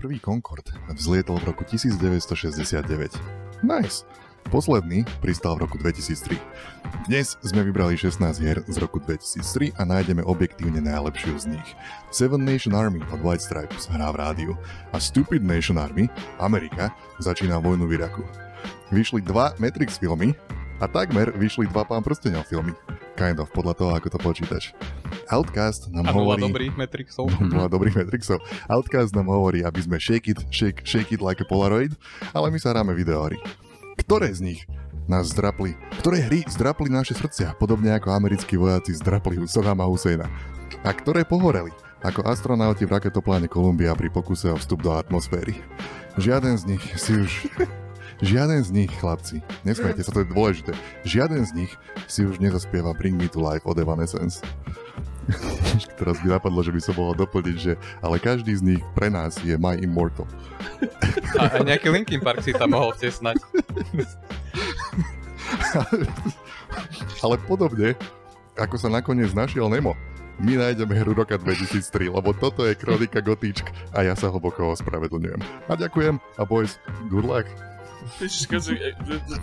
prvý Concorde vzlietol v roku 1969. Nice. Posledný pristal v roku 2003. Dnes sme vybrali 16 hier z roku 2003 a nájdeme objektívne najlepšiu z nich. Seven Nation Army od White Stripes hrá v rádiu a Stupid Nation Army, Amerika, začína vojnu v Iraku. Vyšli dva Matrix filmy a takmer vyšli dva Pán prstenov filmy. Kind of, podľa toho, ako to počítaš. Outcast nám A nula hovorí... dobrých Matrixov. Bola dobrých Matrixov. Outcast nám hovorí, aby sme shake it, shake, shake it like a Polaroid, ale my sa hráme videohry. Ktoré z nich nás zdrapli? Ktoré hry zdrapli naše srdcia, podobne ako americkí vojaci zdrapli Saddama Husseina? A ktoré pohoreli, ako astronauti v raketopláne Columbia pri pokuse o vstup do atmosféry? Žiaden z nich si už... Žiaden z nich, chlapci, nesmejte sa, to je dôležité, žiaden z nich si už nezaspieva Bring Me to Life od Evanescence. Teraz by napadlo, že by som mohol doplniť, že ale každý z nich pre nás je My Immortal. A aj nejaký Linkin Park si tam mohol vtesnať. ale podobne, ako sa nakoniec našiel Nemo, my nájdeme hru roka 2003, lebo toto je kronika Gotíčk a ja sa hlboko ospravedlňujem. A ďakujem a boys, good luck.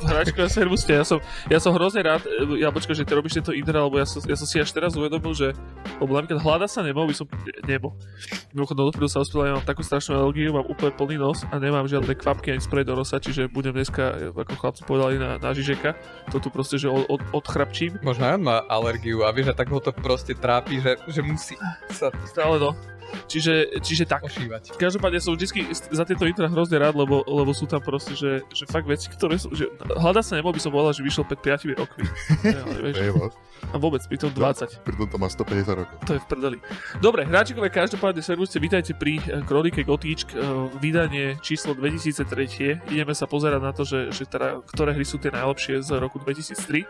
Hráčka servuste, ja som, ja som hrozne rád, e, ja počkaj, že ty robíš tento intro, lebo ja som, ja som si až teraz uvedomil, že lebo napríklad hľada sa nebo, by som, nebo. Mimochodom, dopredu sa ospila, ja mám takú strašnú alergiu, mám úplne plný nos a nemám žiadne kvapky ani sprej do nosa, čiže budem dneska, ako chlapci povedali, na, na Žižeka, to tu proste, že od, od, odchrapčím. Možno aj má alergiu a vieš, že tak ho to proste trápi, že, že musí sa Stále no. Čiže, čiže tak. ošívať. Každopádne som vždy za tieto intra hrozne rád, lebo, lebo sú tam proste, že, že fakt veci, ktoré sú... Že, hľada sa nebo by som povedal, že vyšiel pred 5 rokmi. Evo, a vôbec, pri tom 20. pritom to má 150 rokov. To je v prdeli. Dobre, hráčikové, každopádne servuste, vítajte pri eh, Kronike Gotíčk, eh, vydanie číslo 2003. Ideme sa pozerať na to, že, že teda, ktoré hry sú tie najlepšie z roku 2003.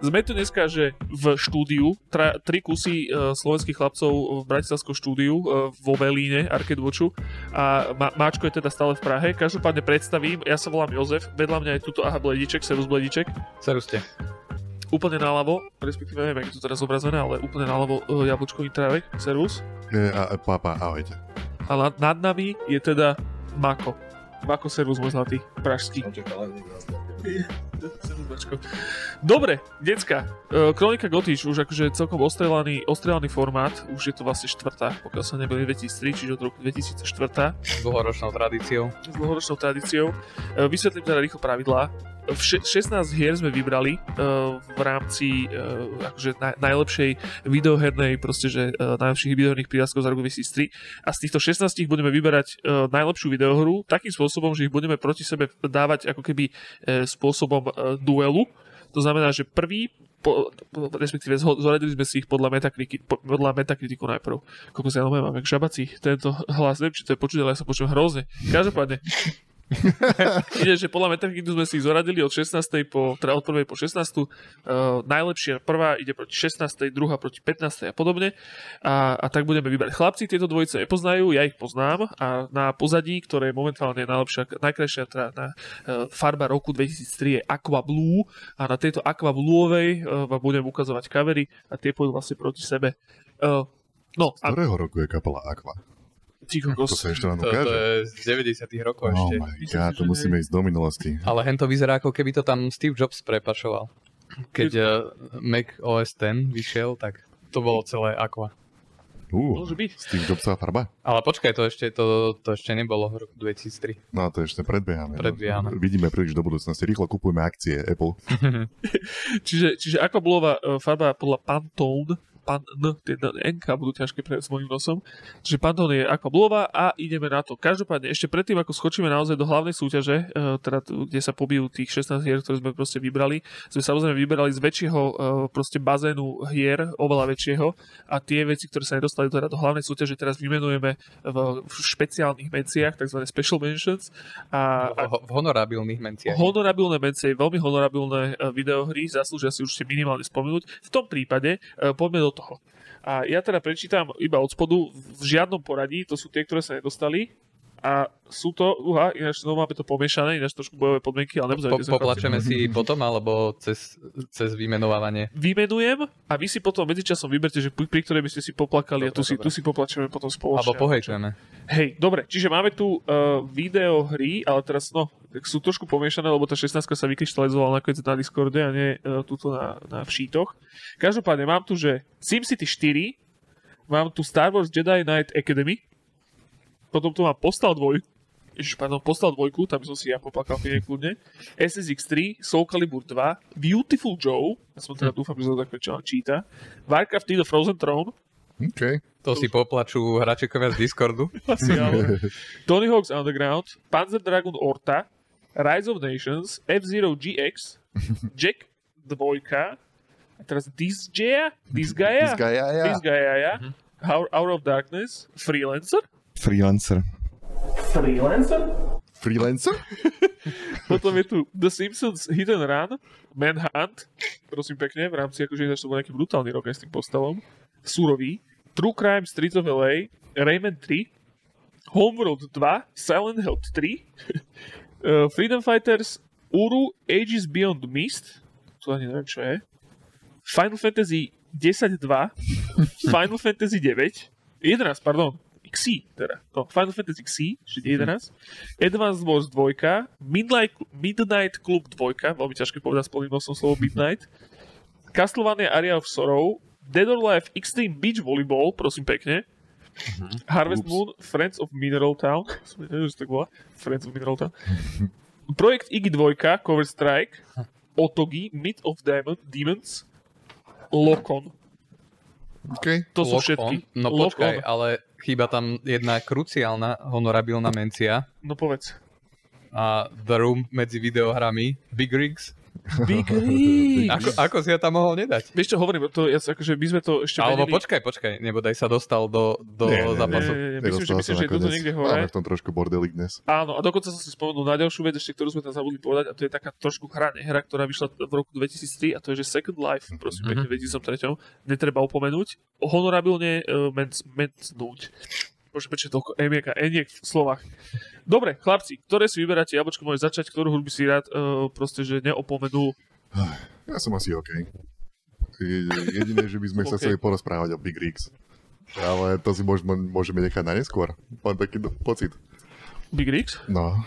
Sme tu dneska, že v štúdiu, tra, tri kusy eh, slovenských chlapcov v Bratislavskom štúdiu eh, vo Velíne, Arcade Watchu a Ma- Máčko je teda stále v Prahe. Každopádne predstavím, ja sa volám Jozef, vedľa mňa je tuto aha Blediček, Servus Blediček Seruste. Úplne naľavo, respektíve neviem, jak je to teraz zobrazené, ale úplne naľavo uh, jablčkový trávek, servus. E, a, papa, ahojte. A nad, nad nami je teda Mako. Mako servus môj zlatý, pražský. Dobre, decka, uh, Kronika Gotič už akože celkom ostrelaný, ostrelaný formát, už je to vlastne štvrtá, pokiaľ sa nebyli 2003, čiže od roku 2004 S dlhoročnou tradíciou. s dlhoročnou tradíciou. E, Vysvetlím teda rýchlo pravidlá. V še- 16 hier sme vybrali uh, v rámci uh, akože naj- najlepšej videohernej, proste, že uh, najlepších videoherných prírastkov za rok 2003 a z týchto 16 budeme vyberať najlepšiu videohru takým spôsobom, že ich budeme proti sebe dávať ako keby spôsobom duelu. To znamená, že prvý po, respektíve zoradili sme si ich podľa, metakritiky, po, podľa metakritiku najprv. Koľko sa ja mám, jak žabací. Tento hlas, neviem, či to je počuť, ale ja sa počujem hrozne. Každopádne, Ide, že podľa Metacriticu sme si ich zoradili od 16. po, teda od 1. po 16. Uh, najlepšia prvá ide proti 16. druhá proti 15. a podobne. A, a tak budeme vybrať. Chlapci tieto dvojice nepoznajú, ja ich poznám a na pozadí, ktoré je momentálne najlepšia, najkrajšia teda na, uh, farba roku 2003 je Aqua Blue a na tejto Aqua Blueovej uh, vám budem ukazovať kavery a tie pôjdu vlastne proti sebe. Uh, no, Z a ktorého roku je kapela Aqua? Ty To sa ešte len To, to ukáže. je z 90 rokov Oh ešte. my god, to musíme ísť do minulosti. Ale hen to vyzerá ako keby to tam Steve Jobs prepašoval. Keď uh, Mac OS X vyšiel, tak to bolo celé aqua. Uh, môže byť. Steve Jobsová farba? Ale počkaj, to ešte, to, to ešte nebolo v roku 2003. No to ešte predbiehame. no. Predbiehame. Vidíme príliš do budúcnosti. Rýchlo kupujme akcie Apple. Čiže, čiže aquabluová uh, farba podľa Pantone, pan, n, tie NK budú ťažké pre s mojím nosom. Čiže Pantone je aquabluová a ideme na to. Každopádne ešte predtým, ako skočíme naozaj do hlavnej súťaže, uh, teda kde sa pobijú tých 16 hier, ktoré sme proste vybrali, sme samozrejme vybrali z väčšieho uh, proste bazénu hier, oveľa väčšieho a tie veci, ktoré sa nedostali teda do hlavnej súťaže, teraz vymenujeme v, špeciálnych menciach, tzv. special mentions a, a V, v honorabilných menciach. Honorabilné mencie, veľmi honorabilné e, videohry, zaslúžia si určite minimálne spomenúť. V tom prípade e, poďme do toho. A ja teda prečítam iba od spodu, v žiadnom poradí, to sú tie, ktoré sa nedostali. A sú to, uha, ináč no máme to pomiešané, ináč trošku bojové podmienky, ale Po, nebudete poplačeme si potom, alebo cez, cez vymenovávanie? Vymenujem a vy si potom medzičasom vyberte, že pri pri ktorej by ste si poplakali a tu si, tu si poplačeme potom spoločne. Alebo pohejčujeme. Hej, dobre, čiže máme tu uh, videohry, ale teraz no, tak sú trošku pomiešané, lebo tá 16 sa vykryštalizovala nakoniec na Discorde a nie uh, tuto na, na všítoch. Každopádne mám tu, že SimCity 4, mám tu Star Wars Jedi Knight Academy, potom tu mám Postal 2, Ježiš, pardon, Postal 2, tam som si ja poplakal pekne kľudne, SSX3, Soul Calibur 2, Beautiful Joe, ja som teda dúfam, že to takové čo číta, Warcraft 3 The Frozen Throne, OK. To si poplačú hračekovia z Discordu. asi ale. Tony Hawk's Underground, Panzer Dragoon Orta, Rise of Nations, F-Zero GX, Jack 2, a teraz. This Gaia, ja, Hour, Hour of Darkness, Freelancer, Freelancer. Freelancer, Freelancer? potom je tu The Simpsons and Run, Manhunt, prosím pekne, v rámci akože ináč to bol nejaký brutálny rok aj s tým postavom, Surový, True Crime Streets of LA, Rayman 3, Homeworld 2, Silent Hill 3, uh, Freedom Fighters, Uru, Ages Beyond Mist, to ani neviem čo je, Final Fantasy 10.2, Final Fantasy 9, 11, pardon, XI, teda, no, Final Fantasy XI, čiže 11, Advance Wars 2, Midnight, Midnight Club 2, veľmi ťažké povedať s plným nosom slovo Midnight, Castlevania Area of Sorrow, Dead or Alive Extreme Beach Volleyball, prosím pekne, Harvest Ups. Moon, Friends of Mineral Town, som neviem, že to volá, Friends of Mineral Town, Projekt Iggy 2, Cover Strike, Otogi, Myth of Demon, Demons, Lokon. OK. To sú Lock všetky. on. No Lock počkaj, on. ale chýba tam jedna kruciálna honorabilná mencia No povedz. a The Room medzi videohrami Big Rigs. Big Rig. Ako, ako si ho tam mohol nedať? Vieš čo hovorím, to, ja, akože my sme to ešte Alebo vedeli- počkaj, počkaj, nebodaj sa dostal do, do Nie, nie, zápasu. Nie, nie, nie, myslím, že, myslím, že je niekde Máme hore. v tom trošku bordelik dnes. Áno, a dokonca som si spomenul na ďalšiu vec, ešte, ktorú sme tam zabudli povedať, a to je taká trošku hra, hra, ktorá vyšla v roku 2003, a to je, že Second Life, prosím, Mhm. pekne, v 2003. Netreba opomenúť. Honorabilne uh, menc, mencnúť. Bože, prečo toľko emiek a eniek v slovách. Dobre, chlapci, ktoré si vyberáte? Jablčko môže začať, ktorú by si rád uh, proste, že neopomenul. Ja som asi OK. Je- Jediné, že by sme sa OK. chceli porozprávať o Big Rigs. Ale to si môžeme, môžeme nechať na neskôr. Mám taký pocit. Big Rigs? No.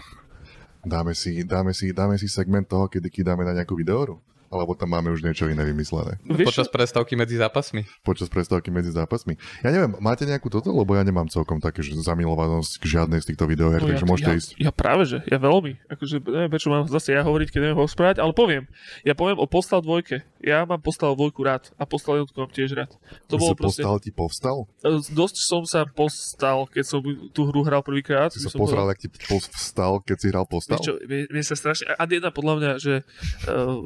Dáme si, dáme si, dáme si segment toho, kedy dáme na nejakú videohru. Alebo tam máme už niečo iné vymyslené. Počas prestávky medzi zápasmi. Počas prestávky medzi zápasmi. Ja neviem, máte nejakú toto? Lebo ja nemám celkom také, že zamilovanosť k žiadnej z týchto videoher, No takže ja, môžete ja, ísť. Ja práve, že. Ja veľmi. Akože neviem, prečo mám zase ja hovoriť, keď neviem ho správať, ale poviem. Ja poviem o Postal dvojke. Ja mám Postal dvojku rád a Postal jednotku mám tiež rád. To bolo proste... postal ti povstal? E, Dosť som sa postal, keď som tú hru hral prvýkrát. Si sa som pozrel, ak ti povstal, keď si hral postal? Vieš čo, mne, mne sa strašne... A jedna podľa mňa, že uh,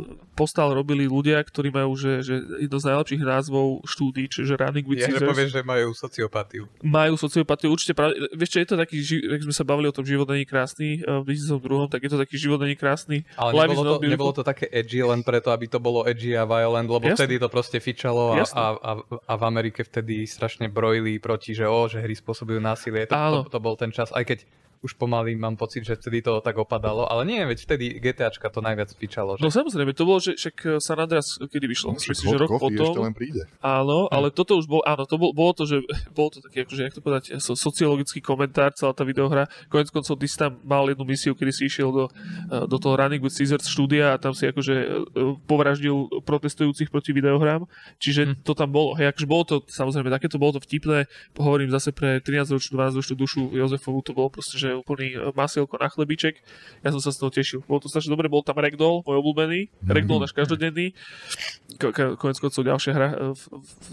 Postal robili ľudia, ktorí majú že, že jedno z najlepších názvov štúdí, čiže Running with Ja, povieš, že majú sociopatiu. majú sociopatiu, určite práve, vieš čo, je to taký, jak sme sa bavili o tom život není krásny uh, v 2002, tak je to taký život není krásny. Ale Life nebolo to, beautiful. nebolo to také edgy len preto, aby to bolo edgy a violent, lebo Jasné. vtedy to proste fičalo a, a, a, a v Amerike vtedy strašne brojili proti, že o, že hry spôsobujú násilie. To, to, to bol ten čas, aj keď už pomaly mám pocit, že vtedy to tak opadalo, ale nie, veď vtedy GTAčka to najviac fičalo. Že... No samozrejme, to bolo, že však eh, San Andreas kedy vyšlo? Však Myslím, že rok coffee ešte potom. len príde. Áno, ale toto už bol, áno, to bol, bolo to, že bolo to taký, akože, jak to povedať, so, sociologický komentár, celá tá videohra. Konec koncov, ty si tam mal jednu misiu, kedy si išiel do, do toho Running with Scissors štúdia a tam si akože povraždil protestujúcich proti videohrám. Čiže Hm. to tam bolo. Hej, akože bolo to, samozrejme, takéto bolo to vtipné. Hovorím zase pre 13-ročnú, 12-ročnú dušu Jozefovu, to bolo proste, že úplný eh, masielko na chlebíček. Ja som sa z toho tešil. Bolo to strašne dobre, bol tam Ragdoll, môj obľúbený. Ragdoll náš každodenný. Ko- ko- Konec koncov ďalšia hra eh, v,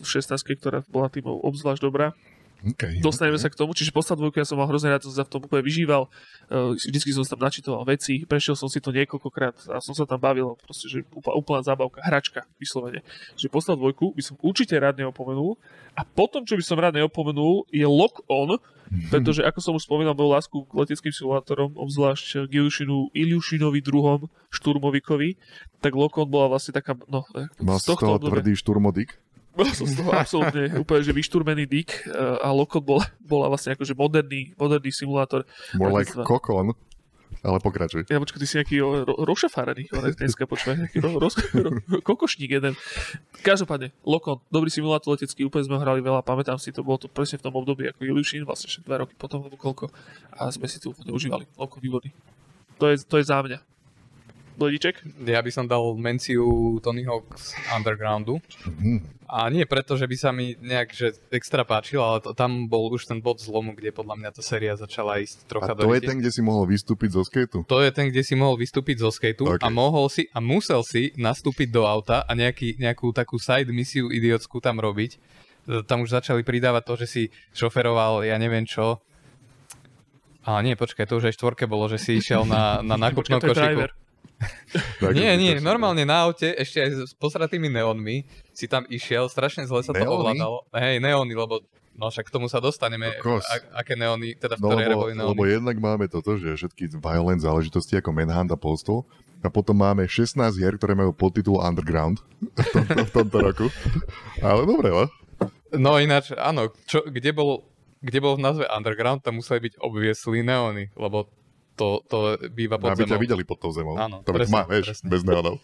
v 16, ktorá bola tým obzvlášť dobrá. Okay, Dostaneme sa k tomu, čiže poslednú dvojku ja som mal hrozne rád, som sa v tom úplne vyžíval. Uh, vždycky som sa tam načítoval veci, prešiel som si to niekoľkokrát a som sa tam bavil, proste, že úplná, úplná zábavka, hračka, vyslovene. Čiže poslednú dvojku by som určite rád neopomenul a potom, čo by som rád neopomenul, je Lock On, pretože ako som už spomínal, moju lásku k leteckým simulátorom, obzvlášť k Ilyušinu, Ilyušinovi druhom, Šturmovikovi, tak Lock On bola vlastne taká, no, z si z tohto toho obdobia. tvrdý šturmodik? Bol som z toho absolútne úplne, že vyštúrmený Dick eh, a Lokot bola, bola vlastne akože moderný, moderný simulátor. More like kokon. Ale pokračuj. Ja počkaj, ty si nejaký ro, rošafárený, dneska počúvaj, nejaký ro, ro, ro, kokošník jeden. Každopádne, Lokon, dobrý simulátor letecký, úplne sme ho hrali veľa, pamätám si, to bolo to presne v tom období ako Illusion, vlastne však dva roky potom, alebo koľko, a sme si to úplne užívali. Lokon výborný. To je, to je za mňa. Bledíček? Ja by som dal menciu Tony Hawk z Undergroundu. Mhm. A nie preto, že by sa mi nejak že extra páčil, ale to, tam bol už ten bod zlomu, kde podľa mňa tá séria začala ísť trocha do to je ten, kde si mohol vystúpiť zo skateu? To je ten, kde si mohol vystúpiť zo skateu Ok. a mohol si a musel si nastúpiť do auta a nejaký, nejakú takú side misiu idiotskú tam robiť. Tam už začali pridávať to, že si šoferoval, ja neviem čo. A nie, počkaj, to už aj štvorke bolo, že si išiel na, na je košiku. driver. Tak, Nie, nie, to- normálne na aute, ešte aj s posratými neónmi si tam išiel, strašne zle sa to Neóny? ovládalo. Hej, neóny, lebo no však k tomu sa dostaneme, Kokos. a, aké neóny, teda v No ktorej lebo, neóny. lebo jednak máme toto, že všetky violent záležitosti ako Manhunt a Postal a potom máme 16 hier, ktoré majú podtitul Underground v tomto, v tomto roku. Ale dobre, no? No ináč, áno, čo, kde, bol, kde bol v názve Underground, tam museli byť obvieslí neóny, lebo to, to býva pod Aby ťa zemou. videli pod tou zemou. Áno, to presne, má, vieš, presne. bez neonov.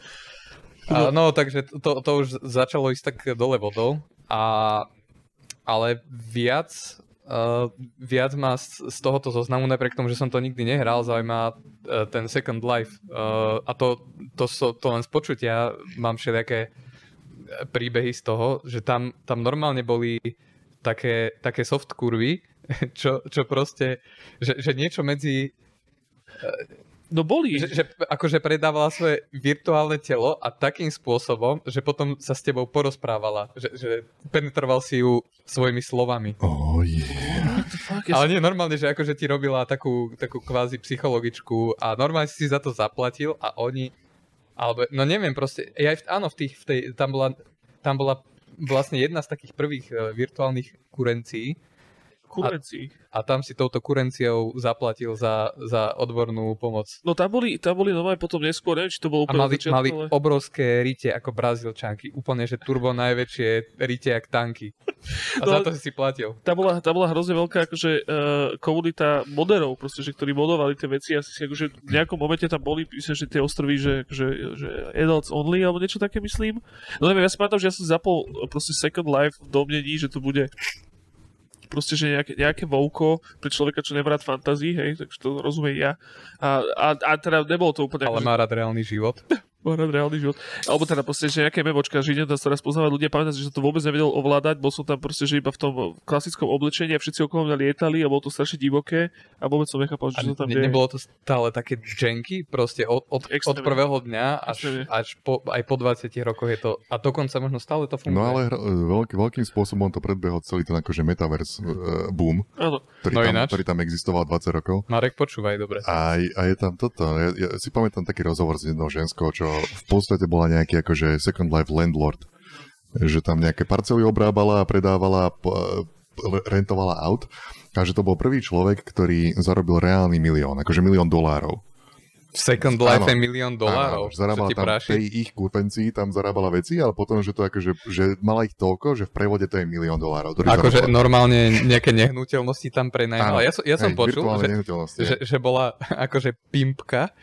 A, no, takže to, to už začalo ísť tak dole vodou, a, ale viac, uh, viac ma z, z tohoto zoznamu, napriek tomu, že som to nikdy nehral, zaujíma uh, ten Second Life. Uh, a to, to, so, to len z počutia mám všelijaké príbehy z toho, že tam, tam normálne boli také, také soft kurvy, čo, čo proste, že, že niečo medzi No boli. že, že akože predávala svoje virtuálne telo a takým spôsobom, že potom sa s tebou porozprávala, že, že penetroval si ju svojimi slovami. Oh, yeah. Ale nie normálne, že akože ti robila takú, takú kvázi psychologičku a normálne si za to zaplatil a oni, alebo, no neviem proste, ja aj v, áno, v tých, v tej, tam bola, tam bola vlastne jedna z takých prvých uh, virtuálnych kurencií kurencii. a tam si touto kurenciou zaplatil za, za odbornú pomoc. No tam boli, tam boli normálne potom neskôr, neviem, či to bolo A úplne mali, od začiatku, mali ale... obrovské rite ako brazilčanky. Úplne, že turbo najväčšie rite jak tanky. A No, za to si platil. Tá bola, tá bola hrozne veľká akože, uh, komunita moderov, proste, že, ktorí modovali tie veci a si akože v nejakom momente tam boli, myslím, že tie ostrovy, že, akože, že adults only, alebo niečo také myslím. No neviem, ja si pamätám, že ja som zapol proste Second Life v domnení, že to bude proste, že nejaké, nejaké vouko pre človeka, čo nemá rád fantazii, hej, takže to rozumiem ja. A, a, a teda nebolo to úplne... Ale má rád reálny život. Rád reálny život. Alebo teda proste, že nejaké memočka, že idem tam sa raz poznávať ľudia, pamätám si, že som to vôbec nevedel ovládať, bol som tam proste, že iba v tom klasickom oblečení a všetci okolo mňa lietali a bolo to strašne divoké a vôbec som nechápal, že to tam ne, nebolo to stále také janky, proste od, od, od prvého dňa až, až po, aj po 20 rokoch je to, a dokonca možno stále to funguje. No ale hra- veľký, veľkým spôsobom to predbehol celý ten akože metaverse uh, boom, ktorý, No tam, ináč. ktorý tam existoval 20 rokov. Marek, počúvaj, dobre. A, a je tam toto, ja, ja si pamätám taký rozhovor s jednou ženskou, čo v podstate bola nejaký akože Second Life landlord. Že tam nejaké parcely obrábala a predávala, rentovala aut. A že to bol prvý človek, ktorý zarobil reálny milión, akože milión dolárov. Second Life Áno. je milión dolárov. Áno, zarábala tam práši? tej ich kurvencii, tam zarábala veci, ale potom, že to akože, že mala ich toľko, že v prevode to je milión dolárov. Akože normálne nejaké nehnuteľnosti tam Áno. prenajímala. Ja som, ja som Hej, počul, že, že, že bola akože pimpka,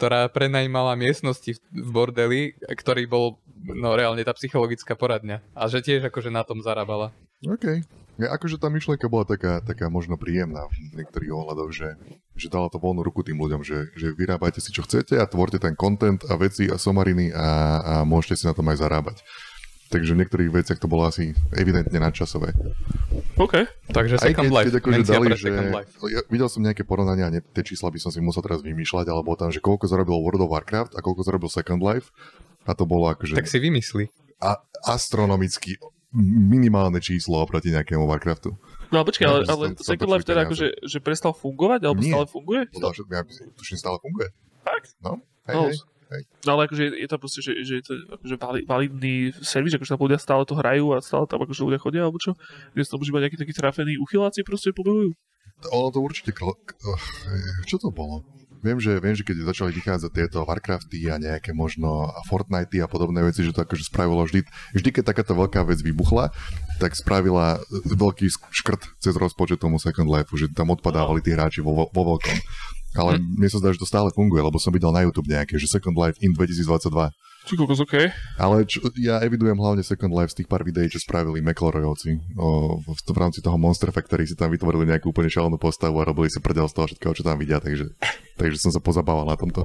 ktorá prenajímala miestnosti v- bordeli, ktorý bol no reálne tá psychologická poradňa. A že tiež akože na tom zarábala. OK. Ja, akože tá myšlienka bola taká, taká možno príjemná v niektorých ohľadoch, že, že dala to voľnú ruku tým ľuďom, že, že vyrábajte si čo chcete a tvorte ten content a veci a somariny a, a môžete si na tom aj zarábať. Takže v niektorých veciach to bolo asi evidentne nadčasové. OK. Takže Aj Second keď, Life. keď akože Mencia dali, že... Life. Ja videl som nejaké porovnania, ne, tie čísla by som si musel teraz vymýšľať, ale bolo tam, že koľko zarobil World of Warcraft a koľko zarobil Second Life. A to bolo akože Tak si vymyslí. a, astronomicky minimálne číslo oproti nejakému Warcraftu. No ale počkaj, ale, ale som- Second Life teda akože, že prestal fungovať, alebo Nie. stále funguje? Podľa ja tuším, stále funguje. Fakt? No, hej, No, hej. No ale akože je to proste, že, že je to akože vali- validný servis, akože tam ľudia stále to hrajú a stále tam akože ľudia chodia, alebo čo? Že tam už iba nejakí takí trafení uchyláci proste pobehujú. Ono to určite... Kl- čo to bolo? Viem, že, viem, že keď začali vychádzať tieto Warcrafty a nejaké možno Fortnite a podobné veci, že to akože spravilo vždy, vždy keď takáto veľká vec vybuchla, tak spravila veľký škrt cez rozpočet tomu Second Life, že tam odpadávali tí hráči vo, vo veľkom. Ale hm. mne sa zdá, že to stále funguje, lebo som videl na YouTube nejaké, že Second Life in 2022 či kokos. Ale čo, ja evidujem hlavne Second Life z tých pár videí, čo spravili McElroyovci. O, v, v, rámci toho Monster Factory si tam vytvorili nejakú úplne šalenú postavu a robili si prdel z toho všetkého, čo tam vidia, takže, takže som sa pozabával na tomto.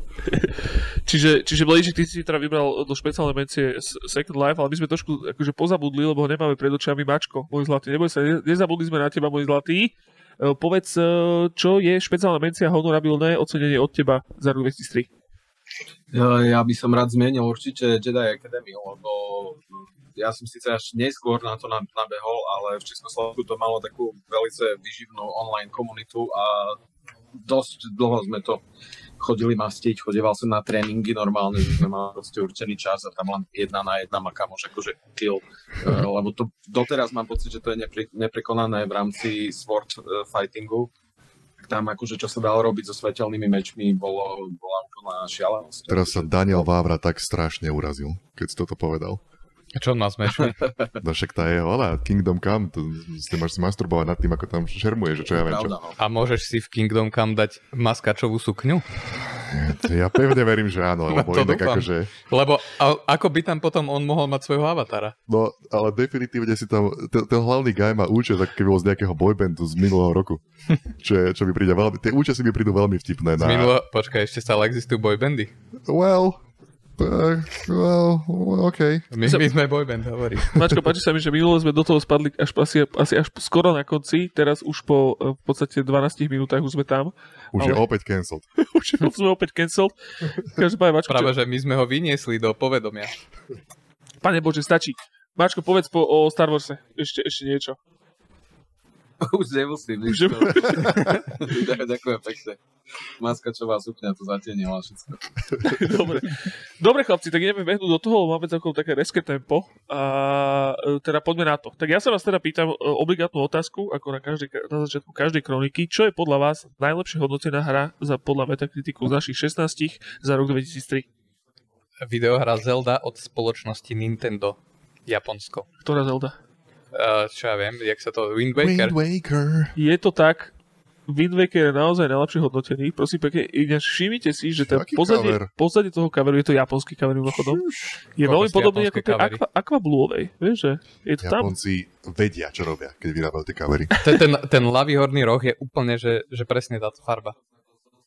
čiže, čiže Blade, ty si teda vybral do špeciálnej mencie Second Life, ale my sme trošku akože pozabudli, lebo ho nemáme pred očami Mačko, môj zlatý. Neboj sa, nezabudli sme na teba, môj zlatý. E, povedz, e, čo je špeciálna mencia honorabilné ocenenie od teba za rok 2003? Ja by som rád zmienil určite Jedi Academy, lebo ja som síce až neskôr na to nabehol, ale v Československu to malo takú veľmi vyživnú online komunitu a dosť dlho sme to chodili mastiť, chodieval som na tréningy normálne, že sme mali proste určený čas a tam len jedna na jedna ma kamoš akože kill, uh, lebo to doteraz mám pocit, že to je nepre, neprekonané v rámci sword uh, fightingu, tam akože čo sa dalo robiť so svetelnými mečmi, bolo, bola úplná šialenosť. Teraz sa Daniel Vávra tak strašne urazil, keď si toto povedal. Čo on má smešný? no však tá je, ona, Kingdom Come, to, ty máš si masturbovať nad tým, ako tam šermuje, že čo ja viem čo. No. A môžeš si v Kingdom Come dať maskačovú sukňu? Ja pevne verím, že áno, lebo to inak akože... Lebo a, ako by tam potom on mohol mať svojho avatara? No, ale definitívne si tam... Ten, ten hlavný guy má účes, ako keby bol z nejakého boybandu z minulého roku. čo, je, čo mi príde veľmi... Tie účesy mi prídu veľmi vtipné. Na... Z minulého... Počkaj, ešte stále existujú boybandy? Well, Uh, well, OK. My, my sme boyband, hovorí. Mačko, páči sa mi, že minule sme do toho spadli až, asi, asi až skoro na konci, teraz už po v podstate 12 minútach už sme tam. Už ale... je opäť cancelled. už sme opäť cancelled. Každopádne, Mačko, Práve, čo... že my sme ho vyniesli do povedomia. Pane Bože, stačí. Mačko, povedz po, o Star Warse ešte, ešte niečo. Už nemusím. Už Ďakujem pekne. Maskačová sukňa to zatienila všetko. Dobre. Dobre chlapci, tak ideme behnúť do toho, máme celkom také reské tempo. A e, teda poďme na to. Tak ja sa vás teda pýtam e, obligátnu otázku, ako na, každej, na začiatku každej kroniky. Čo je podľa vás najlepšie hodnotená hra za podľa Metakritiku z našich 16 za rok 2003? Videohra Zelda od spoločnosti Nintendo. Japonsko. Ktorá Zelda? Uh, čo ja viem, jak sa to, Wind Waker. Wind Waker. Je to tak, Wind Waker je naozaj najlepšie hodnotený. Prosím pekne, ináč všimnite si, že ten pozadie, pozadie toho kaveru, je to japonský kaver mimochodom, je veľmi podobný ako ten Aqua, Aqua Blueovej. Vieš, že je to Japonci tam. vedia, čo robia, keď vyrábajú tie kavery. Ten, ten, ten ľavý horný roh je úplne, že, že presne táto farba.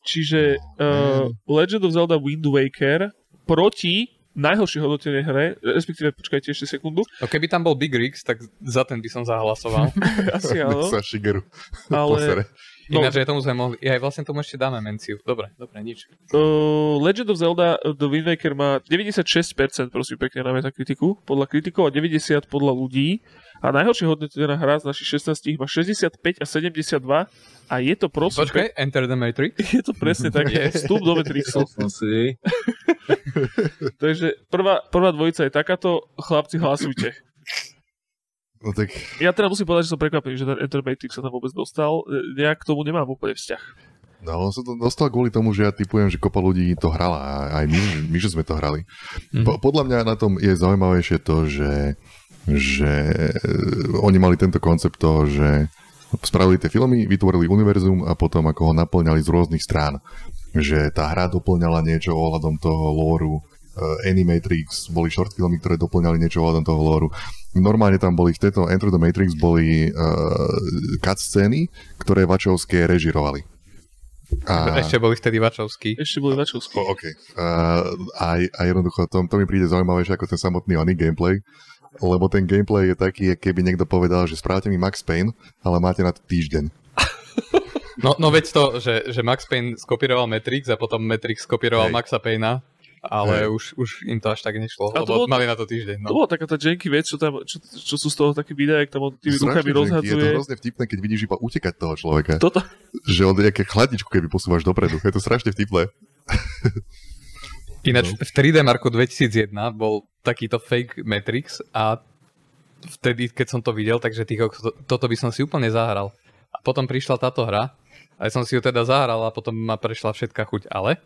Čiže uh, Legend of Zelda Wind Waker proti najhoršie hodnotenej hre, respektíve počkajte ešte sekundu. No keby tam bol Big Rigs, tak za ten by som zahlasoval. Asi áno. Sa Shigeru Ale... No. Ináč, že tomu sme mohli... Ja aj vlastne tomu ešte dáme menciu. Dobre, dobre, nič. Uh, Legend of Zelda The Wind Waker má 96% prosím pekne na metakritiku, podľa kritikov a 90 podľa ľudí. A najhoršie hodnotená hra z našich 16 má 65 a 72 a je to prosím... Počkaj, Enter the Matrix? Je to presne tak, je vstup do Matrixu. Takže prvá, prvá dvojica je takáto, chlapci hlasujte. No tak... Ja teda musím povedať, že som prekvapený, že ten Enter Matrix sa tam vôbec dostal. Nejak k tomu nemám úplne vzťah. No, on sa to dostal kvôli tomu, že ja typujem, že kopa ľudí to hrala. Aj my, my že sme to hrali. Mm. Po, podľa mňa na tom je zaujímavejšie to, že, že oni mali tento koncept toho, že spravili tie filmy, vytvorili univerzum a potom ako ho naplňali z rôznych strán. Že tá hra doplňala niečo ohľadom toho lóru, uh, Animatrix, boli short filmy, ktoré doplňali niečo ohľadom toho lóru normálne tam boli v tejto Enter the Matrix boli uh, cutscény, ktoré Vačovské režirovali. A... Ešte boli vtedy Vačovskí. Ešte boli Vačovskí. Oh, OK. Uh, a, a jednoducho to, to mi príde zaujímavejšie ako ten samotný oný gameplay, lebo ten gameplay je taký, keby niekto povedal, že správte mi Max Payne, ale máte na to týždeň. No, no veď to, že, že Max Payne skopíroval Matrix a potom Matrix skopíroval Hej. Maxa Payna ale už, už im to až tak nešlo, a lebo bolo, mali na to týždeň. No. To bola taká tá janky vec, čo, tam, čo, čo sú z toho také videá, jak tam on tými rukami rozhadzuje. Je to hrozne vtipné, keď vidíš iba utekať toho človeka. Toto? Že on je chladničku, keby posúvaš dopredu. Je to strašne vtipné. Ináč no. v 3D Marku 2001 bol takýto fake Matrix a vtedy, keď som to videl, takže tých, toto by som si úplne zahral. A potom prišla táto hra Aj som si ju teda zahral a potom ma prešla všetká chuť, ale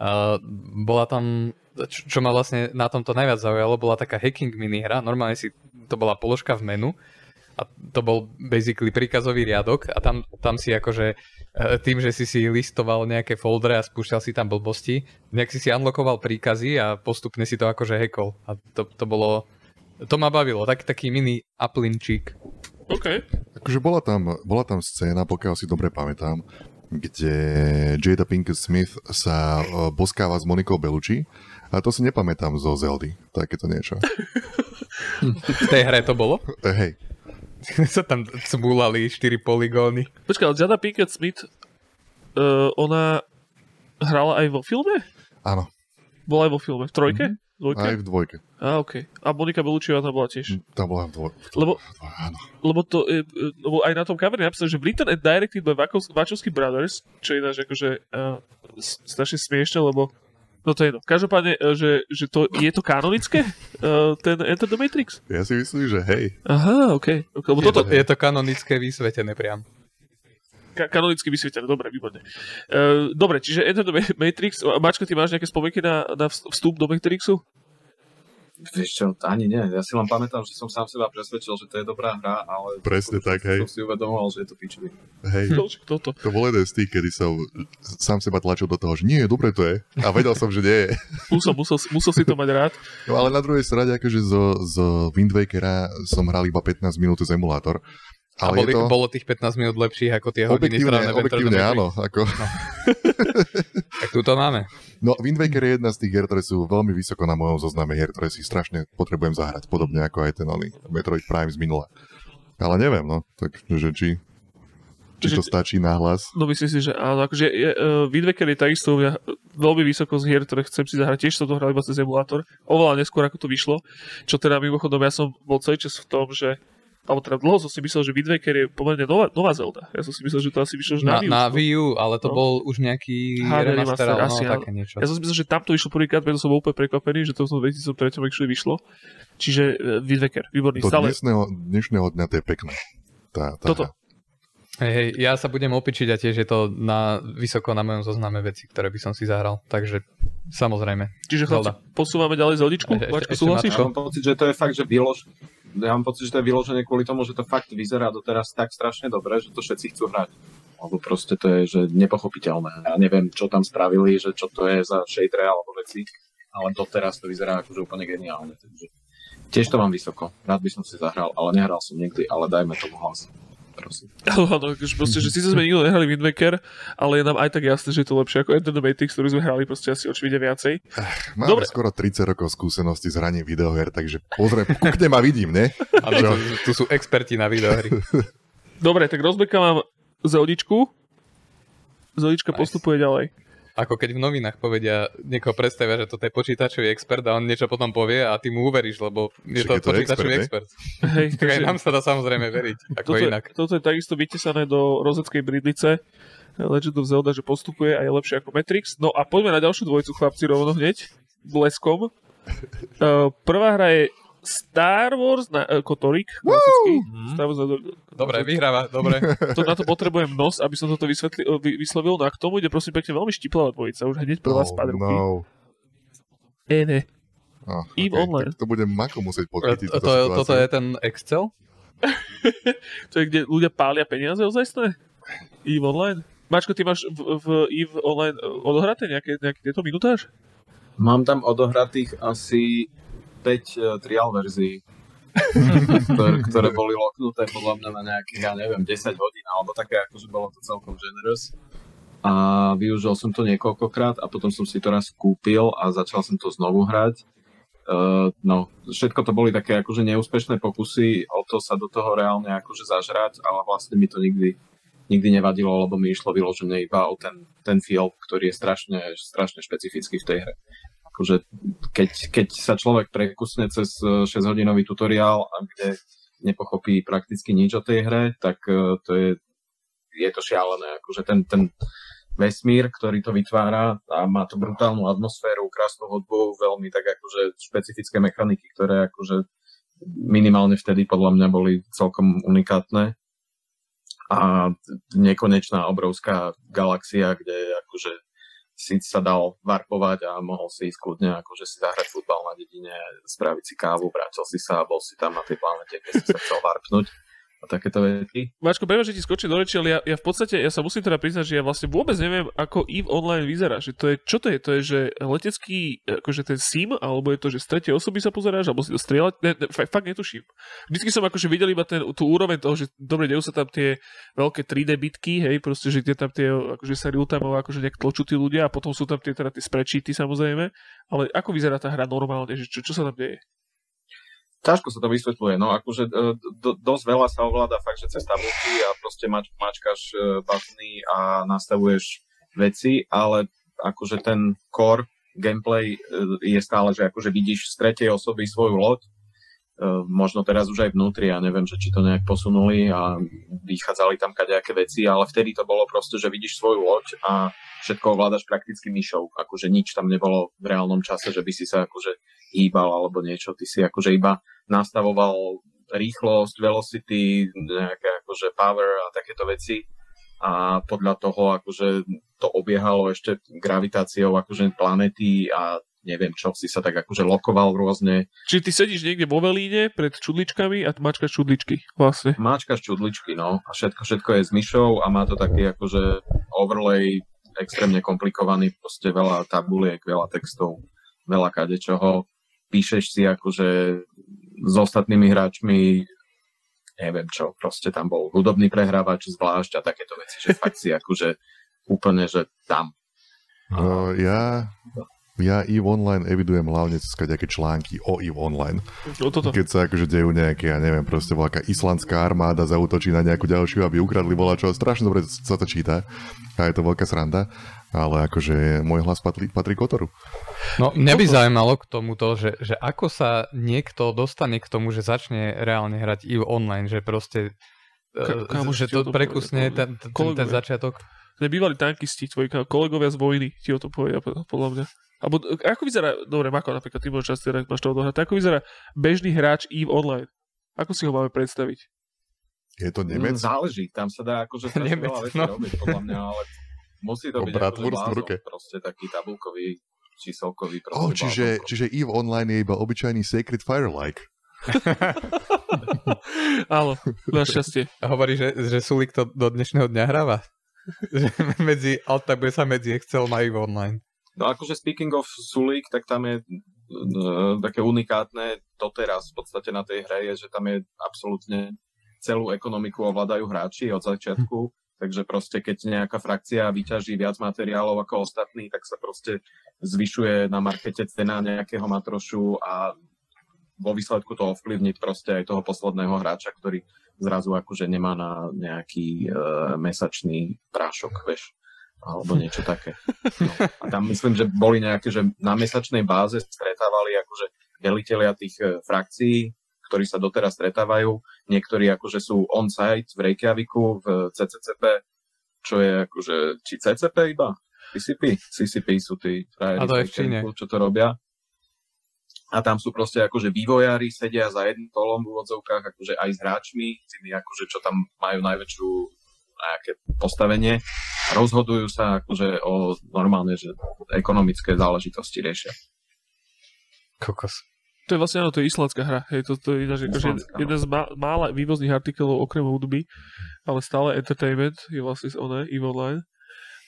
uh, bola tam, čo, čo ma vlastne na tomto najviac zaujalo, bola taká hacking minihra, normálne si, to bola položka v menu a to bol basically príkazový riadok a tam, tam si akože tým, že si si listoval nejaké foldre a spúšťal si tam blbosti, nejak si si unlockoval príkazy a postupne si to akože hackol. A to, to bolo, to ma bavilo, tak, taký mini uplinčík. OK. Akože bola tam, bola tam scéna, pokiaľ si dobre pamätám, kde Jada Pinkett Smith sa uh, boskáva s Monikou Bellucci a to si nepamätám zo Zeldy, takéto niečo. v tej hre to bolo? Hej, sa tam cmúlali 4 poligóny. Počkaj, ale Jada Pinkett Smith, uh, ona hrala aj vo filme? áno, Bola aj vo filme. V trojke? Mhm. Dvojke? aj v dvojke. A, OK. A Monika Bellucciová tam bola tiež. Tá bola v dvojke. Lebo, Áno. lebo, to, e, e, lebo aj na tom kaveri napísali, že written and directed by Wachowski Brothers, čo je ináč akože uh, strašne smiešne, lebo No to je jedno. Každopádne, e, že, že to, je to kanonické, uh, ten Enter the Matrix? Ja si myslím, že hej. Aha, OK. okay lebo Je toto, to, je to kanonické vysvetené priam. ka- kanonicky vysvietené, dobre, výborne. Uh, dobre, čiže Enter the Ma- Matrix, Mačko, ty máš nejaké spomienky na, na vstup do Matrixu? Vieš čo, ani nie. Ja si len pamätám, že som sám seba presvedčil, že to je dobrá hra, ale... Presne tak, hej. Som si uvedomoval, že je to pičový. Hej. No, toto. To bol jeden z tých, kedy som sám seba tlačil do toho, že nie, dobre to je. A vedel som, že nie je. Musel, musel, musel si to mať rád. No ale na druhej strane, akože zo, zo Wind Wakera som hral iba 15 minút z emulátor. A Ale boli, je to... bolo tých 15 minút lepších ako tie hodiny the objektívne áno. Ako, Tak tu to máme. no, Wind Waker je jedna z tých hier, ktoré sú veľmi vysoko na mojom zozname hier, ktoré si strašne potrebujem zahrať, podobne ako aj ten oný Metroid Prime z minula. Ale neviem, no, takže či, či to Že- stačí na hlas. No myslím si, že áno, akože je, uh, Wind Waker je takisto mňa veľmi vysoko z hier, ktoré chcem si zahrať. Tiež som to hral iba cez emulátor, oveľa neskôr ako to vyšlo. Čo teda mimochodom ja som bol celý čas v tom, že alebo teda dlho som si myslel, že Wind Waker je pomerne nová, nová Zelda. Ja som si myslel, že to asi vyšlo na, Na, Wii U. na. Wii U, ale to No. bol už nejaký remaster, asi no, áno. také niečo. Ja som si myslel, že tam to vyšlo prvýkrát, preto som bol úplne prekvapený, že to v tom 2003 actually vyšlo. Čiže uh, Wind Waker, výborný. Do Stále, dnešného, dnešného dňa to je pekné. Tá, tá Toto. Hej, hej, ja sa budem opičiť a tiež je to na, vysoko na mojom zozname veci, ktoré by som si zahral. Takže samozrejme. čiže chlapci, posúvame ďalej Zeldičku. Ešte- Vačko, ešte súhlasíš? Ja mám pocit, že to je fakt, že vylož... Ja mám pocit, že to je vyložené kvôli tomu, že to fakt vyzerá doteraz tak strašne dobre, že to všetci chcú hrať. Alebo proste to je že nepochopiteľné. Ja neviem, čo tam spravili, že čo to je za shader alebo veci, ale doteraz to vyzerá akože úplne geniálne. Takže tiež to mám vysoko. Rád by som si zahral, ale nehral som nikdy, ale dajme tomu hlas. Prosím. Áno, áno, akože proste, že síce sme nikto nehrali Wind Waker, ale je nám aj tak jasné, že je to lepšie ako Enter the Matrix, ktorý sme hrali proste asi očividne viacej. Máme Dobre. skoro 30 rokov skúsenosti s hraním videoher, takže pozriem, kúknem a vidím, ne? Ale tu, tu sú experti na videohry. Dobre, tak rozbeka mám Zeldičku. Zeldička Nice. postupuje ďalej. Ako keď v novinách povedia, niekoho predstavia, že toto je počítačový expert a on niečo potom povie a ty mu uveríš, lebo je Však to je to počítačový expert, expert. Hej, Tak aj nám sa dá samozrejme veriť, ako toto, je, inak. toto je takisto vytesané do rozeckej bridlice. Legend of Zelda, že postupuje a je lepšie ako Matrix. No a poďme na ďalšiu dvojicu chlapci rovno hneď. Bleskom. Uh, prvá hra je Star Wars na uh, Kotorik, klasický. Star Wars na, Dobre, vyhráva, dobre. to, na to potrebujem nos, aby som toto vysvetli, vy, vyslovil. No a k tomu ide prosím pekne veľmi štiplavá dvojica. Už hneď prvá Oh, spad ruky. no. E, ne. Oh, Eve Online. Tak to budem Mako musieť podchytiť. To, to, toto je ten Excel? To je, kde ľudia pália peniaze ozajstné? EVE Online? Mačko, ty máš v, v EVE Online eh, odohraté nejaké, nejaké tieto minutáž? Mám tam odohratých asi 5 uh, trial verzií, ktoré, ktoré boli loknuté podľa mňa na nejakých, ja neviem, 10 hodín, alebo také, akože bolo to celkom generous. A využil som to niekoľkokrát a potom som si to raz kúpil a začal som to znovu hrať. Uh, no, všetko to boli také akože neúspešné pokusy o to sa do toho reálne akože zažrať, ale vlastne mi to nikdy, nikdy nevadilo, lebo mi išlo vyložené iba o ten, ten feel, ktorý je strašne, strašne špecifický v tej hre. Akože keď, keď sa človek prekusne cez 6-hodinový tutoriál, a kde nepochopí prakticky nič o tej hre, tak eh, to je, je to šialené. Akože ten, ten vesmír, ktorý to vytvára a má to brutálnu atmosféru, krásnu hudbu, veľmi tak akože špecifické mechaniky, ktoré akože minimálne vtedy podľa mňa boli celkom unikátne. a nekonečná obrovská galaxia, kde akože si sa dal varpovať a mohol si ísť kľudne akože si zahrať futbal na dedine, spraviť si kávu, vrátil si sa a bol si tam na tej planete, keď si sa chcel varpnúť a takéto veci. Mačko, prepáč, že ti skočím do reči, ale ja, ja, v podstate, ja sa musím teda priznať, že ja vlastne vôbec neviem, ako EVE Online vyzerá. Že to je, čo to je? To je, že letecký, akože ten sim, alebo je to, že z tretej osoby sa pozeráš, alebo si to strieľať? Ne, ne, fakt, netuším. Vždycky som akože videl iba ten, tú úroveň toho, že dobre, dejú sa tam tie veľké 3D bitky, hej, proste, že kde tam tie, akože sa real time akože nejak tločú tí ľudia a potom sú tam tie, teda tie samozrejme. Ale ako vyzerá tá hra normálne, že čo, čo sa tam deje? Ťažko sa to vysvetľuje, no akože e, do, dosť veľa sa ovláda fakt, že cez tabulky a proste mač, mačkaš e, batny a nastavuješ veci, ale akože ten core gameplay e, je stále, že akože vidíš z tretej osoby svoju loď, možno teraz už aj vnútri, ja neviem, že či to nejak posunuli a vychádzali tam kadejaké veci, ale vtedy to bolo proste, že vidíš svoju loď a všetko ovládaš prakticky myšou, akože nič tam nebolo v reálnom čase, že by si sa akože hýbal alebo niečo, ty si akože iba nastavoval rýchlosť, velocity, nejaké akože power a takéto veci a podľa toho akože to obiehalo ešte gravitáciou akože planety a neviem čo, si sa tak akože lokoval rôzne. Čiže ty sedíš niekde vo velíne pred čudličkami a mačkaš čudličky vlastne. Máčkaš čudličky, no. A všetko, všetko je s myšou a má to taký akože overlay extrémne komplikovaný, proste veľa tabuliek, veľa textov, veľa kadečoho píšeš si akože s ostatnými hráčmi neviem čo, proste tam bol hudobný prehrávač zvlášť a takéto veci, že fakt si akože úplne, že tam. Uh, ja, ja EVE Online evidujem hlavne cez nejaké články o EVE Online. No, toto. Keď sa akože dejú nejaké, ja neviem, proste nejaká islandská armáda zautočí na nejakú ďalšiu, aby ukradli volačo. Strašne dobre sa to číta a je to veľká sranda ale akože môj hlas patrí, patrí Kotoru. No mňa by zaujímalo k tomuto, že, že ako sa niekto dostane k tomu, že začne reálne hrať EVE online, že proste Ka- kámo, že to prekusne ten, ten, ten začiatok. Nebývali tankisti, tvoji kolegovia z vojny ti o to povedia, podľa mňa. Abo ako vyzerá, dobre, Mako, napríklad ty môžeš časti, máš to odohrať, ako vyzerá bežný hráč EVE online? Ako si ho máme predstaviť? Je to Nemec? Mm, záleží, tam sa dá akože strašne veľa vecí no. robiť, podľa mňa, ale Musí to byť akože blázon, proste taký tabulkový, číselkový. Oh, čiže, čiže EVE Online je iba obyčajný Sacred Fire-like. Áno, našťastie. A hovorí, že, že Sulik to do dnešného dňa hráva. medzi, bude sa medzi Excel a EVE Online. No akože speaking of Sulik, tak tam je uh, také unikátne doteraz v podstate na tej hre je, že tam je absolútne celú ekonomiku ovládajú hráči od začiatku. Takže proste, keď nejaká frakcia vyťaží viac materiálov ako ostatní, tak sa proste zvyšuje na markete cena nejakého matrošu a vo výsledku to ovplyvniť proste aj toho posledného hráča, ktorý zrazu akože nemá na nejaký e, mesačný prášok, vieš, alebo niečo také. No. A tam myslím, že boli nejaké, že na mesačnej báze stretávali akože veliteľia tých e, frakcií, ktorí sa doteraz stretávajú. Niektorí akože sú on-site v Reykjaviku, v CCCP, čo je akože, či CCP iba? CCP? CCP sú tí frajeri, čo to robia. A tam sú proste akože vývojári, sedia za jedným tolom v úvodzovkách, akože aj s hráčmi, tými akože čo tam majú najväčšiu nejaké postavenie. Rozhodujú sa akože o normálne, že ekonomické záležitosti riešia. Kokos. To je vlastne, áno, to je islandská hra. Hej, to, to je ináč, akože jeden z má, mála vývozných artikelov okrem hudby, ale stále entertainment je vlastne z oné, EVE Online.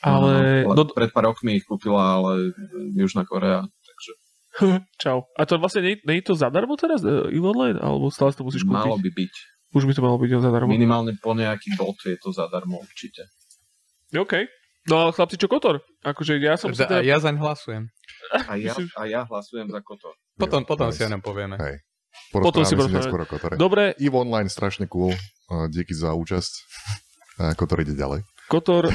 Ale... No, no, pred pár rokmi ich kúpila, ale Južná Korea, takže... Čau. A to vlastne nie, nie je to zadarmo teraz, EVE Online? Alebo stále to musíš kúpiť? Malo by byť. Už by to malo byť zadarmo. Minimálne po nejaký bod je to zadarmo určite. OK. No ale chlapci, čo Kotor? Akože ja som... Teda... Ja zaň hlasujem. A ja, a ja hlasujem za Kotor. Potom, potom si o ňom povieme. Hej. Potom si neskôr o Kotore. Dobre. EVE Online strašne cool. Díky za účasť. A Kotor ide ďalej. Kotor,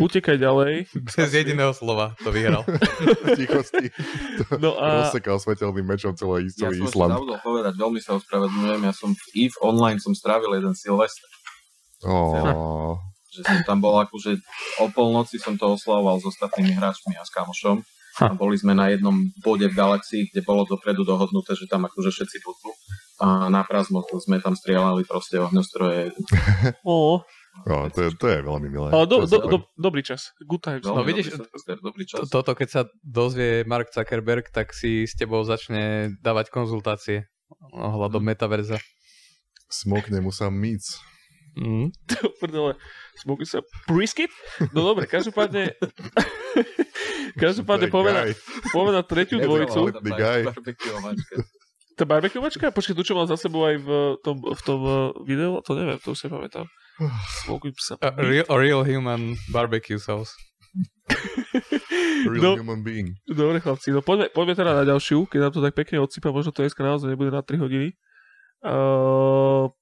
utekaj ďalej. Bez jediného slova to vyhral. tichosti. To no a... Rozsekal svetelným mečom celý, celý ja Island. Ja som povedať, veľmi sa ospravedlňujem. Ja som v EVE Online som strávil jeden Silvester. Oh. Že som tam bol akože o polnoci som to oslavoval s ostatnými hráčmi a s kamošom. A boli sme na jednom bode v galaxii, kde bolo dopredu dohodnuté, že tam akože všetci budú. A na prázdno sme tam strieľali proste ohňostroje. Oh. No, to, je, to je veľmi milé. Ale do, To do, do, dobrý čas. Good times. No, Veľmi vidíš, dobrý čas. Toto, keď sa dozvie Mark Zuckerberg, tak si s tebou začne dávať konzultácie ohľadom metaverza. Smokne mu sa míc. Mm. Prdele, smoky sa brisket? No dobre, každopádne každopádne poďme na tretiu dvojicu. Tá barbecue Počkaj, tu čo mal za sebou aj v tom, v tom uh, videu, to neviem, to už si pamätám. Sa A real, a real human barbecue sauce. Real No. human being. Dobre chlapci, no poďme, poďme teda na ďalšiu, keď nám to tak pekne odsypa, možno to dneska naozaj nebude na 3 hodiny. Uh,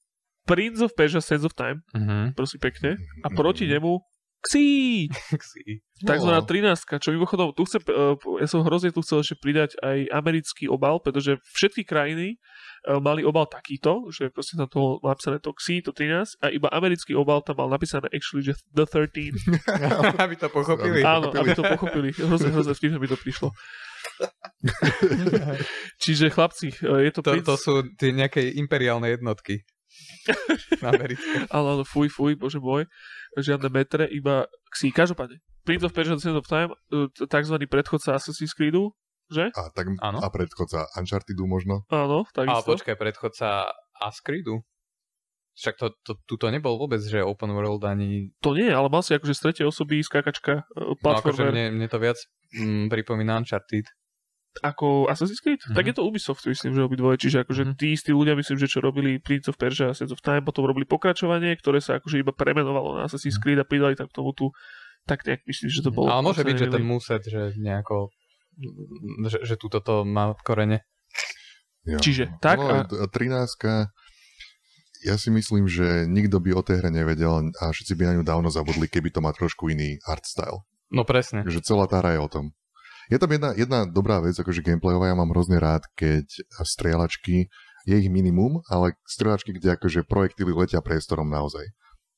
Prince of Persia Sands of Time, Mhm. prosím pekne. A proti nemu Xi! Si. Takzvaná No. 13, čo mimochodom, tu chcem, uh, ja som hrozne tu chcel ešte pridať aj americký obal, pretože všetky krajiny uh, mali obal takýto, že proste tam to bolo napísané to Xi, to 13 a iba americký obal tam mal napísané actually, že The 13. Aby to pochopili. Áno, aby to pochopili. Hrozne, hrozne vtipne mi to prišlo. Čiže chlapci, uh, je to, To, princ... to sú tie nejaké imperiálne jednotky. Americké. Ale áno, fuj, fuj, bože môj. Žiadne metre, iba Xi. Každopádne, Prince of Persia Sands of Time, t- takzvaný predchodca Assassin's Creedu, že? A, tak, Áno. a predchodca Unchartedu možno. Áno, A takisto. počkaj, predchodca Askridu. Však to, to, tu to nebol vôbec, že open world ani... To nie, ale mal si akože z tretej osoby skákačka, uh, No akože platformer, mne, mne to viac mm, pripomína Uncharted. Ako Assassin's Creed? Mhm. Tak je to Ubisoft, myslím, že obidvoje. Čiže akože Mhm. tí istí ľudia, myslím, že čo robili Prince of Persia a Sands of Time, potom robili pokračovanie, ktoré sa akože iba premenovalo na Assassin's Mhm. Creed a pridali tam k tomu tu tak nejak myslím, že to bolo. Ale môže byť, že ten muset, že nejako... Že, že túto to má v korene. Jo. Čiže tak No, a 13 ja si myslím, že nikto by o tej hre nevedel a všetci by na ňu dávno zabudli, keby to má trošku iný art style. No presne. Že celá tá hra je o tom. Je tam jedna, jedna dobrá vec, akože gameplayová, ja mám hrozne rád, keď strieľačky, je ich minimum, ale strieľačky, kde akože projektily letia priestorom naozaj.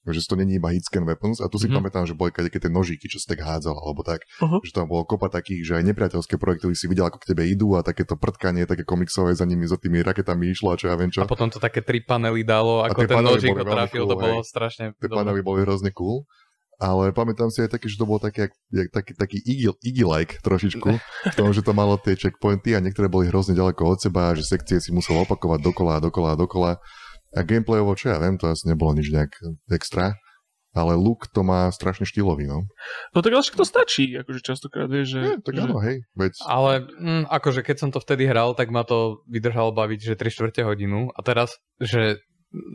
Že to není iba hitscan weapons a tu si Mhm. pamätám, že boli keď tie nožíky, čo si tak hádzal, alebo tak, Aha. že tam bolo kopa takých, že aj nepriateľské projektily si videl, ako k tebe idú a takéto prtkanie, také komiksové za nimi, za tými raketami išlo a čo ja viem čo. A potom to také tri panely dalo, ako ten nožík ho trafil, to cool, bolo hej. strašne Tie panely boli hrozne cool. Ale pamätám si aj také, že to bolo také, jak, jak, taký, taký iggy, iggy-like trošičku, v tom, že to malo tie checkpointy a niektoré boli hrozne ďaleko od seba a že sekcie si musel opakovať dokola a dokola a dokola. A gameplayovo, čo ja viem, to asi nebolo nič nejak extra. Ale look to má strašne štýlový, no. No tak ale však to stačí, akože častokrát vieš, že... Nie, tak že... áno, hej, veď Ale mm, akože keď som to vtedy hral, tak ma to vydržalo baviť, že 3 čtvrte hodinu. A teraz, že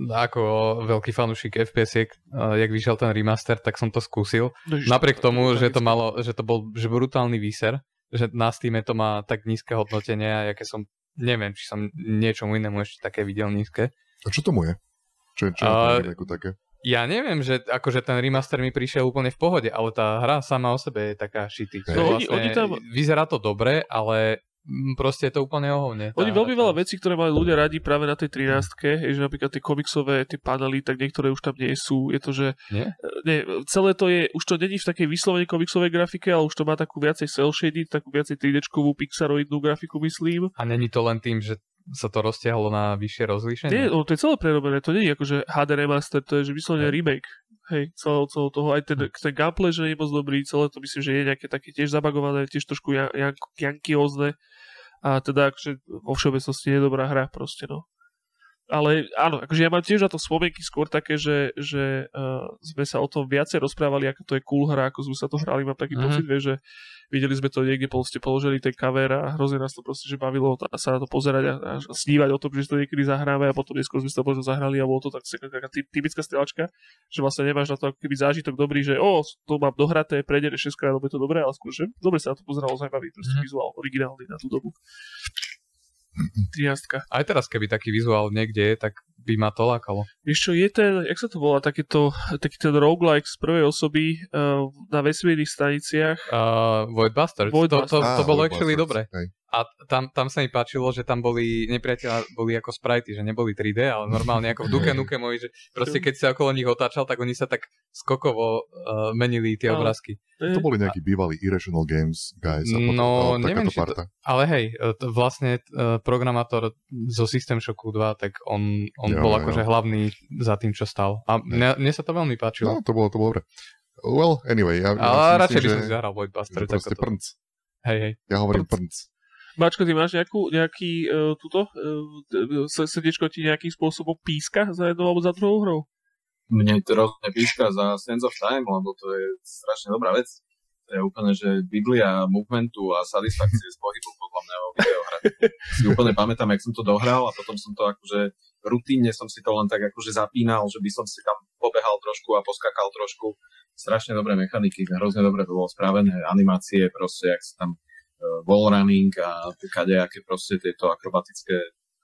ako veľký fanúšik FPS-iek, uh, jak vyšiel ten remaster, tak som to skúsil. No, Ježiš, Napriek to- tomu, to- že to malo, že to bol že brutálny výser, že na Steam to má tak nízke hodnotenie a jaké som, neviem, či som niečomu inému ešte také videl nízke. a čo tomu je? Čo, čo je tom také? Ja neviem, že akože ten remaster mi prišiel úplne v pohode, ale tá hra sama o sebe je taká shitty. Že No, oni tam- Vyzerá to dobre, ale proste je to úplne ohovne. Oni veľmi tá- veľa vecí, ktoré mali ľudia radi práve na tej 13 že napríklad tie komiksové, tie panely, tak niektoré už tam nie sú. Je to, že... Nie? Nie, celé to je, už to není v takej vyslovene komiksovej grafike, ale už to má takú viacej cel shaded, takú viacej 3D-čkovú pixaroidnú grafiku, myslím. A není to len tým, že sa to roztiahlo na vyššie rozlíšenie? Nie, no, to je celé prerobené, to nie je akože HD remaster, to je že vyslovene remake. Hej, celého, celého toho, aj ten, ten gameplay, že je moc dobrý, celé to myslím, že je nejaké také tiež zabagované, tiež trošku jan, jan, jankiózne a teda akože vo všeobecnosti je dobrá hra proste, no. Ale áno, akože ja mám tiež na to spomienky skôr také, že, že uh, sme sa o tom viacej rozprávali, ako to je cool hra, ako sme sa to hrali, mám taký Mhm. mm-hmm. pocit, že videli sme to niekde, ste položili ten cover a hrozne nás to proste, že bavilo a sa na to pozerať a, a snívať o tom, že to niekedy zahráme a potom neskôr sme to možno zahrali a bolo to tak taká ty- typická stelačka, že vlastne nemáš na to ako keby zážitok dobrý, že o, to mám dohraté, prejdem 6 krát, lebo je to dobré, ale skôr, že dobre sa na to pozeralo, zaujímavý, proste Mhm. vizuál, originálny na tú dobu. 13. Aj teraz, keby taký vizuál niekde je, tak by ma to lákalo. Vieš čo, je ten, jak sa to volá, takéto, taký ten roguelike z prvej osoby uh, na vesmírnych staniciach. Uh, Void Bastards, Void to, to, to, Á, bolo Void actually Bastards, dobre. hej. A tam, tam sa mi páčilo, že tam boli nepriateľa boli ako sprajty, že neboli 3D, ale normálne ako v Duke Nukemovi, že proste keď sa okolo nich otáčal, tak oni sa tak skokovo uh, menili tie Áno. obrázky. To boli nejakí bývalí Irrational Games guys. a potom- No, ale neviem, či to- parta. Ale hej, e, to vlastne uh, programátor zo System Shocku 2, tak on, on Jo, bol jo. akože hlavný za tým, čo stal. A mne, mne sa to veľmi páčilo. No, to bolo, to bolo dobre. Well, anyway, ja, ja ale si radšej by som si zahral Void že Busters. proste to. prnc. Hej, hej. Ja hovorím Prnc. prnc. Mačko, ty máš nejakú, nejaký uh, túto, uh, srdiečko ti nejakým spôsobom píska za jednou alebo za druhou hrou? Mne to rozhodne píska za Sense of Time, lebo to je strašne dobrá vec. To je úplne, že Biblia movementu a satisfakcie z pohybu podľa mňa o videohre. Si úplne pamätám, jak som to dohral a potom som to akože rutínne som si to len tak akože zapínal, že by som si tam pobehal trošku a poskakal trošku. Strašne dobré mechaniky, hrozne dobre to bolo spravené, animácie proste, jak sa tam uh, wall running a kadejaké proste tieto akrobatické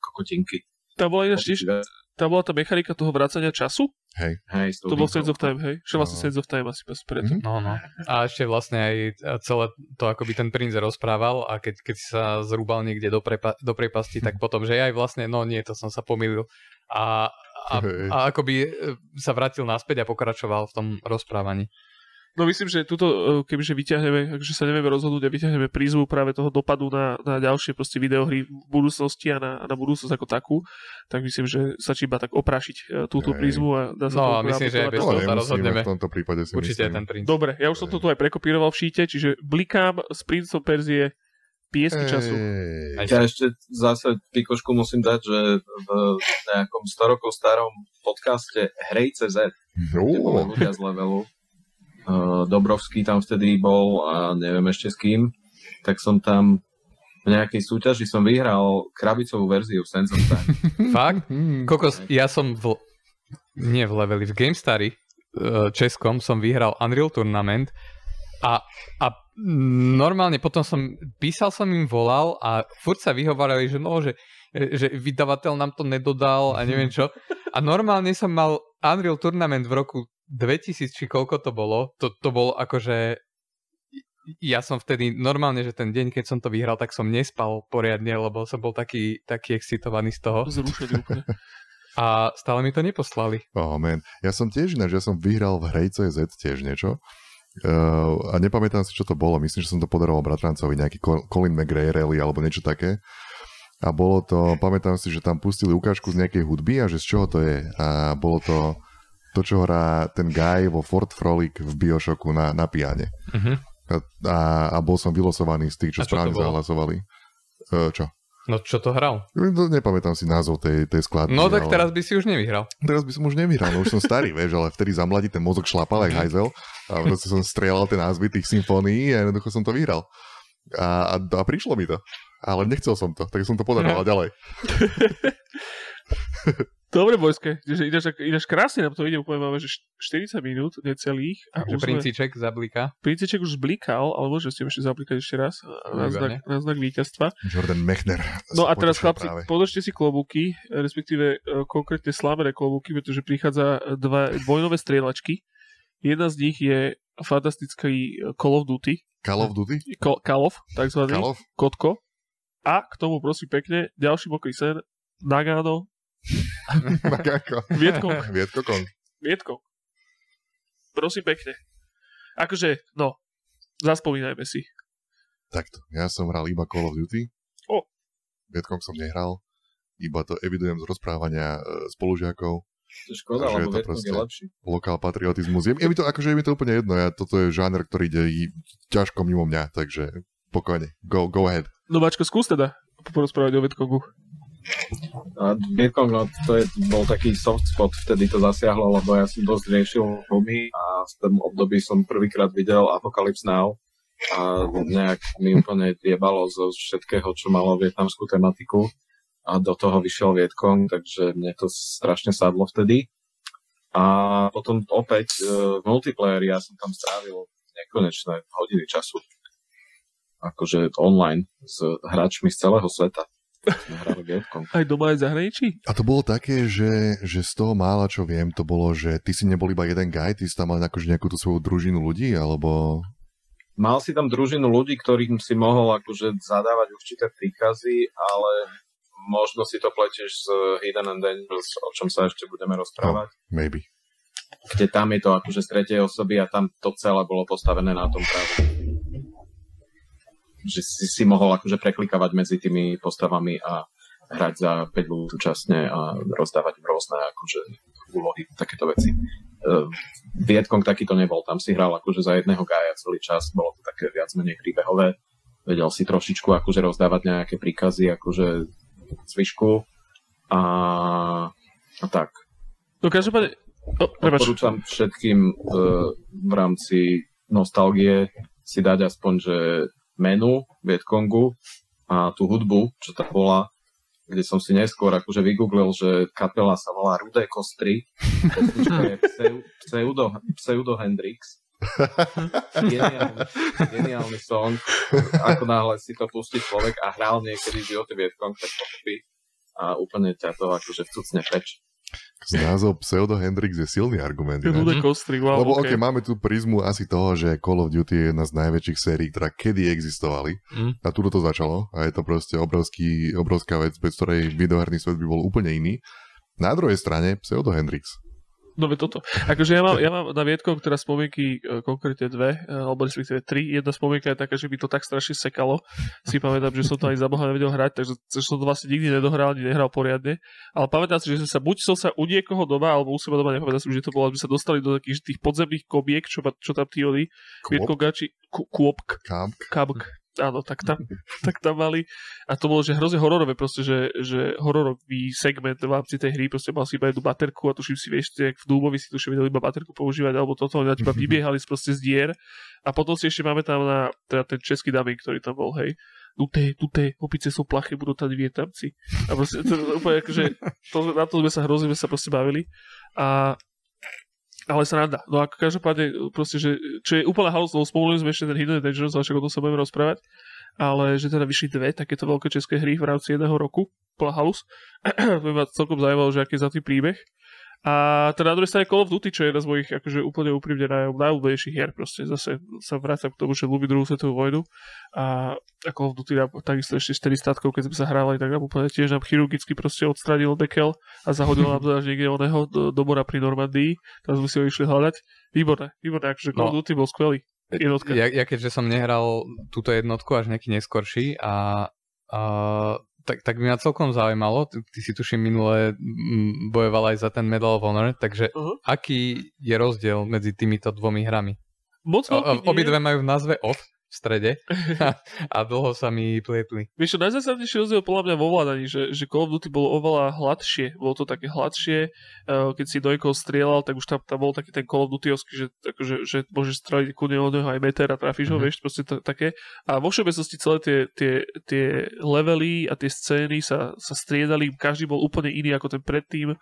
kokotinky. Tam bola ináč tiež, tam bola tá mechanika toho vracania času? Hej. Hej, To bol. Sense of Time, hej? Čo vlastne No. Sense of Time asi preto. Mhm. No, no. A ešte vlastne aj celé to, ako by ten princ rozprával a keď, keď sa zrúbal niekde do, prepa- do prepasti, tak potom, že aj vlastne, no nie, to som sa pomýlil. A, a, a ako by e, sa vrátil naspäť a pokračoval v tom rozprávaní. No myslím, že tuto, uh, kebyže vyťahneme, že sa nevieme rozhodnúť a vyťahneme prízvu práve toho dopadu na, na ďalšie proste videohry v budúcnosti a na, a na budúcnosť ako takú, tak myslím, že sa iba tak oprášiť uh, túto prízvu a dá sa No, to a myslím, že aj bez na- toho sa rozhodneme. v tomto prípade si Určite myslím. ten princ. Dobre, ja už som to tu aj prekopíroval v šíte, čiže blikám s princom Perzie piesky času. Ej. Aj- Ja ešte zase pikošku musím dať, že v nejakom 100 rokov starom podcaste Hrej.cz, kde boli Ó, ľudia z levelu, Dobrovský tam vtedy bol a neviem ešte s kým, tak som tam v nejakej súťaži som vyhral krabicovú verziu Sense of Time. Fakt? Kokos, ja som v... Nie v leveli, v GameStari eh, českom som vyhral Unreal Tournament a, a normálne potom som, písal som im, volal a furt sa vyhovárali, že no, že, že vydavateľ nám to nedodal a neviem čo. A normálne som mal Unreal Tournament v roku 2000, či koľko to bolo, to, to bol akože ja som vtedy normálne, že ten deň, keď som to vyhral, tak som nespal poriadne, lebo som bol taký, taký excitovaný z toho Zrušený úplne. a stále mi to neposlali. Oh, man. Ja som tiež ináč, ja som vyhral v hrej.cz tiež niečo. Uh, a nepamätám si, čo to bolo. Myslím, že som to podaroval bratrancovi, nejaký Col- Colin McRae rally alebo niečo také. A bolo to, pamätám si, že tam pustili ukážku z nejakej hudby a že z čoho to je. A bolo to to, čo hrá ten guy vo Fort Frolic v Bioshocku na, na piane. Uh-huh. A, a, bol som vylosovaný z tých, čo A čo správne zahlasovali. Uh, čo? No čo to hral? No, Nepamätám si názov tej, tej skladby. No tak ale... teraz by si už nevyhral. Teraz by som už nevyhral, no už som starý, vieš, ale vtedy za mladí ten mozog šlapal jak hajzel a proste som strieľal tie názvy tých symfónií a jednoducho som to vyhral. A, a, a prišlo mi to. Ale nechcel som to, tak som to podaroval ďalej. Dobre, Bojské, že ináč, ináč krásne nám to ide, úplne máme, že 40 minút, necelých. A Že už sme, princíček zablíka. princíček už zblikal, ale môžem si ešte zablikať ešte raz na znak, na znak víťazstva. Jordan Mechner. No a teraz chlapci, práve. podržte si klobúky, respektíve e, konkrétne slamené klobúky, pretože prichádza dva dvojnové strieľačky. Jedna z nich je fantastický e, Call of Duty, Call of Duty? Call of, takzvaný, Call of? Kotko. A k tomu prosím pekne, ďalší mokrý sen, Nagano, Tak ako? Vietkong. Vietkokong. Vietko. Prosím pekne. Akože, no, zaspomínajme si. Takto, ja som hral iba Call of Duty. O. Vietkong som nehral. Iba to evidujem z rozprávania e, spolužiakov. To je škoda, Takže je to Vietnam je proste- lepší. Lokál patriotizmus. Je, je, mi to, akože je mi to úplne jedno. Ja, toto je žáner, ktorý ide ťažko mimo mňa, takže pokojne. Go, go ahead. No Bačko, skús teda porozprávať o Vietkongu. A Vietcong, no, to je, bol taký soft spot, vtedy to zasiahlo, lebo ja som dosť riešil filmy a v tom období som prvýkrát videl Apocalypse Now a nejak mi úplne jebalo zo všetkého, čo malo vietnamskú tematiku a do toho vyšiel Vietkong, takže mne to strašne sadlo vtedy. A potom opäť uh, multiplayer, ja som tam strávil nekonečné hodiny času akože online s hráčmi z celého sveta. Aj doma, aj zahraničí? A to bolo také, že, že z toho mála, čo viem, to bolo, že ty si nebol iba jeden guy, ty si tam mal akože nejakú tú svoju družinu ľudí, alebo... mal si tam družinu ľudí, ktorým si mohol akože zadávať určité príkazy, ale možno si to pletieš s Hidden and Dangerous, o čom sa ešte budeme rozprávať. Oh, maybe. Kde tam je to akože z tretej osoby a tam to celé bolo postavené na tom práve. Že si si mohol akože preklikávať medzi tými postavami a hrať za 5 ľudí súčasne a rozdávať im rôzne akože úlohy, takéto veci. Uh, Vietkong takýto nebol, tam si hral akože za jedného gája celý čas, bolo to také viac menej príbehové, vedel si trošičku akože rozdávať nejaké príkazy akože zvyšku a, a tak. No každopádne, prepač. Odporúčam všetkým uh, v rámci nostalgie si dať aspoň, že menu Vietkongu a tú hudbu, čo tam bola, kde som si neskôr akože vygooglil, že kapela sa volá Rudé kostry, je pseudo, pseudo Hendrix. geniálny, geniálny song. Ako náhle si to pustí človek a hral niekedy v živote Vietkong, tak pochopí a úplne ťa to akože vcucne preč. Z názov Pseudo Hendrix je silný argument. Rudé kostry, wow, Lebo okay. okay, máme tu prizmu asi toho, že Call of Duty je jedna z najväčších sérií, ktorá kedy existovali. Mm. A tu to začalo a je to proste obrovský, obrovská vec, bez ktorej videoherný svet by bol úplne iný. Na druhej strane Pseudo Hendrix. No ve toto. Akože ja mám, ja mám na Vietkom teraz spomienky e, konkrétne dve, e, alebo respektíve tri. Jedna spomienka je taká, že by to tak strašne sekalo. Si pamätám, že som to ani za Boha nevedel hrať, takže že som to vlastne nikdy nedohral, ani nehral poriadne. Ale pamätám si, že som sa buď som sa u niekoho doma, alebo u seba doma, nepamätám si, že to bolo, aby sa dostali do takých tých podzemných kobiek, čo, čo tam tí oni, Vietkongači, ku- kôpk, Kamp. Áno, tak tam, tak tam mali. A to bolo, že hrozne hororové, proste, že, že hororový segment v rámci tej hry, proste mal si iba jednu baterku a tuším si, vieš, jak v Dúmovi si tuším vedel iba baterku používať, alebo toto, oni na teba vybiehali proste z dier. A potom si ešte máme tam na teda ten český dubbing, ktorý tam bol, hej. Tuté, tuté, opice sú plaché, budú tady Vietnamci. A proste, to, to, úplne akože, to, na to sme sa hrozne sme sa proste bavili. A ale sranda. No ako každopádne, proste, že, čo je úplne halus, lebo spomenuli sme ešte ten Hidden Dangerous, ale však o tom sa budeme rozprávať, ale že teda vyšli dve takéto veľké české hry v rámci jedného roku, bola halus. to by ma celkom zaujímalo, že aký je za tým príbeh. A teda na druhej strane Call of Duty, čo je jedna z mojich akože úplne úprimne naj, najúbenejších hier, proste zase sa vrácam k tomu, že ľúbi druhú svetovú vojnu a, a Call of Duty nám takisto ešte 4 statkov, keď sme sa hrávali, tak nám úplne tiež nám chirurgicky proste odstranil dekel a zahodil nám to až niekde oného do, do mora pri Normandii, tam sme si ho išli hľadať. Výborné, výborné, akože Call of No. Duty bol skvelý. Jednotka. Ja, ja keďže som nehral túto jednotku až nejaký neskorší a, a tak, tak by ma celkom zaujímalo, ty, ty si tuším minule mm, bojoval aj za ten Medal of Honor, takže Uh-huh. aký je rozdiel medzi týmito dvomi hrami? Moc O, obidve majú v názve off v strede a dlho sa mi plietli. Vieš čo, najzásadnejší rozdiel podľa mňa vo vládaní, že, že Call of Duty bolo oveľa hladšie, bolo to také hladšie, uh, keď si dojkou strieľal, tak už tam, tam bol taký ten Call of Duty, že, akože, že môžeš streliť od neho aj meter a trafíš ho, Mhm. vieš, proste to, také. A vo všeobecnosti celé tie, tie, tie levely a tie scény sa, sa striedali, každý bol úplne iný ako ten predtým.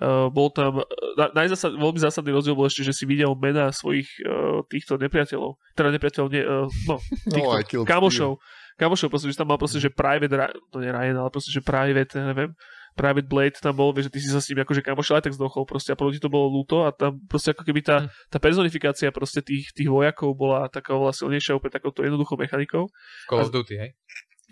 Uh, bol tam, na, najzásad, veľmi zásadný rozdiel bol ešte, že si videl mená svojich uh, týchto nepriateľov, teda nepriateľov, nie, uh, no, týchto I killed kamošov, kamošov, proste, že tam mal proste, že private, to nie Ryan, ale proste, že private, ja neviem, private Blade tam bol, vieš, že ty si sa s ním akože kamošil aj tak zdochol proste a proti to bolo ľúto a tam proste ako keby tá, tá personifikácia proste tých, tých vojakov bola taká oveľa silnejšia úplne takouto jednoduchou mechanikou Call of Duty, hej?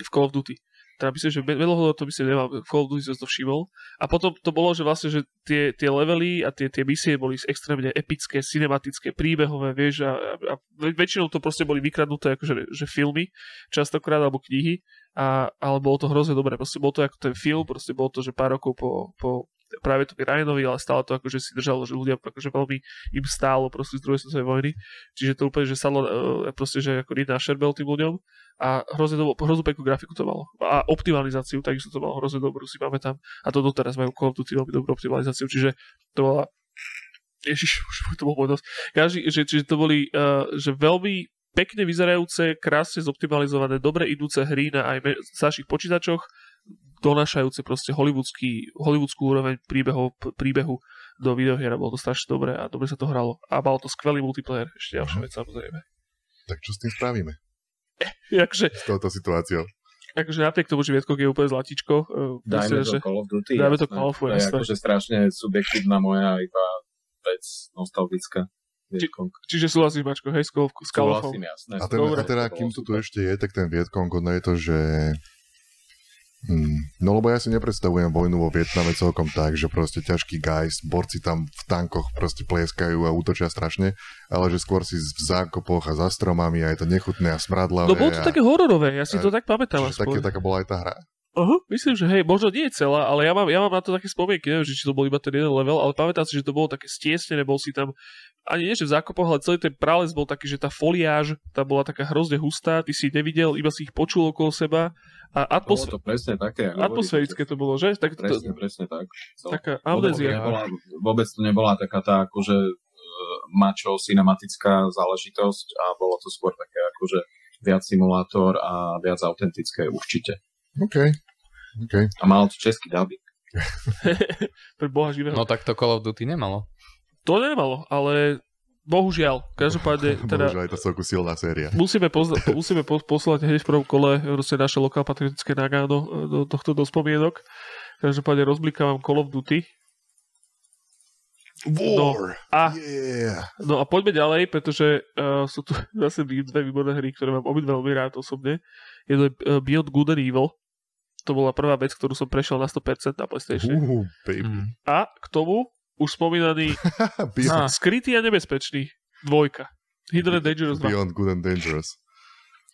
v Call of Duty. Teda myslím, že Medal to myslím nemal, v Call of Duty si to všimol. A potom to bolo, že vlastne, že tie, tie levely a tie, tie misie boli extrémne epické, cinematické, príbehové, vieš, a, a, a väč- väčšinou to proste boli vykradnuté akože že filmy, častokrát, alebo knihy, a, ale bolo to hrozne dobré. Proste bolo to ako ten film, proste bolo to, že pár rokov po, po práve to Ryanovi, ale stále to akože si držalo, že ľudia akože veľmi im stálo proste z druhej svetovej vojny. Čiže to úplne, že sadlo uh, proste, že ako na šerbel tým ľuďom a hrozne, bolo- hrozne peknú grafiku to malo. A optimalizáciu, takisto to malo hrozne dobrú, si pamätám. A to doteraz majú Call of Duty veľmi dobrú optimalizáciu, čiže to bola Ježiš, už to bol nos. Každý, že, čiže to boli uh, že veľmi pekne vyzerajúce, krásne zoptimalizované, dobre idúce hry na aj me- starších počítačoch, donášajúce proste hollywoodský, hollywoodskú úroveň príbehov, príbehu do videohier a bolo to strašne dobré a dobre sa to hralo. A malo to skvelý multiplayer, ešte ďalšia Mhm. vec samozrejme. Tak čo s tým spravíme? Akože, S touto situáciou. akože napriek tomu, že Vietkok je úplne zlatičko, uh, Dajme myslím, to že Call of Duty. Dajme to. Call of Duty, To je akože strašne subjektívna moja iba vec nostalgická. Vietcong. Čiže súhlasíš, Mačko, hej, s of Súhlasím, jasné. A, ten, Dobre. a teda, kým to tu ešte je, tak ten Vietkong, ono je to, že... Hmm, no lebo ja si nepredstavujem vojnu vo Vietname celkom tak, že proste ťažký guys, borci tam v tankoch proste plieskajú a útočia strašne, ale že skôr si v zákopoch a za stromami a je to nechutné a smradlavé. No bolo to a, také hororové, ja si a- to tak pamätám čiže také, taká bola aj tá hra. Aha, myslím, že hej, možno nie je celá, ale ja mám, ja mám na to také spomienky, neviem, že či to bol iba ten jeden level, ale pamätám si, že to bolo také stiesnené, bol si tam, ani nie že v zákopoch, ale celý ten prales bol taký, že tá foliáž, tá bola taká hrozne hustá, ty si nevidel, iba si ich počul okolo seba a Bolo atmos- to presne také. atmosférické to bolo, že? Tak to, Presne, presne tak. So, taká amnézia. nebola, vôbec to nebola taká tá akože uh, mačo cinematická záležitosť a bolo to skôr také akože viac simulátor a viac autentické určite. OK. OK. A malo to český dubbing. Pre boha živého. No tak to Call of Duty nemalo. To nemalo, ale bohužiaľ, každopádne teda Bože, aj to celku silná séria. musíme, pozna- musíme po- poslať hneď v prvom kole proste naše lokál patriotické nagáno do tohto do spomienok. Každopádne rozblikávam Call of Duty. War! A, Yeah! no a poďme ďalej, pretože uh, sú tu zase dve výborné hry, ktoré mám obidve veľmi rád osobne. Jedno je uh, Beyond Good and Evil. To bola prvá vec, ktorú som prešiel na 100% na PlayStation. Uh, baby. A k tomu už spomínaný Beyond, Skrytý a nebezpečný. Dvojka. Hidden and Dangerous 2. beyond good and dangerous.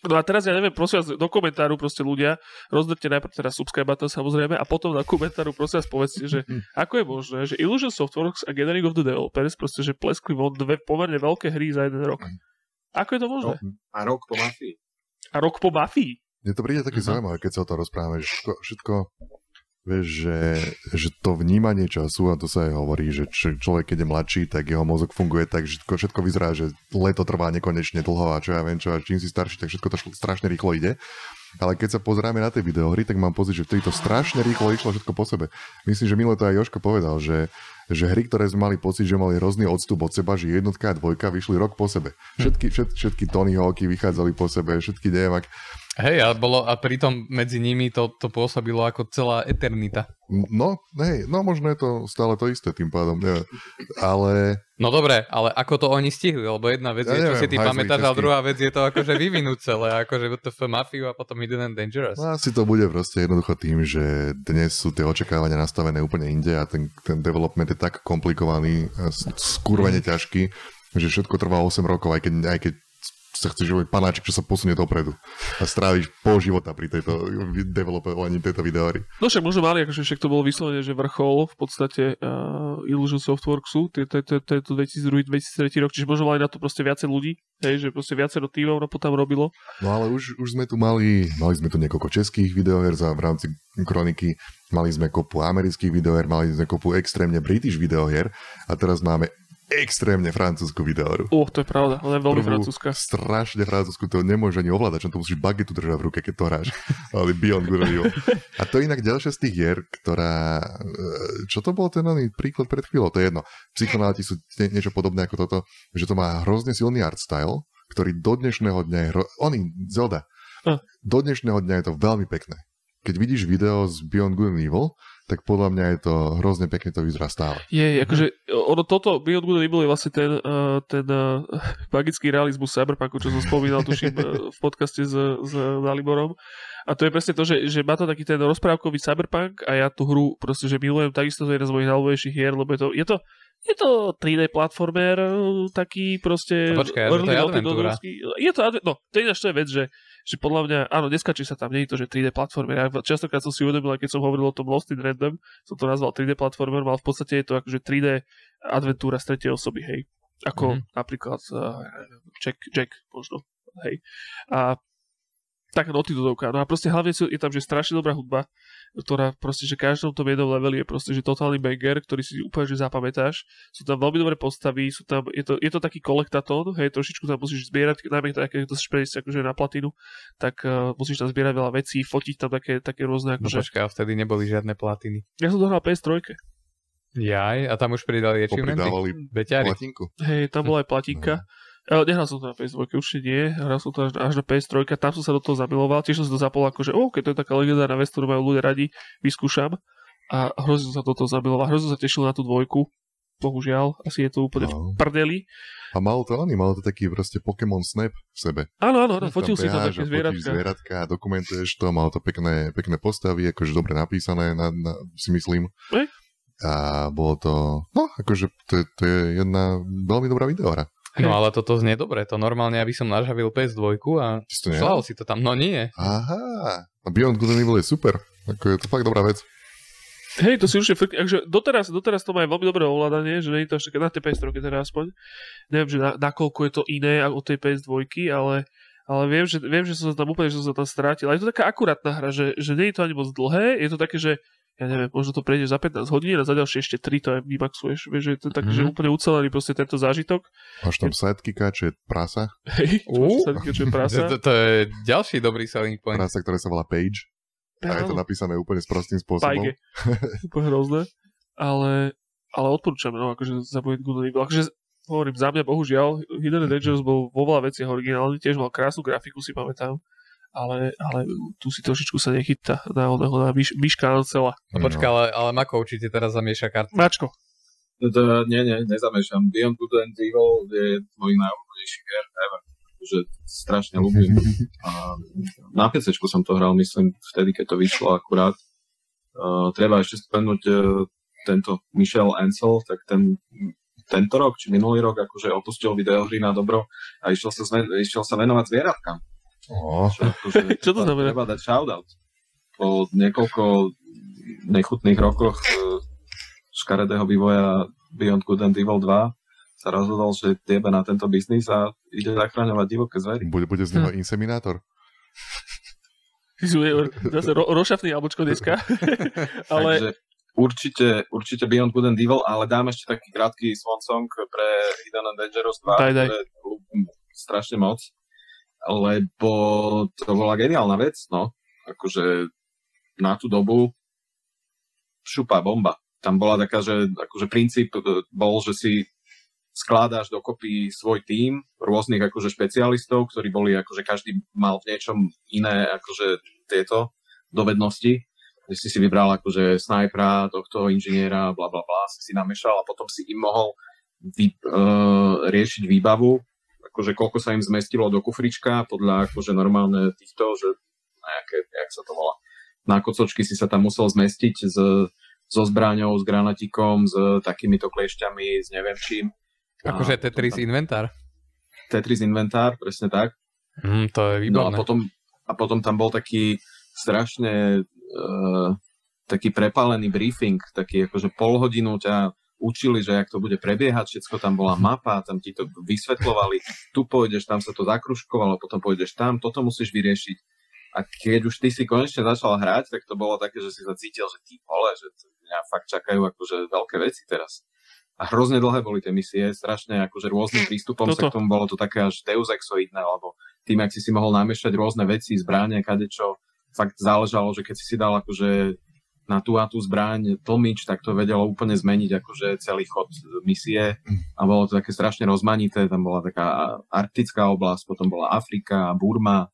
No a teraz ja neviem, prosím vás, do komentáru proste ľudia, rozdrte najprv teraz subscribe button samozrejme a potom na komentáru prosím vás povedzte, že ako je možné, že Illusion Softworks a Gathering of the Developers proste, že pleskli von dve pomerne veľké hry za jeden rok. Ako je to možné? No, a rok po mafii. A rok po Mafii. Mne to príde také Mhm. zaujímavé, keď sa o tom rozprávame, že všetko, všetko vieš, že, že to vnímanie času, a to sa aj hovorí, že č- človek, keď je mladší, tak jeho mozog funguje tak, že všetko, všetko vyzerá, že leto trvá nekonečne dlho a čo ja viem čo, a čím si starší, tak všetko to šl- strašne rýchlo ide. Ale keď sa pozrieme na tie videohry, tak mám pocit, že vtedy to strašne rýchlo išlo všetko po sebe. Myslím, že minule to aj Joško povedal, že, že hry, ktoré sme mali pocit, že mali hrozný odstup od seba, že jednotka a dvojka vyšli rok po sebe. Všetky, všet, všetky Tony Hawky vychádzali po sebe, všetky neviem, ak, Hej, a, bolo, a pritom medzi nimi to, to pôsobilo ako celá eternita. No, hej, no možno je to stále to isté tým pádom, neviem. Ale No dobre, ale ako to oni stihli, lebo jedna vec Ja je, čo neviem, si ty pamätáš, a druhá vec je to akože vyvinúť celé, akože WTF Mafiu a potom Hidden and Dangerous. no, asi to bude proste jednoducho tým, že dnes sú tie očakávania nastavené úplne inde a ten, ten development je tak komplikovaný, skurvene ťažký, že všetko trvá 8 rokov, aj keď, aj keď sa chceš robiť panáčik, čo sa posunie dopredu a stráviš pol života pri tejto developovaní tejto videóry. No však možno mali, akože však to bolo vyslovene, že vrchol v podstate uh, Illusion Softworksu, tento 2002-2003 rok, čiže možno mali na to proste viacej ľudí, hej, že proste viacero tímov na tam robilo. No ale už, už sme tu mali, mali sme tu niekoľko českých videoher za v rámci kroniky, mali sme kopu amerických videoher, mali sme kopu extrémne british videoher a teraz máme extrémne francúzsku videohru. O, to je pravda, ale veľmi Prvú francúzska. Strašne francúzsku, to nemôže ani ovládať, to musíš bagetu držať v ruke, keď to hráš. Ale Beyond Good and Evil. A to je inak ďalšia z tých hier, ktorá... e, Čo to bol ten oný príklad pred chvíľou? To je jedno. Psychonauti sú nie, niečo podobné ako toto, že to má hrozne silný art style, ktorý do dnešného dňa je... Hro... Oni, Zelda. Hm. Do dnešného dňa je to veľmi pekné. Keď vidíš video z Beyond Good and Evil, tak podľa mňa je to hrozne pekne to vyzerá stále. Je, akože ono toto Beyond Good and Evil je vlastne ten, uh, ten uh, magický realizmus Cyberpunku, čo som spomínal, tuším, uh, v podcaste s, s Daliborom. A to je presne to, že, že má to taký ten rozprávkový Cyberpunk a ja tú hru proste, že milujem, takisto to je jedna z mojich najľúbenejších hier, lebo je to, je to je to 3D platformer, taký proste... A počkaj, a že to je adventúra. Je to, adve- no, to je ináč to je vec, že, že podľa mňa, áno, neskačí sa tam, nie je to, že 3D platformer. Ja častokrát som si uvedomil, keď som hovoril o tom Lost in Random, som to nazval 3D platformer, ale v podstate je to akože 3D adventúra z tretej osoby, hej. Ako Mhm. mm-hmm. napríklad uh, Jack, Jack možno, hej. A taká Naughty Dogovka. No a proste hlavne je tam, že strašne dobrá hudba, ktorá proste, že každom tom jednom leveli je proste, že totálny banger, ktorý si úplne, že zapamätáš. Sú tam veľmi dobré postavy, sú tam, je to, je to taký kolektatón, hej, trošičku tam musíš zbierať, najmä tak, keď to prejsť akože na platinu, tak uh, musíš tam zbierať veľa vecí, fotiť tam také, také rôzne, No akože... počkaj, a vtedy neboli žiadne platiny. Ja som dohral PS3. Jaj, a tam už pridali achievementy. Popridávali platinku. Hej, tam bola aj platinka. No. Nehral som to na PS2, určite nie. Hral som to až, až na PS3, tam som sa do toho zamiloval. Tiež som si to zapol ako, že oh, keď to je taká legendárna vec, ktorú majú ľudia radi, vyskúšam. A hrozne som sa do toho zamiloval. Hrozne sa tešil na tú dvojku. bohužiaľ, asi je to úplne v No. prdeli. A malo to oni, malo to taký proste Pokémon Snap v sebe. Áno, áno, áno, fotil si to také zvieratka. zvieratka dokumentuješ to, malo to pekné, pekné postavy, akože dobre napísané, na, na, si myslím. Hej. A bolo to, no, akože to, to je jedna veľmi dobrá videohra. No ale toto znie dobre, to normálne, aby som nažavil PS2 a Ty si to tam, no nie. Aha, a Beyond Good and Evil je super. Ako je to fakt dobrá vec. Hej, to si určite frk... Takže doteraz, doteraz to má aj veľmi dobré ovládanie, že nie je to až také na tej PS3 teda aspoň. Neviem, že na, nakoľko je to iné od tej PS2, ale, ale viem, že, viem, že som sa tam úplne, že som sa tam strátil. A je to taká akurátna hra, že, že nie je to ani moc dlhé, je to také, že ja neviem, možno to prejde za 15 hodín a za ďalšie ešte 3 to aj vymaxuješ. Vieš, že je to tak, mm-hmm. že úplne ucelený proste tento zážitok. Máš tam sidekicka, čo je prasa. Hej, Ú. čo, je To, prasa. to, to je ďalší dobrý selling point. Prasa, ktoré sa volá Page. A je to napísané úplne s prostým spôsobom. Pajge. Úplne hrozné. Ale, ale odporúčam, no, akože za Beyond Good and Evil. Akože hovorím, za mňa bohužiaľ, Hidden Dangerous bol vo veľa veciach originálny, tiež mal krásnu grafiku, si pamätám. Ale, ale tu si trošičku sa nechytá na oného, na myš, myška Ancela. No počkaj, ale, ale Mako určite teraz zamieša kartu. Mačko. To, nie, nie, nezamiešam. Beyond Good and Evil je môj najobľúbenejší her ever. Že strašne ľúbim. A na PC som to hral, myslím, vtedy, keď to vyšlo akurát. Uh, treba ešte spomenúť uh, tento Michel Ansel, tak ten tento rok, či minulý rok, akože opustil videohry na dobro a išiel sa, išiel sa venovať zvieratkám. Oh, Čo, akože, Čo to znamená? Treba dať shoutout. Po niekoľko nechutných rokoch škaredého vývoja Beyond Good and Evil 2 sa rozhodol, že jebe na tento biznis a ide zachraňovať divoké zvery. bude, bude z neho inseminátor. Ty si je- zase ro, rošafný jablčko dneska. ale Takže určite, určite Beyond Good and Evil, ale dám ešte taký krátky swan song pre Hidden and Dangerous 2, Daj, daj. ktoré ľúbim strašne moc, lebo to bola geniálna vec, no. Akože na tú dobu šupa bomba. Tam bola taká, že akože princíp e, bol, že si skládáš dokopy svoj tím rôznych akože špecialistov, ktorí boli akože každý mal v niečom iné akože tieto dovednosti že si si vybral akože snajpera, tohto inžiniera, bla bla bla, si si namiešal a potom si im mohol vy, uh, riešiť výbavu, akože koľko sa im zmestilo do kufrička podľa akože normálne týchto, že nejaké, jak sa to volá, na kocočky si sa tam musel zmestiť s, so zbraňou, s granatíkom, s takýmito kliešťami, s neviem čím. A Akože potom Tetris tam- inventár. Tetris inventár, presne tak. Mm, to je No a výborné. potom, a potom tam bol taký strašne uh, taký prepálený briefing, taký akože pol hodinu ťa učili, že jak to bude prebiehať, všetko tam bola mapa, tam ti to vysvetľovali, tu pôjdeš, tam sa to zakruškovalo, potom pôjdeš tam, toto musíš vyriešiť. A keď už ty si konečne začal hrať, tak to bolo také, že si sa cítil, že ty vole, že mňa fakt čakajú akože veľké veci teraz. A hrozne dlhé boli tie misie, strašne akože rôznym prístupom sa Toto. k tomu bolo to také až deus exoidné, alebo tým, ak si si mohol namiešať rôzne veci, zbráne, kadečo, fakt záležalo, že keď si si dal akože na tú a tú zbraň tlmič, tak to vedelo úplne zmeniť akože celý chod misie. A bolo to také strašne rozmanité, tam bola taká arktická oblasť, potom bola Afrika, Burma,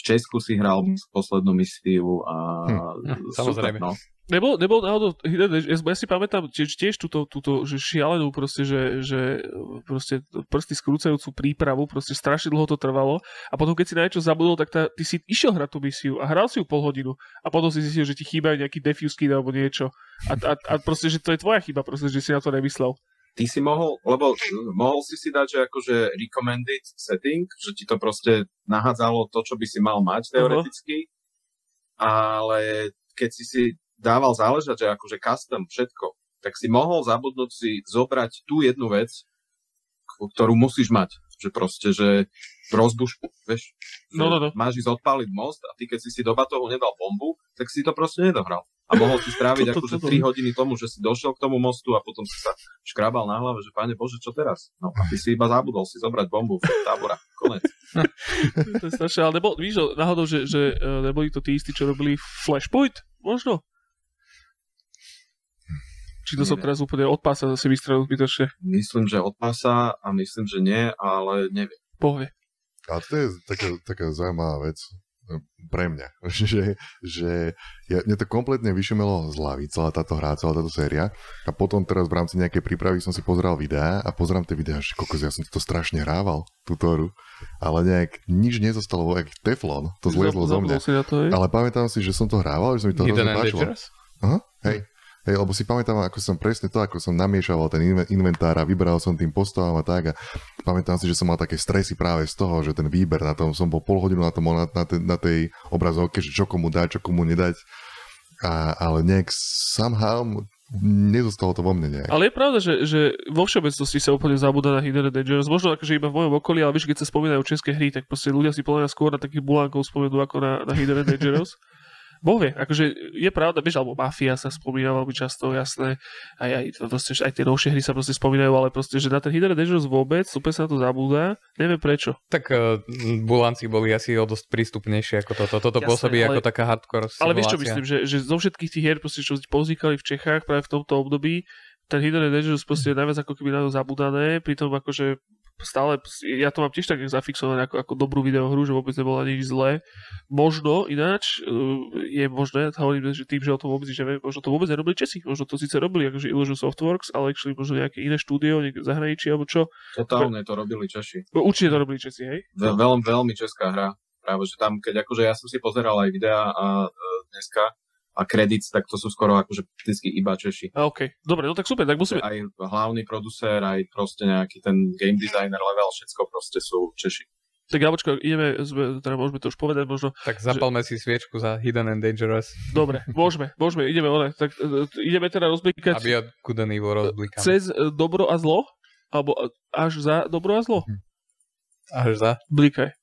v Česku si hral poslednú misiu a Hm, super, samozrejme. no. Nebol, nebol náhodou ja, ja si pamätám tiež, tiež túto, túto že šialenú proste, že, že proste prsty skrúcajúcu prípravu, proste strašne dlho to trvalo a potom keď si na niečo zabudol, tak tá, ty si išiel hrať tú misiu a hral si ju pol hodinu a potom si zistil, že ti chýbajú nejaký defuse kit alebo niečo a, a, a proste, že to je tvoja chyba, proste, že si na to nemyslel. Ty si mohol, lebo mm, mohol si si dať, že akože recommended setting, že ti to proste nahádzalo to, čo by si mal mať teoreticky, ale keď si si dával záležať, že akože custom všetko, tak si mohol zabudnúť si zobrať tú jednu vec, ktorú musíš mať. Že proste, že rozbušku, vieš, No, no, no. máš ísť odpáliť most a ty keď si si do batohu nedal bombu, tak si to proste nedohral. A mohol si stráviť akože toto- 3 hodiny tomu, že si došiel k tomu mostu a potom si sa škrabal na hlave, že pane Bože, čo teraz? No a ty si iba zabudol si zobrať bombu v tábora. Konec. to je strašné, ale nebol, víš, náhodou, že, že eh, neboli to tí istí, čo robili Flashpoint? Možno? Či to som teraz úplne od pása zase vystrelil zbytočne? Myslím, že od pasa a myslím, že nie, ale neviem. Povie. A to je taká, taká zaujímavá vec. Pre mňa. že, že ja, mne to kompletne vyšumelo z hlavy, celá táto hra, celá táto séria. A potom teraz v rámci nejakej prípravy som si pozeral videá a pozerám tie videá, že kokos, ja som to strašne hrával, túto hru. Ale nejak nič nezostalo, jak teflon, to zliezlo zo mňa. Ale pamätám si, že som to hrával, že sa mi to hrozne páčilo. Aha, hej. Hej, lebo si pamätám, ako som presne to, ako som namiešaval ten inve- inventár a vyberal som tým postavám a tak a pamätám si, že som mal také stresy práve z toho, že ten výber na tom, som bol pol hodinu na, tom, na, na, te- na tej obrazovke, že čo komu dať, čo komu nedať. A, ale nejak somehow nezostalo to vo mne nejak. Ale je pravda, že, že vo všeobecnosti sa úplne zabúda na Hidden Dangerous. Možno akože iba v mojom okolí, ale vieš, keď sa spomínajú české hry, tak proste ľudia si podľa skôr na takých bulánkov spomenú ako na, na Hidden Dangerous. Boh vie, akože je pravda, vieš, alebo Mafia sa spomína veľmi často, jasné, aj, aj, proste, aj tie novšie hry sa proste spomínajú, ale proste, že na ten Hidden Dangerous vôbec, úplne sa to zabúda, neviem prečo. Tak uh, Bulanci boli asi o dosť prístupnejšie ako toto. Toto Jasné, pôsobí ale- ako taká hardcore Ale vieš čo simulácia. myslím, že, že zo všetkých tých hier, proste, čo povznikali v Čechách práve v tomto období, ten Hidden Dangerous proste je najviac ako keby na to zabúdané, pritom akože stále, ja to mám tiež tak zafixované ako, ako dobrú videohru, že vôbec nebola nič zlé. Možno ináč, uh, je možné, hovorím, že tým, že o tom vôbec nič neviem, možno to vôbec nerobili Česi, možno to síce robili akože Illusion Softworks, ale actually možno nejaké iné štúdio, niekde zahraničí alebo čo. Totálne to robili Češi. No, určite to robili Česi, hej? Veľ, veľmi, veľmi česká hra. Práve, že tam, keď akože ja som si pozeral aj videá a, e, dneska a credits, tak to sú skoro akože vždycky iba Češi. A OK, dobre, no tak super, tak musíme, Aj hlavný producer, aj proste nejaký ten game designer level, všetko proste sú Češi. tak počkaj, ideme, sme, teda môžeme to už povedať, možno Tak zapalme si sviečku za Hidden and Dangerous, Dobre, môžeme, môžeme, ideme one. Tak e, e, ideme teda rozblikať aby od Evil rozblikám. cez e, dobro a zlo? Alebo až za dobro a zlo? Až za. Blikaj.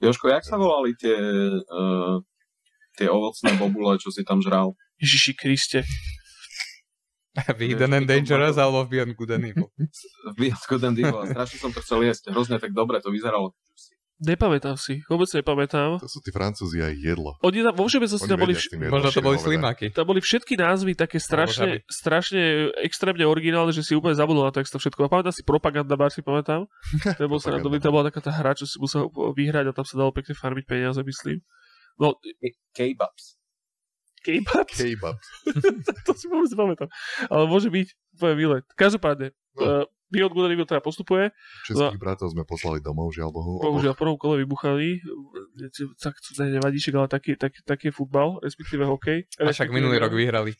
Joško, jak sa volali tie, uh, tie ovocné bobule, čo si tam žral? Ježiši Kriste. Hidden and Dangerous alebo v Beyond Good and Evil. V Beyond Good and Evil. Strašne som to chcel jesť. Hrozne tak dobre to vyzeralo. Nepamätám si, vôbec nepamätám. To sú tí Francúzi a ich jedlo. Oni tam, vo všeobecnosti tam boli, vš- Možno to boli slimáky. tam boli všetky názvy také strašne, strašne extrémne originálne, že si úplne zabudol na to, jak to všetko. A pamätám si Propaganda Bar, si pamätám. To bol sa tam bola taká tá hra, čo si musel vyhrať a tam sa dalo pekne farmiť peniaze, myslím. No, K-Babs. K-Babs? Kebab. to si vôbec nepamätám. Ale môže byť úplne milé. Každopádne, No. uh, Beyond Good teda postupuje. Českých bratov sme poslali domov, žiaľ Bohu. Bohužiaľ v prvom kole vybuchali. Tak to nevadí, ale taký, taký, taký je futbal, respektíve hokej. A však minulý rok vyhrali.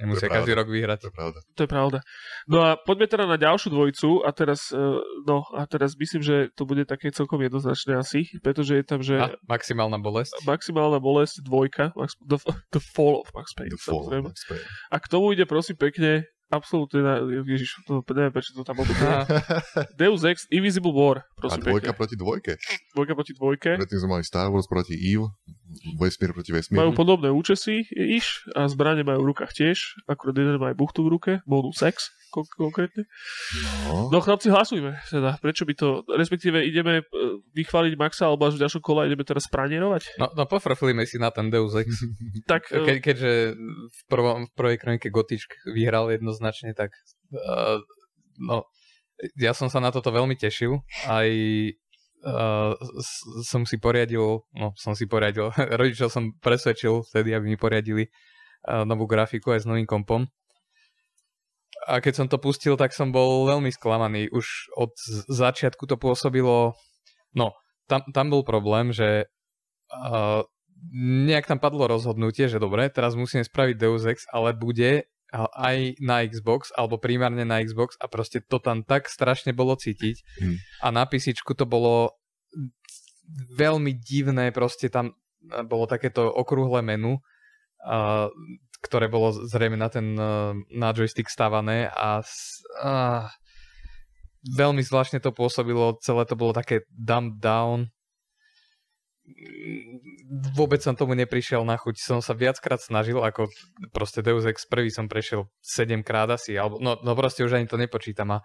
Nemusia To každý rok vyhrať. To je pravda. To je pravda. No a poďme teda na ďalšiu dvojicu a teraz, eh, no a teraz myslím, že to bude také celkom jednoznačné asi, pretože je tam, že A maximálna bolesť. maximálna bolesť dvojka, Max, the, the Fall of Max Payne, The Fall of. Max Payne. A k tomu ide prosím pekne absolútne, na, ježiš, to, neviem prečo to tam bolo. Deus Ex Invisible War, A prosím dvojka pekne. proti dvojke. Dvojka proti dvojke. Predtým sme mali Star Wars proti Eve, vesmír proti Majú vesmíru. podobné účesy, iš, a zbranie majú v rukách tiež, akurát jeden má aj buchtu v ruke, bonus sex konkrétne. No. No chlapci, hlasujme. Teda, prečo by to, respektíve ideme e, vychváliť Maxa, alebo až v ďalšom kole ideme teraz pranierovať? No, no pofrflíme si na ten Deus Ex. Tak, e, Ke, keďže v, prvom, v prvej kronike Gotičk vyhral jednoznačne, tak uh, no, ja som sa na toto veľmi tešil. Aj uh, som si poriadil, no som si poriadil, rodičov som presvedčil vtedy, aby mi poriadili uh, novú grafiku aj s novým kompom. A keď som to pustil, tak som bol veľmi sklamaný. Už od začiatku to pôsobilo... No, tam, tam bol problém, že uh, nejak tam padlo rozhodnutie, že dobre, teraz musíme spraviť Deus Ex, ale bude aj na Xbox, alebo primárne na Xbox a proste to tam tak strašne bolo cítiť. Hmm. A na písičku to bolo veľmi divné, proste tam bolo takéto okrúhle menu, a, ktoré bolo zrejme na ten a, na joystick stavané a, a veľmi zvláštne to pôsobilo, celé to bolo také dumbed down, vôbec som tomu neprišiel na chuť. Som sa viackrát snažil, ako proste Deus Ex prvý som prešiel 7 krát asi, alebo no, no proste už ani to nepočítam a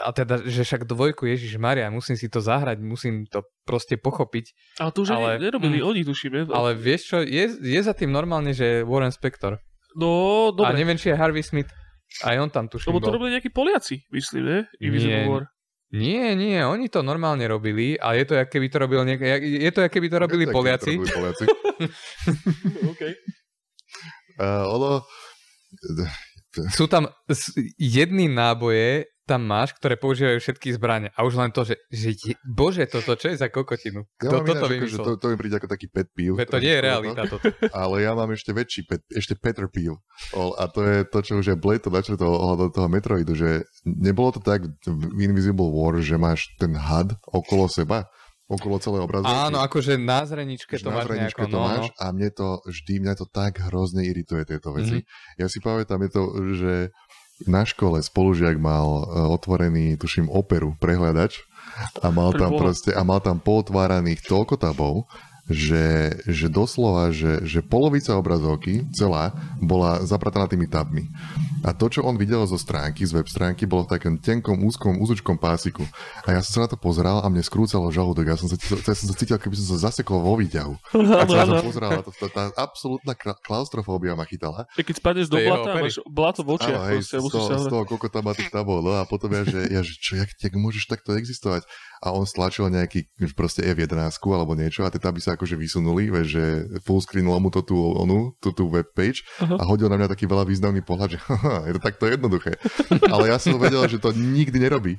a teda, že však dvojku Ježiš Maria, musím si to zahrať, musím to proste pochopiť. ale to už ale- nerobili mm. oni, tuším. je? Ale vieš čo, je, je za tým normálne, že Warren Spector. No, A dobre. neviem, či je Harvey Smith. Aj on tam tuším Lebo to bol. robili nejakí Poliaci, myslím, ne? Invisible Nie. War. Nie, nie, oni to normálne robili a je to, jak keby to robil niek- je to, jak keby to robili Tak, Poliaci. to robili Poliaci. Okay. Uh, ono... Sú tam jedny náboje, tam máš, ktoré používajú všetky zbranie. A už len to, že, že je, bože, toto čo je za kokotinu? Ja mám toto ináč, akože to, to mi príde ako taký pet peeve. To nie je realita toto. Ale ja mám ešte väčší, pet, ešte Peter Peel. O, A to je to, čo už je Blade to načrtol ohľadom toho Metroidu, že nebolo to tak v Invisible War, že máš ten had okolo seba, okolo celej obrazovky. Áno, akože na zreničke to na máš zreničke nejako. to No, máš no. a mne to vždy, mňa to tak hrozne irituje tieto veci. Mhm. Ja si pamätám, je to, že na škole spolužiak mal e, otvorený, tuším, operu, prehľadač a mal tam proste, a mal tam pootváraných toľko tabov, že, že doslova, že, že polovica obrazovky celá bola zaprataná tými tabmi. A to, čo on videl zo stránky, z web stránky, bolo v takom tenkom, úzkom, úzučkom pásiku. A ja som sa na to pozeral a mne skrúcalo žalúdok. Ja som sa, ja som sa cítil, keby som sa zasekol vo výťahu. A sa som pozeral, a to, tá, tá absolútna kla- klaustrofóbia ma chytala. Keď spadneš do To je jeho blata, máš blato v očiach. Áno, hej, proste, z, toho, sa z toho, koľko tam má tých tabov, no a potom ja, že, ja, že čo, jak, jak môžeš takto existovať? A on stlačil nejaký proste F11 alebo niečo a tie taby sa akože vysunuli, vieš, že full screenlo mu to tú, onu, tú, tú webpage Aha. a hodil na mňa taký veľa významný pohľad, že haha, je to takto jednoduché. Ale ja som vedel, že to nikdy nerobí.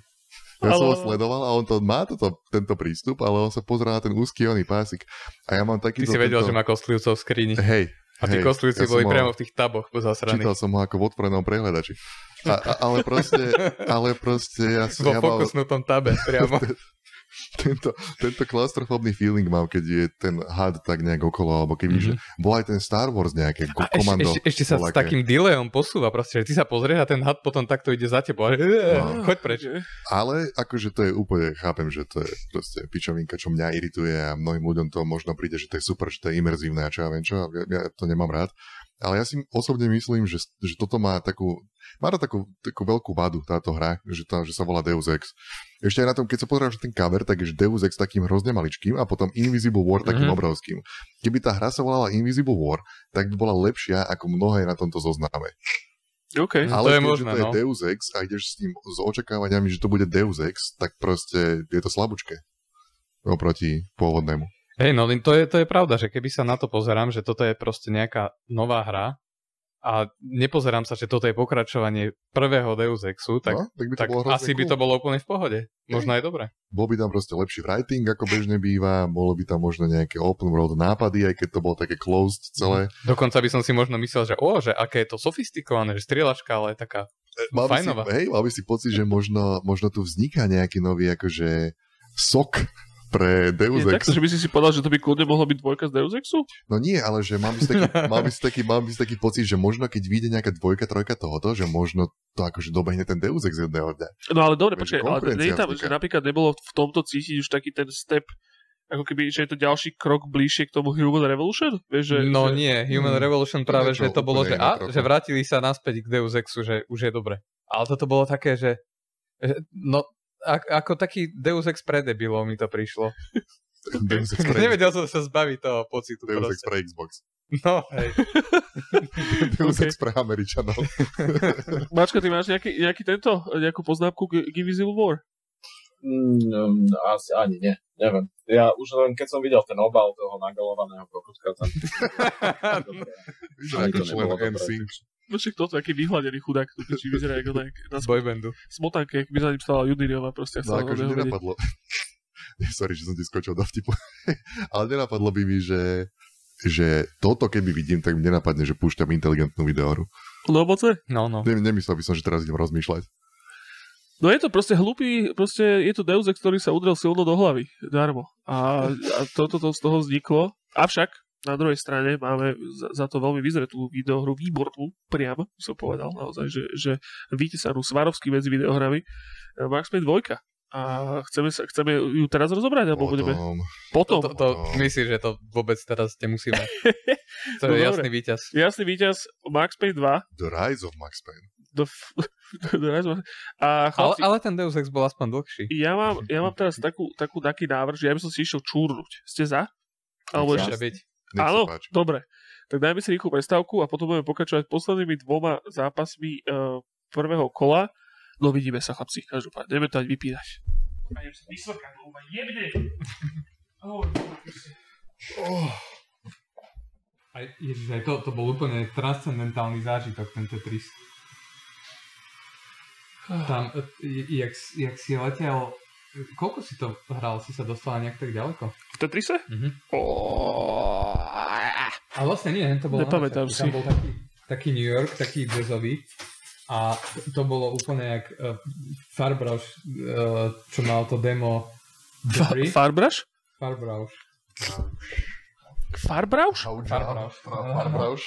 Ja som ho sledoval a on to má toto, tento prístup, ale on sa pozerá na ten úzky oný pásik. A ja mám Ty takýto... si vedel, tento... že má kostlivcov v skrini. Hej, A tí hej, kostlivci ja boli ho- priamo v tých taboch zasraní. Čítal som ho ako v otvorenom prehľadači. A, a, ale proste, ale proste ja, som- Vo ja mal fokusnutom tabe priamo. tento, tento klaustrofobný feeling mám, keď je ten had tak nejak okolo, alebo keď mm-hmm. bol aj ten Star Wars nejaké Mhm. A ešte, komando. ešte, ešte sa s takým delayom posúva proste, že ty sa pozrieš a ten had potom takto ide za tebou. No. Choď preč. Ale akože to je úplne, chápem, že to je proste pičovinka, čo mňa irituje a mnohým ľuďom to možno príde, že to je super, že to je imerzívne a čo ja viem čo, ja, ja to nemám rád. Ale ja si osobne myslím, že, že toto má takú, má to takú, takú veľkú vadu táto hra, že, tá, že sa volá Deus Ex. Ešte aj na tom, keď sa pozrieš na ten cover, tak je Deus Ex takým hrozne maličkým a potom Invisible War takým Mhm. obrovským. Keby tá hra sa volala Invisible War, tak by bola lepšia ako mnohé na tomto zozname. OK. Mm, Ale to je možné, to je no. Deus Ex a ideš s tým s očakávaniami, že to bude Deus Ex, tak proste je to slabúčke oproti pôvodnému. Hej, no to je, to je pravda, že keby sa na to pozerám, že toto je proste nejaká nová hra a nepozerám sa, že toto je pokračovanie prvého Deus Exu, tak, no, tak by to tak asi by cool. to bolo úplne v pohode. Možno aj dobre. Bol by tam proste lepší writing, ako bežne býva, bolo by tam možno nejaké open world nápady, aj keď to bolo také closed celé. Dokonca by som si možno myslel, že o, že aké je to sofistikované, že strieľačka, ale je taká Mal by, si, hej, mal by si pocit, že možno, možno tu vzniká nejaký nový akože sok pre Deus Ex. takto, že by si si povedal, že to by kľudne mohla byť dvojka z Deus Exu? No nie, ale že mám by si taký, mal by si taký, mal by si taký pocit, že možno keď vyjde nejaká dvojka, trojka tohoto, že možno to akože dobehne ten Deus Ex dňa. No ale dobre, počkaj, ale nie je tam, vzniká. že napríklad nebolo v tomto cítiť už taký ten step, ako keby, že je to ďalší krok bližšie k tomu Human Revolution? Vieš, že, No že... nie, Human Mm, Revolution práve, niečo že to bolo, že, a, trochu. že vrátili sa naspäť k Deus Exu, že už je dobre. Ale toto bolo také, že, že no, ak, ako taký Deus Ex pre debilov mi to prišlo. Deus Ex pre, Nevedel som sa zbaviť toho pocitu. Deus Ex proste. pre Xbox. No, hej. Deus Okay. Ex pre Američanov. Mačka, ty máš nejaký, nejaký tento, nejakú poznámku k, Invisible War? Mm, asi ani nie, neviem. Ja už len keď som videl ten obal toho nagalovaného kokotka tam... Vyzerá Ani ako to člen. NSYNC. No však toto, aký vyhľadený chudák, tu či vyzerá ako na, na boybandu. smotanke, ak by za ním stala Judiriova proste. No akože nenapadlo. Sorry, že som ti skočil do vtipu. Ale nenapadlo by mi, že že toto keby vidím, tak mi nenapadne, že púšťam inteligentnú videohru. No? No, no. Ne, nemyslel by som, že teraz idem rozmýšľať. No je to proste hlupý, proste je to Deus Ex, ktorý sa udrel silno do hlavy, darmo. A, a toto to, z toho vzniklo. Avšak, na druhej strane máme za, za to veľmi vyzretú videohru, výbornú, priam, som povedal naozaj, že, že vytesanú Svarovský medzi videohrami, eh, Max Payne 2. A chceme, sa, chceme ju teraz rozobrať, alebo budeme Potom, potom. To, to, to No. myslím, že to vôbec teraz nemusíme. To No je dobre. jasný víťaz. Jasný víťaz Max Payne 2. The Rise of Max Payne. The f- the Rise of- a Ale, chlapci, ale ten Deus Ex bol aspoň dlhší. ja, mám, ja mám teraz takú, takú taký návrh, že ja by som si išiel čúrnuť. Ste za? Alebo ešte byť. Nech Áno, dobre. Tak dajme si rýchlu prestávku a potom budeme pokračovať poslednými dvoma zápasmi uh, prvého kola. No vidíme sa, chlapci, každopádne. Ideme to aj vypínať. A idem sa vysvrkať, lebo ma jebne. Oh, Aj, ježiš, aj to, to bol úplne transcendentálny zážitok, ten Tetris. Tam, e, jak, jak si letel, koľko si to hral? Si sa dostal nejak tak ďaleko? v Tetrise? Mhm. Oh. A vlastne nie, to bolo Nepamätám si. Tam bol taký, taký New York, taký jazzový. A to bolo úplne jak uh, Farbrush, uh, čo mal to demo Fa-. Farbrush? Farbrush. Farbrush? Farbrush. Farbrush.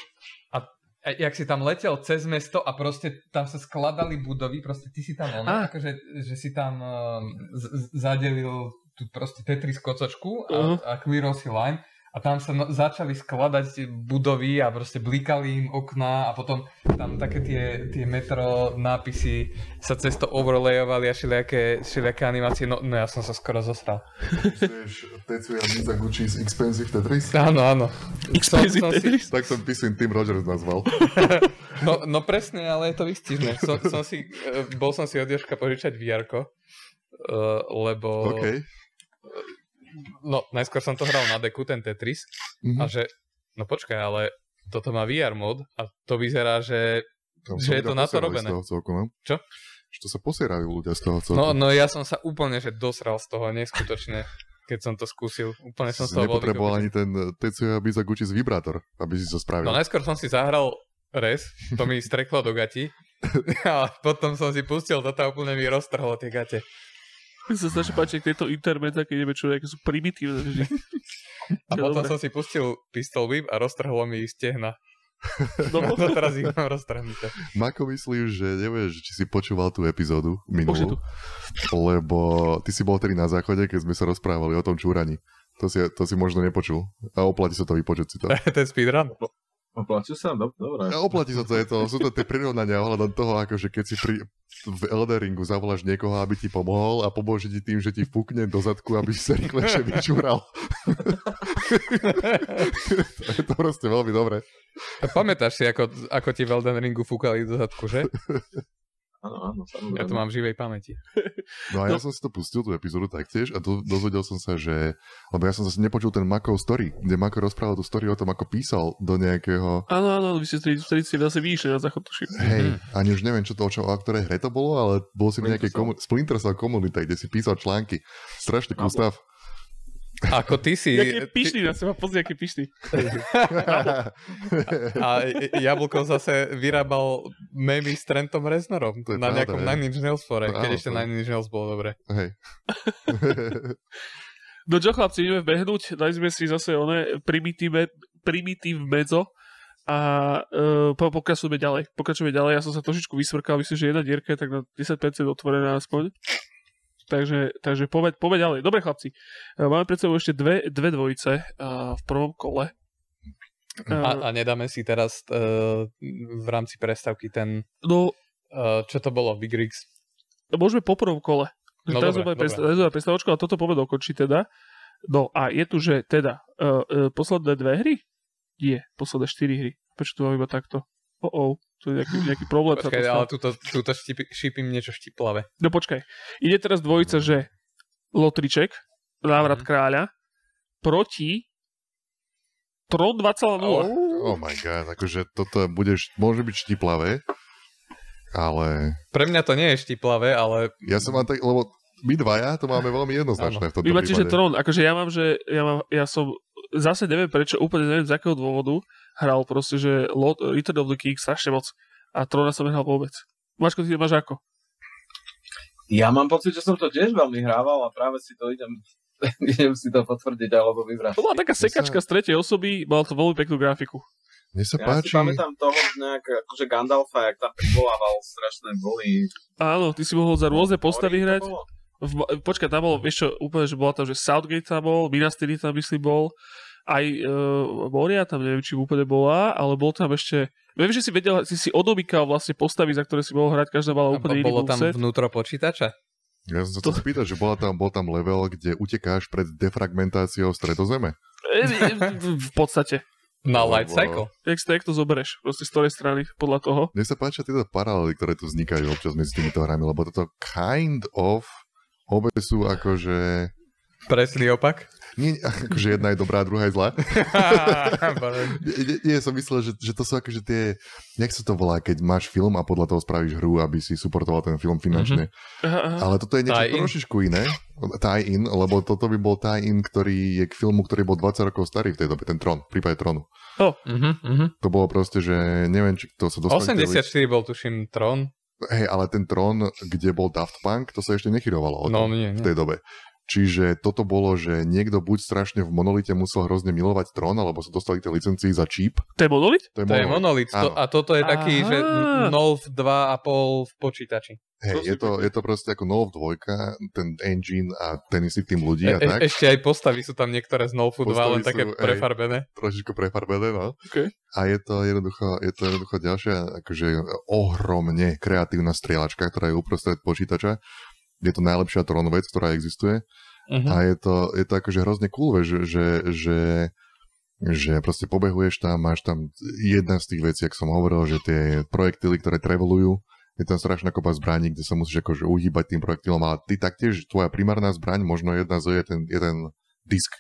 Jak si tam letel cez mesto a proste tam sa skladali budovy, proste ty si tam on, Ah. akože, že si tam z- z- zadelil tú proste Tetris kocočku a, Uh-huh. a clearol si line a tam sa no, začali skladať budovy a proste blikali im okná a potom tam také tie, tie metro nápisy sa cez to overlayovali a všelijaké, všelijaké animácie, no, no ja som sa skoro. Chceš Tetsuya Mizaguchi's Expensive Tetris? Áno, áno. Expensive Som- som si-? Tak som si Tim Rogers nazval. No, no presne, ale je to výstižné. Som, som si, eh, bol som si od Jožka požičať vr uh, lebo... OK. No, najskôr som to hral na deku, ten Tetris, Mhm. a že, no počkaj, ale toto má VR mod a to vyzerá, že... Tam že je to na to robené. Z toho celku, no? Čo? Že to sa posierajú ľudia z toho celku. No, no ja som sa úplne, že dosral z toho neskutočne, keď som to skúsil. Úplne som z toho nepotreboval ani ten eh, Tetsuya Mizaguchi's vibrátor, aby si to spravil. No najskôr som si zahral res, to mi streklo do gati a potom som si pustil toto a úplne mi roztrhlo tie gate. Mi sa strašne páči, ak tieto intermedza, keď ideme čo, aké sú primitívne. Že... A No, potom dobre. som si pustil pistol whip a roztrhlo mi stehna. No, No to teraz ich mám roztrhnuté. Mako myslíš, že nevieš, či si počúval tú epizódu je minulú, tu. lebo ty si bol tedy na záchode, keď sme sa rozprávali o tom čúraní. To si, to si možno nepočul. A oplatí sa to vypočuť si to. Ten speedrun. Oplatí sa? Dob- Dobre. A oplatí sa to, je to, sú to tie prirovnania ohľadom toho, akože keď si pri, v Elderingu zavoláš niekoho, aby ti pomohol a pomôže ti tým, že ti fúkne do zadku, aby si sa rýchlejšie vyčúral. to je to proste veľmi dobre. Pamätáš si, ako, ako ti v Elden Ringu fúkali do zadku, že? Áno, áno, samozrejme. Ja to mám v živej pamäti. No a ja som si to pustil, tú epizódu taktiež a do, dozvedel som sa, že... Lebo ja som zase nepočul ten Makov story, kde Mako rozprával tú story o tom, ako písal do nejakého... Áno, áno, vy ste vtedy vtedy ste zase vyšli na záchod, tuším. Hej, ani už neviem, čo to, o, čo, o ktorej hre to bolo, ale bol si v nejakej komu- Splinter Cell komunite, kde si písal články. Strašný stav. Ako ty si... Jaký ty, pyšný na seba, pozri, aký pyšný. a Jablko zase vyrábal memy s Trentom Reznorom na pravda, nejakom. Nine Inch Nails fore, No keď áno, ešte to- Nine Inch Nails bolo dobre. Hej. No čo chlapci, ideme behnúť, dali sme si zase one primitíve, primitív medzo a uh, po, pokračujeme ďalej. Pokračujeme ďalej, ja som sa trošičku vysvrkal, myslím, že jedna dierka je tak na 10% otvorená aspoň. Takže, takže poveď, poveď ďalej. Dobre chlapci, uh, máme pred sebou ešte dve, dve dvojice uh, v prvom kole. Uh, A, a nedáme si teraz uh, v rámci prestávky ten, no, uh, čo to bolo, Big Rigs. môžeme po prvom kole. No teraz dobre, máme presta- teraz máme prestávočku a toto povedal končí teda. No a je tu, že teda uh, uh, posledné dve hry? Je, posledné štyri hry. Prečo tu mám iba takto? Oh, oh, tu je nejaký, nejaký problém. Počkaj, ale túto, túto štipi, šípim niečo štiplavé. No počkaj. Ide teraz dvojica, že Lotriček, návrat Mhm. kráľa, proti Tron 2.0. Oh my god, akože toto budeš, môže byť štiplavé, ale Pre mňa to nie je štiplavé, ale ja som mám tak, lebo my dvaja to máme veľmi jednoznačné v tomto Vy máte, že. Tron, akože ja mám, že ja, mám, ja som, zase neviem prečo, úplne neviem z akého dôvodu, hral proste, že Lot, Return of the King strašne moc. A Trona som nehral vôbec. Mačko, ty máš ako? Ja mám pocit, že som to tiež veľmi hrával a práve si to idem, idem si to potvrdiť alebo vybrať. To bola taká sa- sekačka z tretej osoby, mal to veľmi peknú grafiku. Mne sa Ja si páči, pamätám toho nejak, akože Gandalfa, jak tam privolával strašné boli. Áno, ty si mohol za rôzne postavy hrať. V, počkaj, tam bolo, vieš čo, úplne, že bola tam, že Southgate tam bol, Minas Tirith tam myslím bol, aj uh, Moria tam neviem, či úplne bola, ale bol tam ešte, viem, že si vedel, si si odomykal vlastne postavy, za ktoré si mohol hrať, každá mala úplne iný bolo tam moveset. vnútro počítača. ja som sa chcel spýtať, že bola tam, bol tam level, kde utekáš pred defragmentáciou stredozeme. E, e, v podstate. Na Light Cycle. Jak, to- jak to zoberieš, proste z ktorej strany, podľa toho. Mne sa páčia tieto paralely, ktoré tu vznikajú občas medzi týmito hrami, lebo toto kind of Obe sú akože... Presný opak. Nie, akože jedna je dobrá, druhá je zlá. nie, nie, nie, som myslel, že, že to sú akože tie, jak sa to volá, keď máš film a podľa toho spravíš hru, aby si suportoval ten film finančne. Aha. Ale toto je niečo trošičku iné. Tie-in, lebo toto by bol tie-in, ktorý je k filmu, ktorý bol 20 rokov starý v tej dobe, ten Tron, v prípade Tronu. Uh-huh, uh-huh. To bolo proste, že neviem, či to sa dostali... 84 bol tuším Tron. Hej, ale ten Tron, kde bol Daft Punk, to sa ešte nechyrovalo o No tom nie, v nie. tej dobe. Čiže toto bolo, že niekto buď strašne v monolite musel hrozne milovať Tron, alebo sa dostali tie licencii za cheap. To je monolit? To je, To je monolit. monolit. To, a toto je taký, Aha. že Nolf 2,5 v počítači. Hej, je to, je to proste ako Nolf 2, ten engine a ten istý tým ľudí E, a tak. e, ešte aj postavy sú tam niektoré z Nolfu 2, len také sú, prefarbené. trošičku prefarbené, no. Okay. A je to jednoducho, je to jednoducho ďalšia akože ohromne kreatívna strieľačka, ktorá je uprostred počítača. Je to najlepšia Tron vec, ktorá existuje. Uh-huh. A je to, je to akože hrozne cool, že, že, že, že proste pobehuješ tam, máš tam jedna z tých vecí, ako som hovoril, že tie projektily, ktoré travelujú, je tam strašná kopa zbraní, kde sa musíš akože uhýbať tým projektilom, ale ty taktiež, tvoja primárna zbraň, možno jedna z je ten, je ten disk,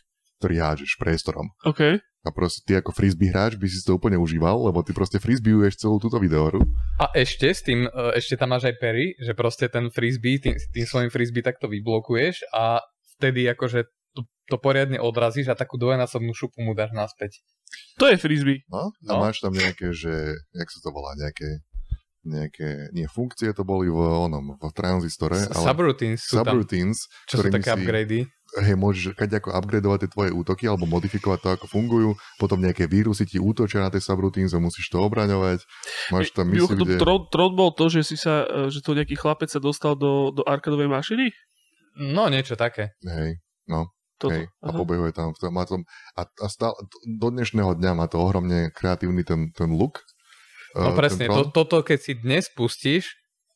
ktorý hážeš priestorom. OK. A proste ty ako frisbee hráč by si to úplne užíval, lebo ty proste frisbeeuješ celú túto videohru. A ešte s tým, e, ešte tam máš aj pery, že proste ten frisbee, tým, tým svojim frisbee takto vyblokuješ a vtedy akože to, to poriadne odrazíš a takú dvojnásobnú šupu mu dáš naspäť. To je frisbee. No? A No. máš tam nejaké, že, jak sa to volá, nejaké, nejaké, nie, funkcie to boli v onom, v tranzistore, ale Subroutines sú tam, subroutines, čo sú také si- upgrady. hej, môžeš kať ako upgradovať tie tvoje útoky alebo modifikovať to, ako fungujú, potom nejaké vírusy ti útočia na tie subroutines a musíš to obraňovať. Máš tam misiu, kde... Tron, Tron bol to, že si sa, e, že to nejaký chlapec sa dostal do, do arkadovej mašiny? No niečo také. Hej, no, Toto. hej, a pobehuje tam. v tom- Má tom, a, a stále, do dnešného dňa má to ohromne kreatívny ten, ten look. No eh, presne, to, toto keď si dnes pustíš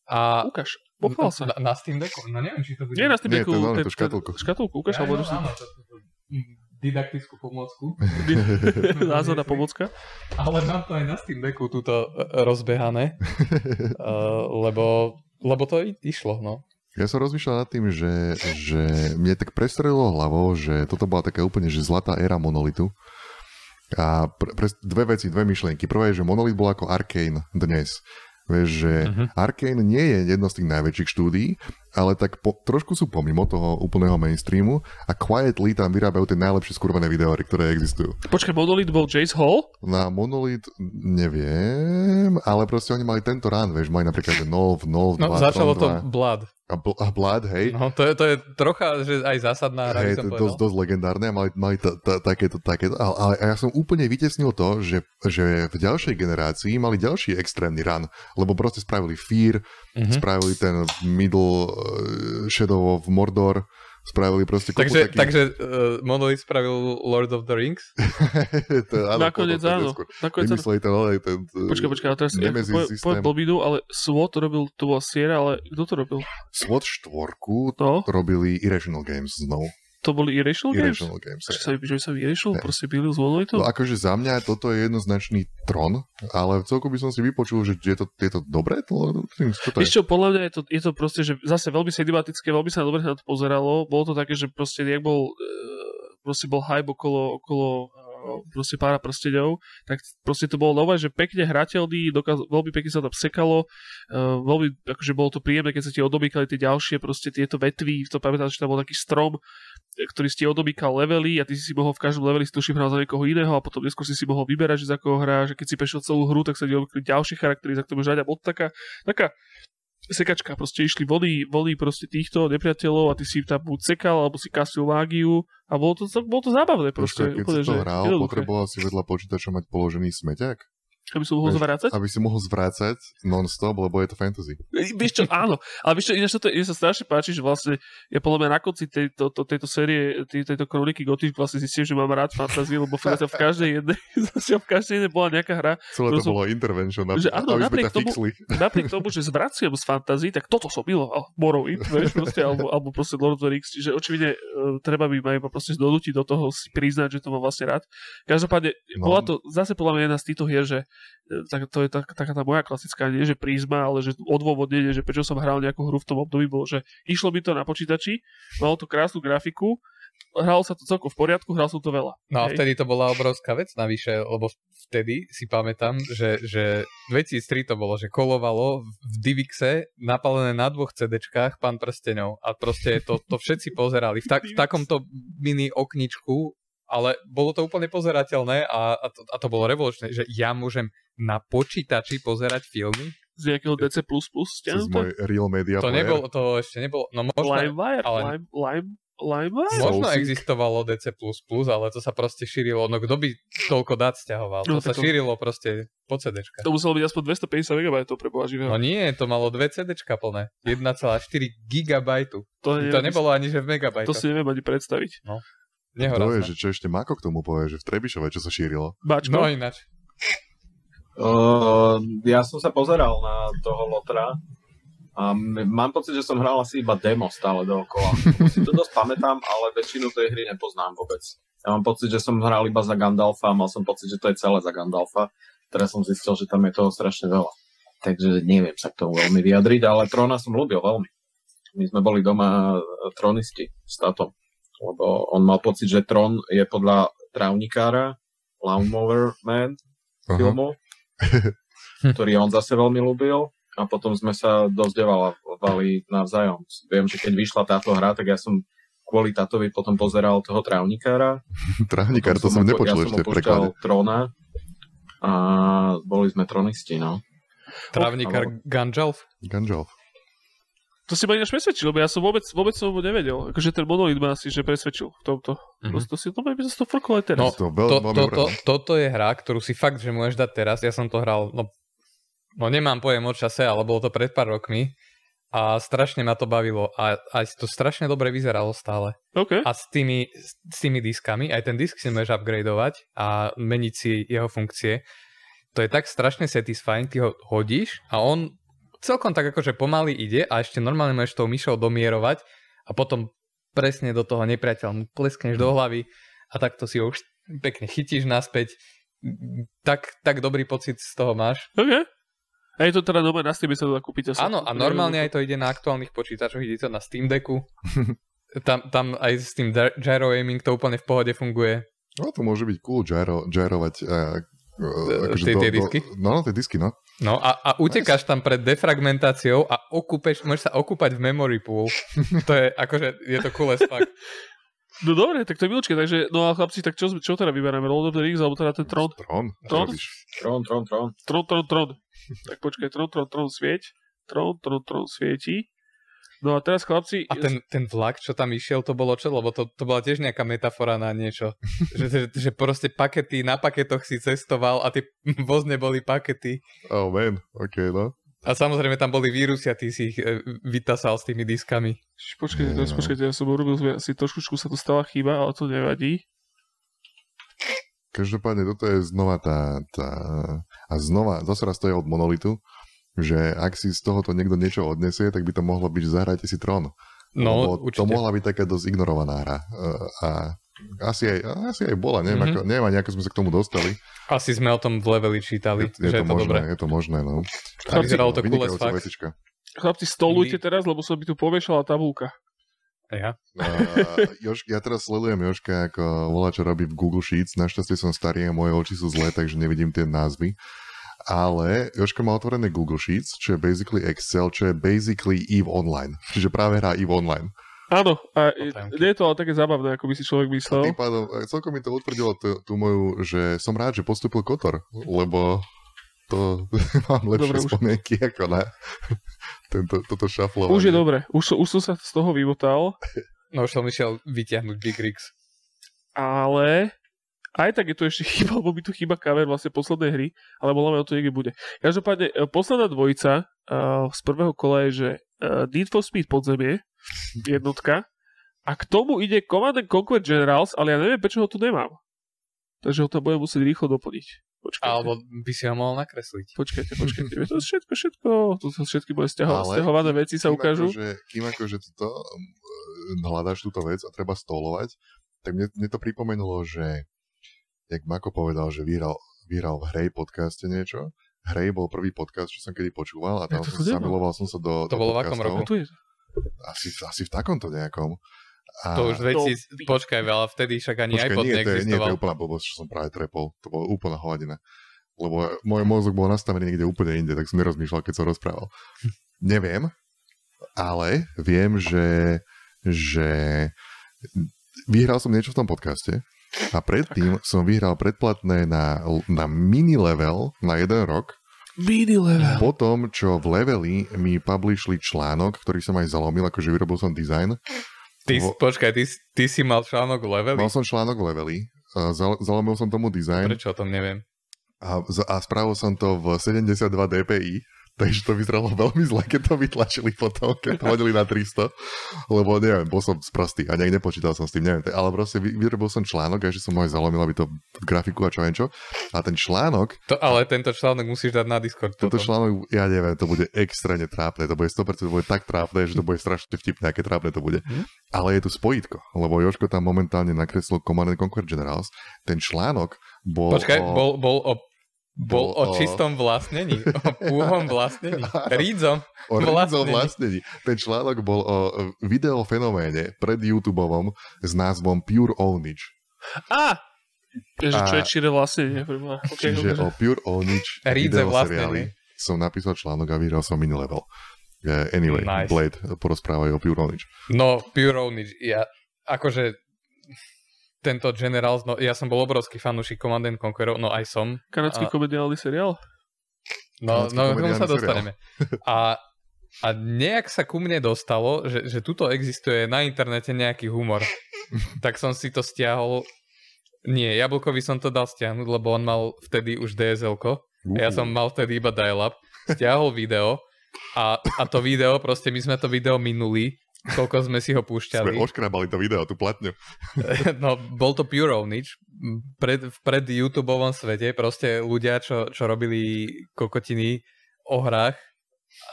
a Ukáž, pochvál sa. na, na Steam Decku, no neviem, či to bude... Nie na Nie, to je len ten- tú škatulku. Škatulku, ukáž, alebo no, áno, to- to- to- didaktickú pomôcku. Názorná pomocka. Ale mám to aj na Steam Decku túto e, rozbehané, uh, lebo, lebo to i- išlo, no. Ja som rozmýšľal nad tým, že, že mne tak prestrelilo hlavou, že toto bola taká úplne že zlatá éra monolitu. A pre, pre, dve veci, dve myšlienky. Prvá je, že Monolith bol ako Arkane dnes. Vieš, že Mhm. Arkane nie je jedno z tých najväčších štúdií, ale tak po, trošku sú pomimo toho úplného mainstreamu a quietly tam vyrábajú tie najlepšie skurvené videohry, ktoré existujú. Počkaj, Monolith bol Jace Hall? Na Monolith neviem, ale proste oni mali tento rán, vieš, mali napríklad že Nolv, Nolv 2, No začalo Tron to 2 Blood. a, Bl- a Blood, hej. No to je, to je trocha, že aj zásadná hra, Hej, som to je dosť, dosť legendárne a mali, mali ta, ta, takéto, takéto, ale, ale ja som úplne vytesnil to, že, že v ďalšej generácii mali ďalší extrémny run, lebo proste spravili Fear, Mhm. spravili ten Middle uh, Shadow of Mordor, spravili proste kopu Takže, takých... takže uh, Monolith spravil Lord of the Rings? to, áno, Nakoniec potom to áno. Nakoniec. Vymysleli ten, ale ten, Počkaj, počkaj, ale teraz ja blbinu, ale SWOT robil, to bola Sierra, ale kto to robil? SWAT 4 No, robili Irrational Games znovu. To boli Irrational Games? Irrational Games. Že sa, že sa vyriešil, Hej. proste byli z Monolithu? No akože za mňa toto je jednoznačný tron, ale celku by som si vypočul, že je to, je to dobré? To, čo to je? Čo, podľa mňa je to, je to proste, že zase veľmi cinematické, veľmi sa dobre na to pozeralo. Bolo to také, že proste, jak bol, e, proste bol hype okolo, okolo e, proste pára prsteňov, tak proste to bolo nové, že pekne hrateľný, dokaz, veľmi pekne sa tam sekalo, e, veľmi, akože bolo to príjemné, keď sa ti odomýkali tie ďalšie, proste tieto vetvy, to pamätám, že tam bol taký strom, ktorý si ti odomýkal levely a ty si si mohol v každom leveli si hral za niekoho iného a potom neskôr si si mohol vyberať, že za koho hráš, že keď si prešiel celú hru, tak sa ti odomýkali ďalšie charaktery, za ktoré môžeš hrať a bol taká, taká sekačka, proste išli vody, vody proste týchto nepriateľov a ty si tam buď sekal, alebo si kasil mágiu a bolo to, bolo to zábavné proste. Počkaj, keď úplne, si to hral, jednoduché. potreboval si vedľa počítača mať položený smeťak, Aby som mohol zvrácať? aby si mohol zvrácať non-stop, lebo je to fantasy. Vieš čo, áno, ale vieš čo, ináč toto, mne sa strašne páči, že vlastne ja podľa mňa na konci tejto, to, tejto série, tej, tejto kroniky Gothic vlastne zistím, že mám rád fantasy, lebo v každej jednej, v každej jednej bola nejaká hra, Celé To to som- bolo intervention, aby, Že áno, aby napriek tomu- fixli. napriek tomu, že zvraciam z fantasy, tak toto som miloval, Morrowind, vieš, proste, alebo, alebo proste Lord of the Rings, čiže očividne uh, treba by ma iba proste donútiť do toho si priznať, že to mám vlastne rád. Každopádne, No. bola to zase podľa mňa jedna z týchto hier, že e, tak to je tak, taká tá moja klasická, nie že prízma, ale že odôvodnenie, že prečo som hral nejakú hru v tom období, bolo, že išlo mi to na počítači, malo to krásnu grafiku, hralo sa to celkom v poriadku, hral som to veľa. No a vtedy to bola obrovská vec navyše, lebo vtedy si pamätám, že, že 2003 to bolo, že kolovalo v Divixe napalené na dvoch CDčkách pán prstenov a proste to, to všetci pozerali v, tak, v takomto mini okničku, ale bolo to úplne pozerateľné a, a, to, a to bolo revolučné, že ja môžem na počítači pozerať filmy. Z nejakého DC++ stiahnuté? môj Real Media To Player. nebolo, to ešte nebolo, no možno, LimeWire? ale- Lime, Lime, LimeWire? možno Soulseek. existovalo DC++, ale to sa proste šírilo, no kto by toľko dát stiahoval, No, to sa to- šírilo proste po CDčkách. To muselo byť aspoň 250 MB pre boha živého. No nie, to malo dve CDčka plné. 1,4 gigabajtu. to, To nebolo ani že v megabajtoch. To si neviem ani predstaviť. To Nehorazné. je, že čo ešte Mako k tomu povie, že v Trebišove, čo sa šírilo. Bačko? No ináč. Uh, ja som sa pozeral na toho Lotra a m- mám pocit, že som hral asi iba demo stále dookola. Si to dosť pamätám, ale väčšinu tej hry nepoznám vôbec. Ja mám pocit, že som hral iba za Gandalfa a mal som pocit, že to je celé za Gandalfa. Teraz som zistil, že tam je toho strašne veľa. Takže neviem sa k tomu veľmi vyjadriť, ale Trona som ľúbil veľmi. My sme boli doma e, tronisti s tátom. Lebo on mal pocit, že Tron je podľa trávnikára, Lawnmower Man, Aha. filmu, ktorý on zase veľmi ľúbil a potom sme sa dozdievali navzájom. Viem, že keď vyšla táto hra, tak ja som kvôli tátovi potom pozeral toho trávnikára. Trávnikár, to som mu- nepočul ja ešte som v preklade. Trona a boli sme tronisti, no. Trávnikár Ganjalf. Ganjalf. To si ma ináč presvedčil, lebo ja som vôbec, vôbec som nevedel. Akože ten monolit ma asi že presvedčil v tomto. Mhm. Proste si to by som to frkol aj teraz. No, To, To, to, to, toto je hra, ktorú si fakt, že môžeš dať teraz. Ja som to hral, no, no nemám pojem o čase, ale bolo to pred pár rokmi a strašne ma to bavilo a aj to strašne dobre vyzeralo stále. OK. A s tými, s tými diskami, aj ten disk si môžeš upgradeovať a meniť si jeho funkcie. To je tak strašne satisfying, ty ho hodíš a on celkom tak akože pomaly ide a ešte normálne môžeš tou myšou domierovať a potom presne do toho nepriateľa mu pleskneš do hlavy a takto si ho už pekne chytíš naspäť. Tak, tak dobrý pocit z toho máš. OK. A je to teda nové na Steam, sa to dá kúpiť. asi. Áno, a normálne aj to ide na aktuálnych počítačoch, ide to na Steam Decku. Tam, tam aj s tým gy- gyro aiming to úplne v pohode funguje. No to môže byť cool gyro, gyrovať uh, uh, tie- tie disky? No, no, tie disky, no. No a, a utekáš tam pred defragmentáciou a okúpeš, môžeš sa okúpať v memory pool. To je akože, je to cool as fuck. No dobre, tak to je milúčke, takže, no a chlapci, tak čo, čo teda vyberáme? Lord of the Rings, alebo teda ten trón? Trón. Čo Trón? robíš? Trón, trón, trón. Trón, trón, trón. Tak počkaj, trón, trón, trón, svieť. Trón, trón, trón, svieti. No a teraz chlapci... A ten, ten vlak, čo tam išiel, to bolo čo? Lebo to, to bola tiež nejaká metafora na niečo. že, že, že proste pakety, na paketoch si cestoval a tie vozne boli pakety. Oh man, ok, no. A samozrejme tam boli vírusy a ty si ich e, vytasal s tými diskami. Počkajte, teraz počkajte, ja som urobil asi trošku sa tu stala chyba, ale to nevadí. Každopádne toto je znova tá, tá... A znova, zase raz to je od Monolitu, že ak si z tohoto niekto niečo odnesie, tak by to mohlo byť, že zahrajte si trón. No, Lebo určite. to mohla byť taká dosť ignorovaná hra. Uh, a asi aj, asi aj bola, neviem, Mhm. mm-hmm. ako, neviem ani ako sme sa k tomu dostali. Asi sme o tom v leveli čítali, Je, je, že to je to možné, dobré. je to možné, no. A vyzeralo to cool as Vynikajúca fuck. vecička. Chlapci, stolujte teraz, lebo sa by tu poviešala tabulka. Ja. Uh, Jož, ja teraz sledujem Joška, ako volá, čo robí v Google Sheets. Našťastie som starý a moje oči sú zlé, takže nevidím tie názvy. Ale Joška má otvorené Google Sheets, čo je basically Excel, čo je basically EVE Online. Čiže práve hrá EVE Online. Áno, a nie je to ale také zábavné, ako by si človek A myslel. tým pádom, e, celkom mi to utvrdilo tú, tú moju, že som rád, že postupil Kotor, lebo to mám lepšie Dobre, už- spomienky ako na tento, toto šaflovanie. Už je dobre, už, som- už som sa z toho vymotal, No už som išiel vyťahnuť Big Rigs. ale aj tak je tu ešte chyba, lebo by tu chyba kaver vlastne poslednej hry, ale voláme o to niekde bude. Každopádne, e, posledná dvojica uh, z prvého kola je, že uh, Need for Speed podzemie, jednotka, a k tomu ide Command and Conquer Generals, ale ja neviem, prečo ho tu nemám. Takže ho tam budem musieť rýchlo doplniť. Počkajte. Alebo by si ho mohol nakresliť. Počkajte, počkajte. To je všetko, všetko. Tu sa všetky moje stiaho, stiahované veci sa ukážu. Akože, kým akože toto, um, hľadáš túto vec a treba stolovať, tak mne, mne to pripomenulo, že jak Mako povedal, že vyhral vyhral v Hrej podcaste niečo. Hrej bol prvý podcast, čo som kedy počúval a tam to som to sa zamiloval som sa do, To do bolo v akom roku? Tu je. Asi, asi v takomto nejakom. A... To už veci, počkaj veľa, vtedy však ani Počkaj, iPod nie, to je, nie, to neexistoval. je úplná blbosť, čo som práve trepol. To bolo úplná hovadina. Lebo môj mozog bol nastavený niekde úplne inde, tak som nerozmýšľal, keď som rozprával. Neviem, ale viem, že, že vyhral som niečo v tom podcaste a predtým som vyhral predplatné na, na mini level na jeden rok. Mini level. Po tom, čo v leveli mi publishli článok, ktorý som aj zalomil, akože vyrobil som design. Ty, vo- počkaj, ty, ty si mal článok v leveli? Mal som článok v leveli, a zal, zalomil som tomu design Prečo o tom neviem? a, a spravil som to v 72 dpi, takže to vyzeralo veľmi zle, keď to vytlačili potom, keď to hodili na 300, lebo neviem, bol som sprostý a nejak nepočítal som s tým, neviem, ale proste vy, vyrobil som článok a že som ho aj zalomil, aby to grafiku a čo čo. A ten článok, To, ale tento článok musíš dať na Discord. tento potom. článok, ja neviem, to bude extrémne trápne, to bude 100% to bude tak trápne, že to bude strašne vtipné, aké trápne to bude. Hm? Ale je tu spojitko, lebo Joško tam momentálne nakreslil Command and Conquer Generals. Ten článok bol Počkaj, o... bol, bol o bol Bol o o- čistom vlastnení, o púhom vlastnení. Rídzom. o vlastnení. vlastnení. Ten článok bol o videofenoméne pred YouTubeovom s názvom Pure Ownage. Á! Že čo A- je čire vlastne, nie? Preboha. Okay, Čiže o Pure Ownage Rídze videoseriáli som napísal článok a vyhral som mini level. Uh, anyway, Nice. Blade porozprávajú o Pure Ownage. No, Pure Ownage, ja, akože tento Generals, no ja som bol obrovský fanúšik Command and Conqueror, no aj som. Kanadský a- komediálny seriál? No, Kanadský no k tomu sa dostaneme. A, a nejak sa ku mne dostalo, že, že tuto existuje na internete nejaký humor. tak som si to stiahol. Nie, Jablkovi som to dal stiahnuť, lebo on mal vtedy už DSL-ko. Ja som mal vtedy iba dial-up. Stiahol video a, a to video, proste my sme to video minuli, koľko sme si ho Sme púšťali. oškrabali to video, tú platňu. No, bol to Pure Ownage. Pred, v pred YouTubeovom svete proste ľudia, čo, čo robili kokotiny o hrách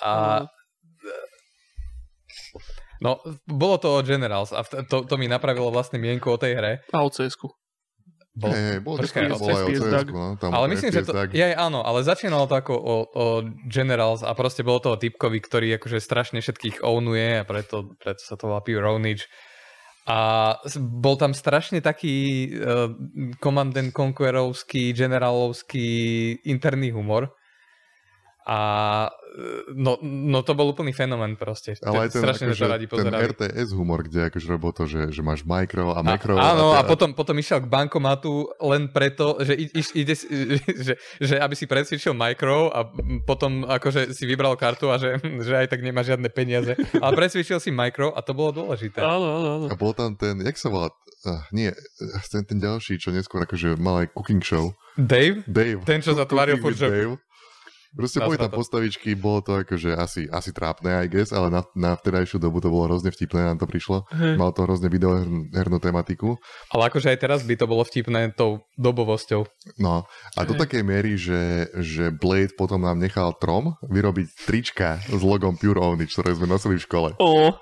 a No, bolo to o Generals a to, to mi napravilo vlastne mienku o tej hre. A o CS-ku. Bol, hej, bol Počkaj, bol aj o CS, no, tam ale myslím, že to, ja áno, ale začínalo to ako o, o Generals a proste bolo to o typkovi, ktorý akože strašne všetkých ownuje a preto, preto sa to volá Pure Ownage. A bol tam strašne taký uh, Command and Conquerovský, generalovský interný humor. A e, no, no to bol úplný fenomén proste. Ale aj ten, strašne akože, to radi ten pozerali. RTS humor, kde akože robil to, že, že máš micro a A, makro. áno, a te- potom, potom išiel k bankomatu len preto, že, i- ide, že, že aby si presvičil micro a potom akože si vybral kartu a že, že aj tak nemá žiadne peniaze. Ale presvičil si micro a to bolo dôležité. Áno, áno, áno. A bol tam ten, jak sa volá? Uh, nie, eh, ten, ten ďalší, čo neskôr akože mal aj cooking show. Dave? Dave. Ten, čo sa tváril Cooking furt, že... Dave. Proste boli tam postavičky, bolo to akože asi, asi trápne, I guess, ale na, na vtedajšiu dobu to bolo hrozne vtipné, nám to prišlo. Hej. Mal to hrozne videohernú tematiku. Ale akože aj teraz by to bolo vtipné tou dobovosťou. No, a do takej miery, že, že Blade potom nám nechal Trom vyrobiť trička s logom Pure Ownage, ktoré sme nosili v škole. Ó,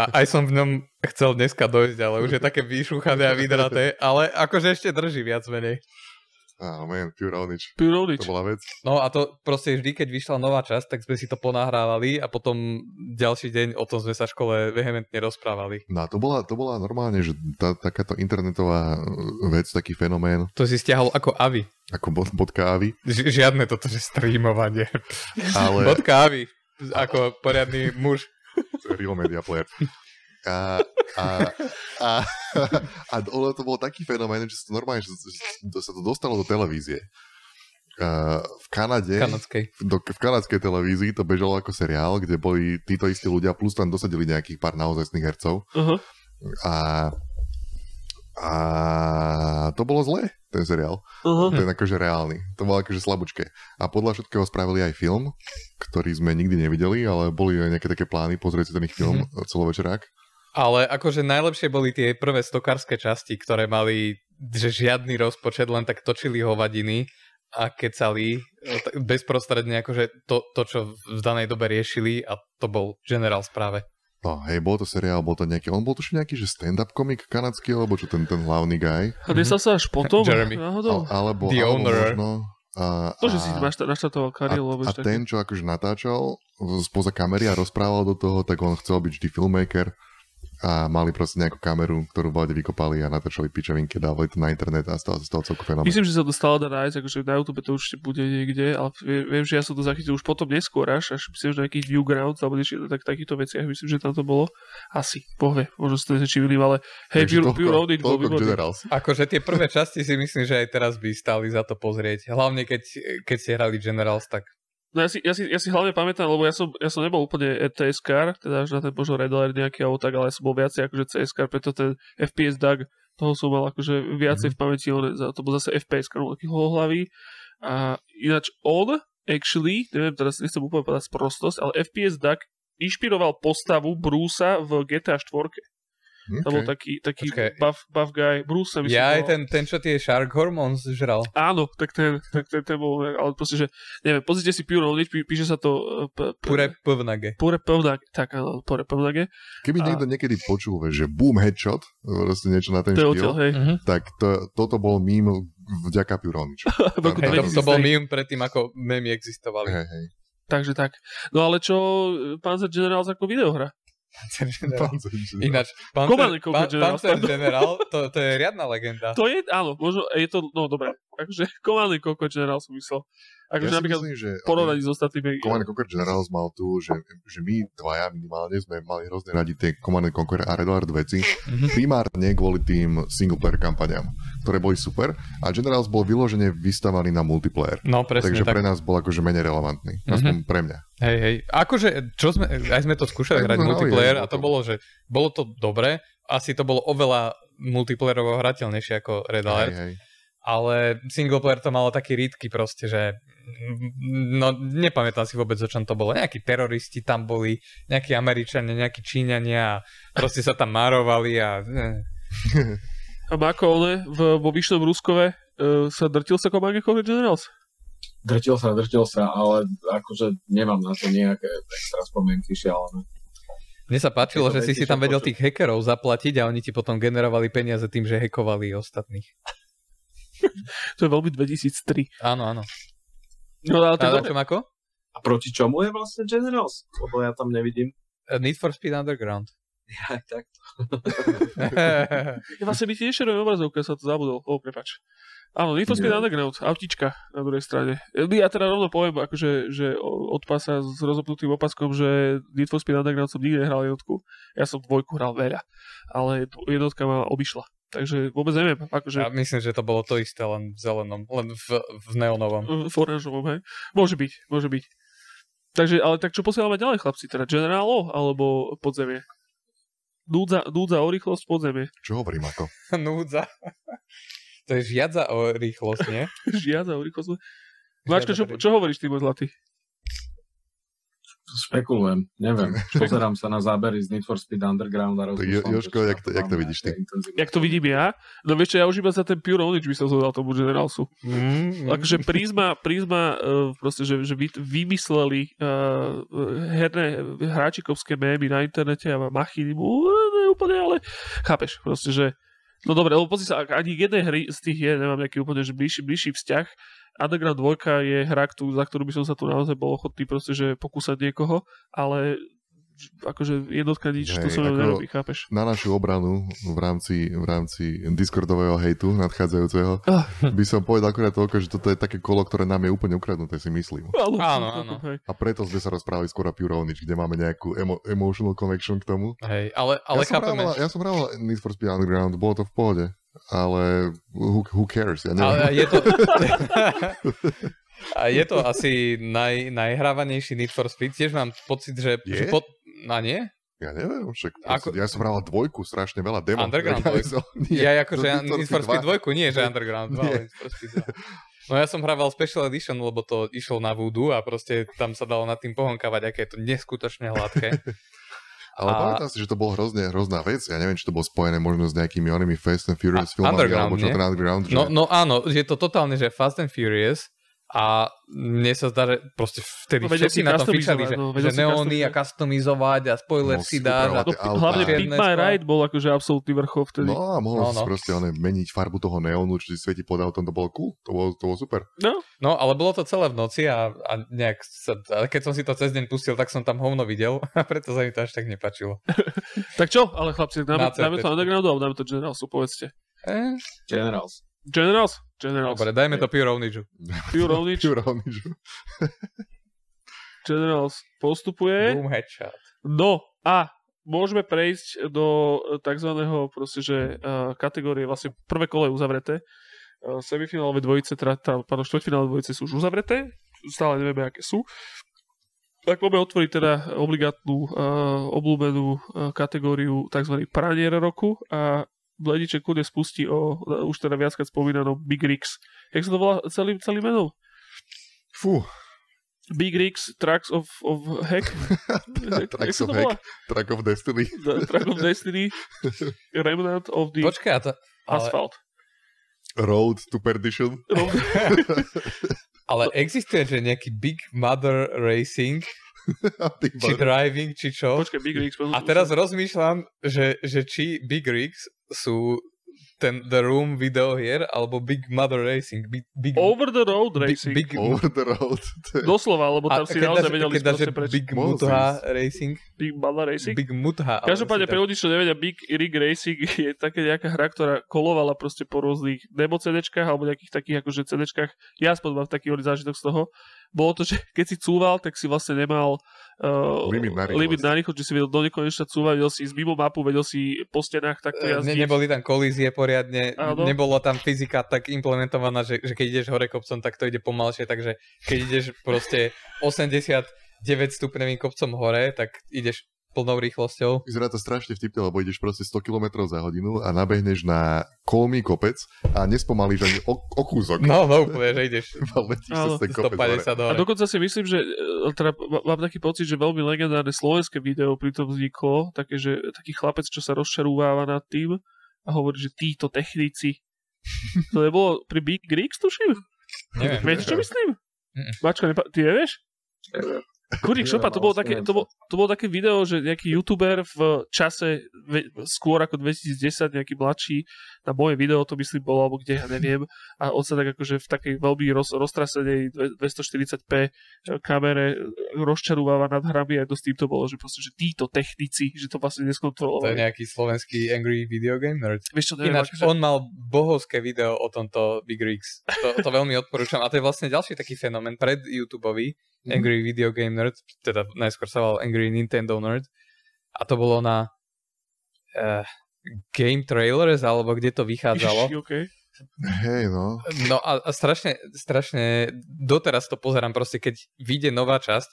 A aj som v ňom chcel dneska dojsť, ale už je také vyšúchané a vydraté, ale akože ešte drží viac menej. Áno, man, Pure Ownage. Pure To Ownage. bola vec. No a to proste vždy, keď vyšla nová časť, tak sme si to ponahrávali a potom ďalší deň o tom sme sa v škole vehementne rozprávali. No a to bola, to bola normálne, že tá, takáto internetová uh, vec, taký fenomén, To si stiahol ako Avi. ako bod, bodka Avi, Ž- žiadne toto, že streamovanie. ale Bodka Avi. Ako poriadny muž. real media player. A, a, a, a ono to bol taký fenomén, že sa to normálne, že, že sa to dostalo do televízie. Uh, v Kanade, Kanadskej. do, v kanadskej televízii to bežalo ako seriál, kde boli títo istí ľudia, plus tam dosadili nejakých pár naozajstných hercov. Aha. A, a to bolo zlé, ten seriál. Aha. Ten akože reálny. To bolo akože slabúčke. A podľa všetkého spravili aj film, ktorý sme nikdy nevideli, ale boli aj nejaké také plány pozrieť si ten ich film mm-hmm. celovečerák. Ale akože najlepšie boli tie prvé stokárske časti, ktoré mali že žiadny rozpočet, len tak točili hovadiny a kecali e, bezprostredne akože to, to, čo v danej dobe riešili a to bol generál správe. No, hej, bol to seriál, bol to nejaký, on bol tuším nejaký, že stand-up komik kanadský, alebo čo ten, ten hlavný guy, A nestal sa až potom? Jeremy. Náhodou? Al, alebo, The alebo Owner. možno, a, To, že si a- našta- naštartoval a, kariéru, a ešte ten, čo akože natáčal spoza kamery a rozprával do toho, tak on chcel byť vždy filmmaker a mali proste nejakú kameru, ktorú v vode vykopali a natáčali pičovinky, dávali to na internet a stal sa z toho celku fenomén. Myslím, že sa to stále dá nájsť, akože na YouTube to určite bude niekde, ale vie- viem, že ja som to zachytil už potom neskôr až, až myslím, že na nejakých Newgrounds alebo niečo, tak, takýchto veciach, myslím, že tam to bolo asi, povie, možno si to nečivili, ale hej, Takže Pure, toľko- Pure Audit bol. Generals. Akože tie prvé časti si myslím, že aj teraz by stáli za to pozrieť. Hlavne keď, keď ste hrali Generals, tak No ja si, ja, si, ja si hlavne pamätám, lebo ja som, ja som nebol úplne kar, teda až na ten možno Red Alert nejaký alebo tak, ale ja som bol viacej akože CS preto ten FPS DAG, toho som mal akože viacej v pamäti, on, to bol zase FPS kar, taký holohlavý. A ináč on, actually, neviem, teraz nechcem úplne povedať sprostosť, ale FPS DAG inšpiroval postavu Brusa v GTA 4. To bol Okay. taký, taký Počkaj. buff, buff guy. Bruce myslím, ja aj ten, ten, čo tie Shark Hormones žral. Áno, tak ten, tak ten, ten bol, ale proste, že neviem, pozrite si Pure Knowledge, pí- píše sa to uh, p- p- Pure pvnage. Pure Pevnag, tak áno, Pure Pevnage, Keby A- niekto niekedy počul, že boom headshot, proste niečo na ten to štýl, odtiaľ, hej. Mhm. tak to, toto bol mím vďaka roku Hej, to, to 2003. bol meme predtým, ako memy existovali. hej, hej. Takže tak. No ale čo Panzer Generals ako videohra? Ináč, Command Panzer, and Conquer Pan- General. Panzer General, to, to je riadna legenda. To je, áno, možno, je to, no dobre, Command and Conquer General som myslel. Akože Ja si napríklad myslím, že porovnaní s ostatnými. Command and Conquer Generals mal tu, že, že my dvaja minimálne sme mali hrozne radi tie Command and Conquer a Red Alert veci, Mhm. primárne kvôli tým single player kampaniám, ktoré boli super a Generals bol vyložene vystavaný na multiplayer. No presne Takže tak. pre nás bol akože menej relevantný. Mhm. Aspoň pre mňa. Hej, hej. Akože, čo sme, aj sme to skúšali hrať hrali, multiplayer hej, a to bolo to- bolo, že bolo to dobré, asi to bolo oveľa multiplayerovo hrateľnejšie ako Red Hej, Alert, hej. ale single player to malo taký rýdky proste, že no nepamätám si vôbec, o čom to bolo. Nejakí teroristi tam boli, nejakí Američania, nejakí Číňania a proste sa tam márovali a... eh. A Mako, one, v, vo Vyšnom Ruskove uh, sa drtil sa Command and Conquer Generals? Drtil sa, drtil sa, ale akože nemám na to nejaké extra spomienky šialené. Mne sa páčilo, že si si tam vedel tých hackerov zaplatiť a oni ti potom generovali peniaze tým, že hackovali ostatných. To je veľmi 2003. Áno, áno. No ale to je A ako? A proti čomu je vlastne Generals? Lebo ja tam nevidím. Uh, Need for Speed Underground. Ja, tak. Ja vlastne mi ti nešeruje obrazovka, sa to zabudol. O, prepač. Áno, Need for Speed Nie. Underground, autička na druhej strane. Ja teda rovno poviem, akože, že od pasa s rozopnutým opaskom, že Need for Speed Underground som nikdy nehral jednotku. Ja som dvojku hral veľa, ale jednotka ma obišla. Takže vôbec neviem, akože Ja myslím, že to bolo to isté, len v zelenom, len v, v neonovom. v oranžovom, hej. Môže byť, môže byť. Takže, ale tak čo posielame ďalej, chlapci? Teda Generalo alebo podzemie? Núdza, núdza o rýchlosť podzemie. Čo hovorím ako? Núdza. To je žiadza o rýchlosť, nie? Žiada o rýchlosť. Mačko, čo, čo hovoríš ty, môj zlatý? Spekulujem, neviem. Pozerám sa na zábery z Need for Speed Underground a rozmýšľam, Jo- Jožko, že či jak to- jak to vidíš ty? Jak to vidím ja? No vieš čo, ja už iba za ten Pure Knowledge by som zhodal tomu Generalsu. Mm, Takže Prisma, Prisma uh, proste, že, že vy, vymysleli uh, herné hráčikovské mémy na internete a machiny, uh, ne úplne, ale chápeš, proste, že No dobre, lebo pozri sa, ak ani jednej hry z tých je, nemám nejaký úplne že bližší, bližší vzťah. Underground 2 je hra, ktorú, za ktorú by som sa tu naozaj bol ochotný proste, že pokúsať niekoho, ale akože jednotka nič, to sa mnou ako- nerobí, chápeš? Na našu obranu v rámci, v rámci Discordového hejtu nadchádzajúceho Ah. by som povedal akurát toľko, že toto je také kolo, ktoré nám je úplne ukradnuté, si myslím. Áno, Áno. A preto sme sa rozprávali skôr o Pure Onich, kde máme nejakú emo- emotional connection k tomu. Hej, ale, ale ja, som chápeme. hral, ja som hral Need for Speed Underground, bolo to v pohode. Ale who, who cares? Ja neviem. Ale je to... A je to asi naj, najhrávanejší Need for Speed. Tiež mám pocit, že... Je? že pod... A nie? Ja neviem, však Ako- ja som hral dvojku, strašne veľa demo. Underground Ja dvojku? nie, Ja akože ja, Need for Speed 2. 2, nie, že Underground 2, Nie. Need for Speed 2. No ja som hrával Special Edition, lebo to išlo na Voodoo a proste tam sa dalo nad tým pohonkávať, aké je to neskutočne hladké. Ale A- pamätám si, že to bolo hrozne hrozná vec. Ja neviem, či to bolo spojené možno s nejakými onými Fast and Furious A- filmami, alebo čo ten Underground. Že... No, no áno, je to totálne, že Fast and Furious A mne sa zdá, že proste vtedy No, všetci na to fičali, že, no, že neóny a customizovať a spoiler No, si A tie No, hlavne Čierne My. Ride bol akože absolútny vrchol vtedy. No a mohol No, no, si no. proste one, meniť farbu toho neónu, čo si svieti pod autom, to bolo cool, to bolo, to bolo super. No, No, ale bolo to celé v noci a, a nejak sa, a keď som si to cez deň pustil, tak som tam hovno videl a preto sa mi to až tak nepačilo. tak čo? Ale chlapci, dáme, Na dáme to alebo dáme to generalsu, povedzte. Eh, Generals. Generals? Generals. dobre, dajme to Pure Onidžu. Pure Only, Pure Onidžu. Generals postupuje. Boom headshot. No a môžeme prejsť do tzv. proste, že uh, kategórie, vlastne prvé kolo je uzavreté. Uh, semifinálové dvojice, teda, teda pardon, štvrťfinálové dvojice sú už uzavreté, stále nevieme, aké sú. Tak poďme otvoriť teda obligátnu, uh, obľúbenú uh, kategóriu tzv. pranier roku a Blediček kudne spustí o už teda viackrát spomínanom Big Rigs. Jak sa to volá celým, celým menom? Fú, Big Rigs, Tracks of, of Hack? Tracks of volá? Track of Destiny. The Track of Destiny, Remnant of the Počkaj, a to, ale, Asphalt. Road to Perdition. ale existuje, že nejaký Big Mother Racing, či driving, či čo. Počkaj, Big Rigs. A teraz rozmýšľam, že, že či Big Rigs sú ten The Room videohier, alebo Big Mother Racing. Big, big, Over the Road big, Racing. big, Over the road. To je- Doslova, lebo a tam si keď naozaj dáš, že proste preč. Big si Mutha ísť. Racing, Big Balla Racing. Big Mutha. Každopádne si pre ľudí, čo nevedia, Big Rig Racing je také nejaká hra, ktorá kolovala proste po rôznych demo CDčkách alebo nejakých takých akože CDčkách. Ja aspoň mám taký zážitok z toho. Bolo to, že keď si cúval, tak si vlastne nemal uh, Limit na rýchlosť. limit na rýchlosť, že si vedel do nekonečna cúvať, vedel si ísť mimo mapu, vedel si po stenách takto jazdiť. Ne, neboli tam kolízie poriadne, Áno. nebolo tam fyzika tak implementovaná, že, že keď ideš hore kopcom, tak to ide pomalšie, takže keď ideš proste 89 stupňovým kopcom hore, tak ideš plnou rýchlosťou. Vyzerá to strašne vtipne, lebo ideš proste 100 km za hodinu a nabehneš na kolmý kopec a nespomalíš ani o, o kúsok. No, no úplne, že ideš Iba letíš sa ten kopec hore. 150 A dokonca si myslím, že e, teda mám taký pocit, že veľmi legendárne slovenské video pri tom vzniklo, také, že taký chlapec, čo sa rozčarúváva nad tým a hovorí, že títo technici. To nebolo pri Big Rigs, tuším? Neviem. Vieš, čo myslím? Mm-mm. Mačka, nepa- ty nevieš? Kurik šopa, to bolo, také, to, bolo, to bolo také video, že nejaký youtuber v čase ve, skôr ako 2010, nejaký mladší, na moje video to myslím bolo, alebo kde, ja neviem, a on sa tak akože v takej veľmi roz, roztrasenej dve- 240p kamere rozčarúváva nad hrami a to s týmto bolo, že proste, že títo technici, že to vlastne To je neskontrolovali. nejaký slovenský Angry Video Game Nerd. Vieš čo, neviem, Ináč, akože, on mal bohovské video o tomto Big Rigs. To, to veľmi odporúčam. A to je vlastne ďalší taký fenomén pred YouTubeový. Angry Video Game Nerd, teda najskôr sa volal Angry Nintendo Nerd. A to bolo na uh, Game Trailers, alebo kde to vychádzalo. Ježiši, okay. Hej, no. No a, a strašne, strašne, doteraz to pozerám proste, keď vyjde nová časť,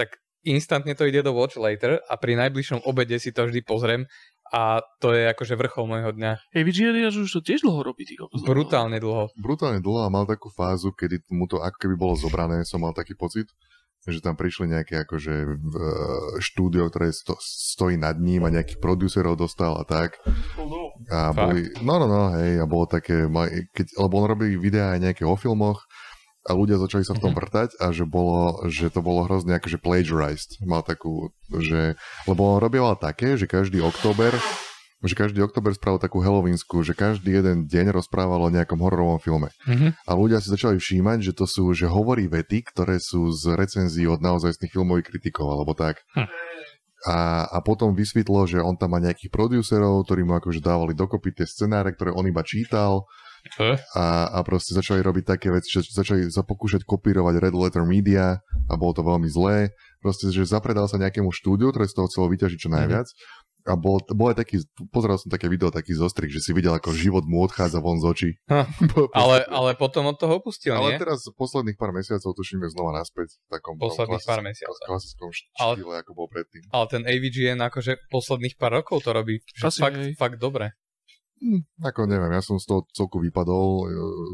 tak instantne to ide do Watch Later a pri najbližšom obede si to vždy pozriem a to je akože vrchol môjho dňa. Hej, VGN už to tiež dlho robí, ty kokos. Brutálne dlho. Brutálne dlho a mal takú fázu, kedy mu to ako keby bolo zobrané, som mal taký pocit, že tam prišli nejaké akože v, štúdio, ktoré sto, stojí nad ním a nejakých producerov dostal a tak. A boli, no, no, no, hej, a bolo také, keď, lebo on robí videá aj nejaké o filmoch a ľudia začali sa v tom vrtať a že, bolo, že to bolo hrozne akože plagiarized. Mal takú, že, lebo on robieval také, že každý október že každý október spravil takú halloweensku, že každý jeden deň rozprával o nejakom hororovom filme. Mhm. A ľudia si začali všímať, že to sú, že hovorí vety, ktoré sú z recenzií od naozajstných filmových kritikov, alebo tak. Hm. A, a potom vysvetlo, že on tam má nejakých producerov, ktorí mu akože dávali dokopy tie scenáre, ktoré on iba čítal A, a proste začali robiť také veci, že začali pokúšať kopírovať Red Letter Media a bolo to veľmi zlé. Proste, že zapredal sa nejakému štúdiu, ktoré z toho chcelo vyťažiť čo najviac. A bol, bol aj taký, pozeral som také video, taký zostrih, že si videl, ako život mu odchádza von z očí. Ha, Ale, ale potom od toho opustil, ale nie? teraz posledných pár mesiacov tuším je znova naspäť v takom Posledných klasis- pár mesiacov. klasickom št- Ale- štýle, ako bol predtým. Ale ten AVGN akože posledných pár rokov to robí. Že Asi fakt, hej. fakt dobre. Ako neviem, ja som z toho celku vypadol e,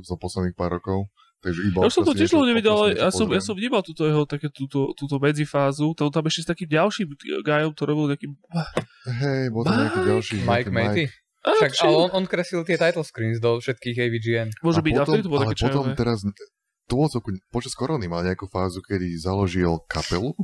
za posledných pár rokov. Takže iba Ja som to tiež nevidel, ale ja som, ja som vnímal túto jeho, také, túto, túto medzifázu, to on tam ešte s takým ďalším gajom, to robil takým... Hej, bol tam nejaký Mike? ďalší. Mike Matey. Však, či- ale on, on kreslil tie title screens do všetkých AVGN. Môže byť, a potom, vtedy to bolo také potom čajové. teraz, to bolo celku, počas korony mal nejakú fázu, kedy založil kapelu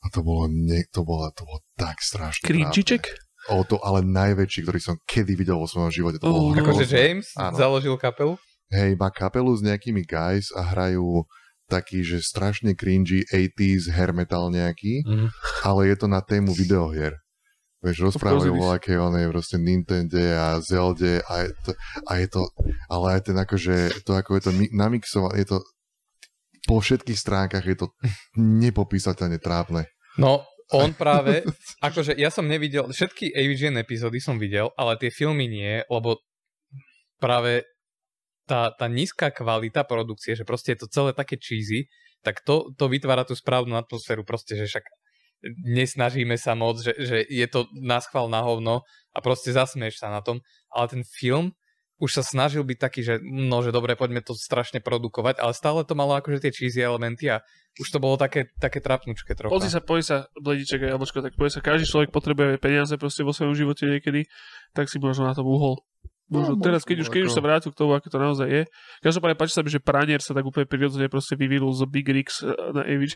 a to bolo, nie, to bolo, to bolo tak strašne Krinčiček? O to ale najväčší, ktorý som kedy videl vo svojom živote. To Oh. Akože. James Áno. založil kapelu? Hej, má kapelu s nejakými guys a hrajú taký, že strašne cringy 80s hair metal nejaký, Mhm. ale je to na tému videohier. Vieš, rozprávajú o aké onej proste Nintendo a Zelde a je to, a je to ale aj ten akože, to ako je to mi- namixované, je to po všetkých stránkach je to nepopísateľne trápne. No, on práve, akože ja som nevidel, všetky AVGN epizódy som videl, ale tie filmy nie, lebo práve tá, tá nízka kvalita produkcie, že proste je to celé také cheesy, tak to, to vytvára tú správnu atmosféru, proste, že však nesnažíme sa moc, že, že je to na schvál na hovno a proste zasmieš sa na tom, ale ten film už sa snažil byť taký, že no, že dobre, poďme to strašne produkovať, ale stále to malo akože tie cheesy elementy a už to bolo také, také trapnučké trocha. Pozri sa, poď sa, blediček a jablčko, tak poď sa, každý človek potrebuje peniaze proste vo svojom živote niekedy, tak si možno na tom uhol. Možno No, teraz, keď už, keď už sa vrátil k tomu, ako to naozaj je. Každopádne páči sa mi, že Pranier sa tak úplne prirodzene proste vyvinul z Big Rigs eh, na AVG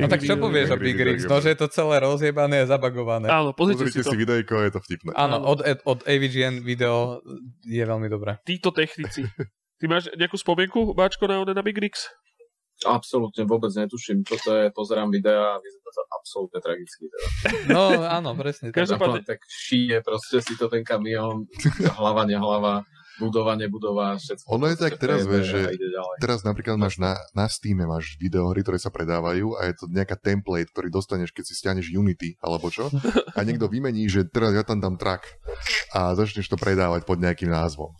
No tak čo povieš o Big Rigs? No, že je to celé rozjebané a zabagované. Áno, pozrite, Pozrite si si to. videjko, je to vtipné. Áno, od, od AVGN video je veľmi dobré. Títo technici. Ty máš nejakú spomienku, Báčko, na, na Big Rigs? Absolútne vôbec netuším, čo to je, pozerám videa a vyzerá to absolútne tragicky. Teda. No áno, presne. Tak. Každopádne- tak šíje proste si to ten kamión, hlava, nehlava, budova, nebudova, všetko. Ono je tak teraz, vieš, že. Teraz napríklad máš na, na Steam máš videohry, ktoré sa predávajú a je to nejaká template, ktorý dostaneš, keď si stiahneš Unity alebo čo. A niekto vymení, že teraz ja tam dám track a začneš to predávať pod nejakým názvom.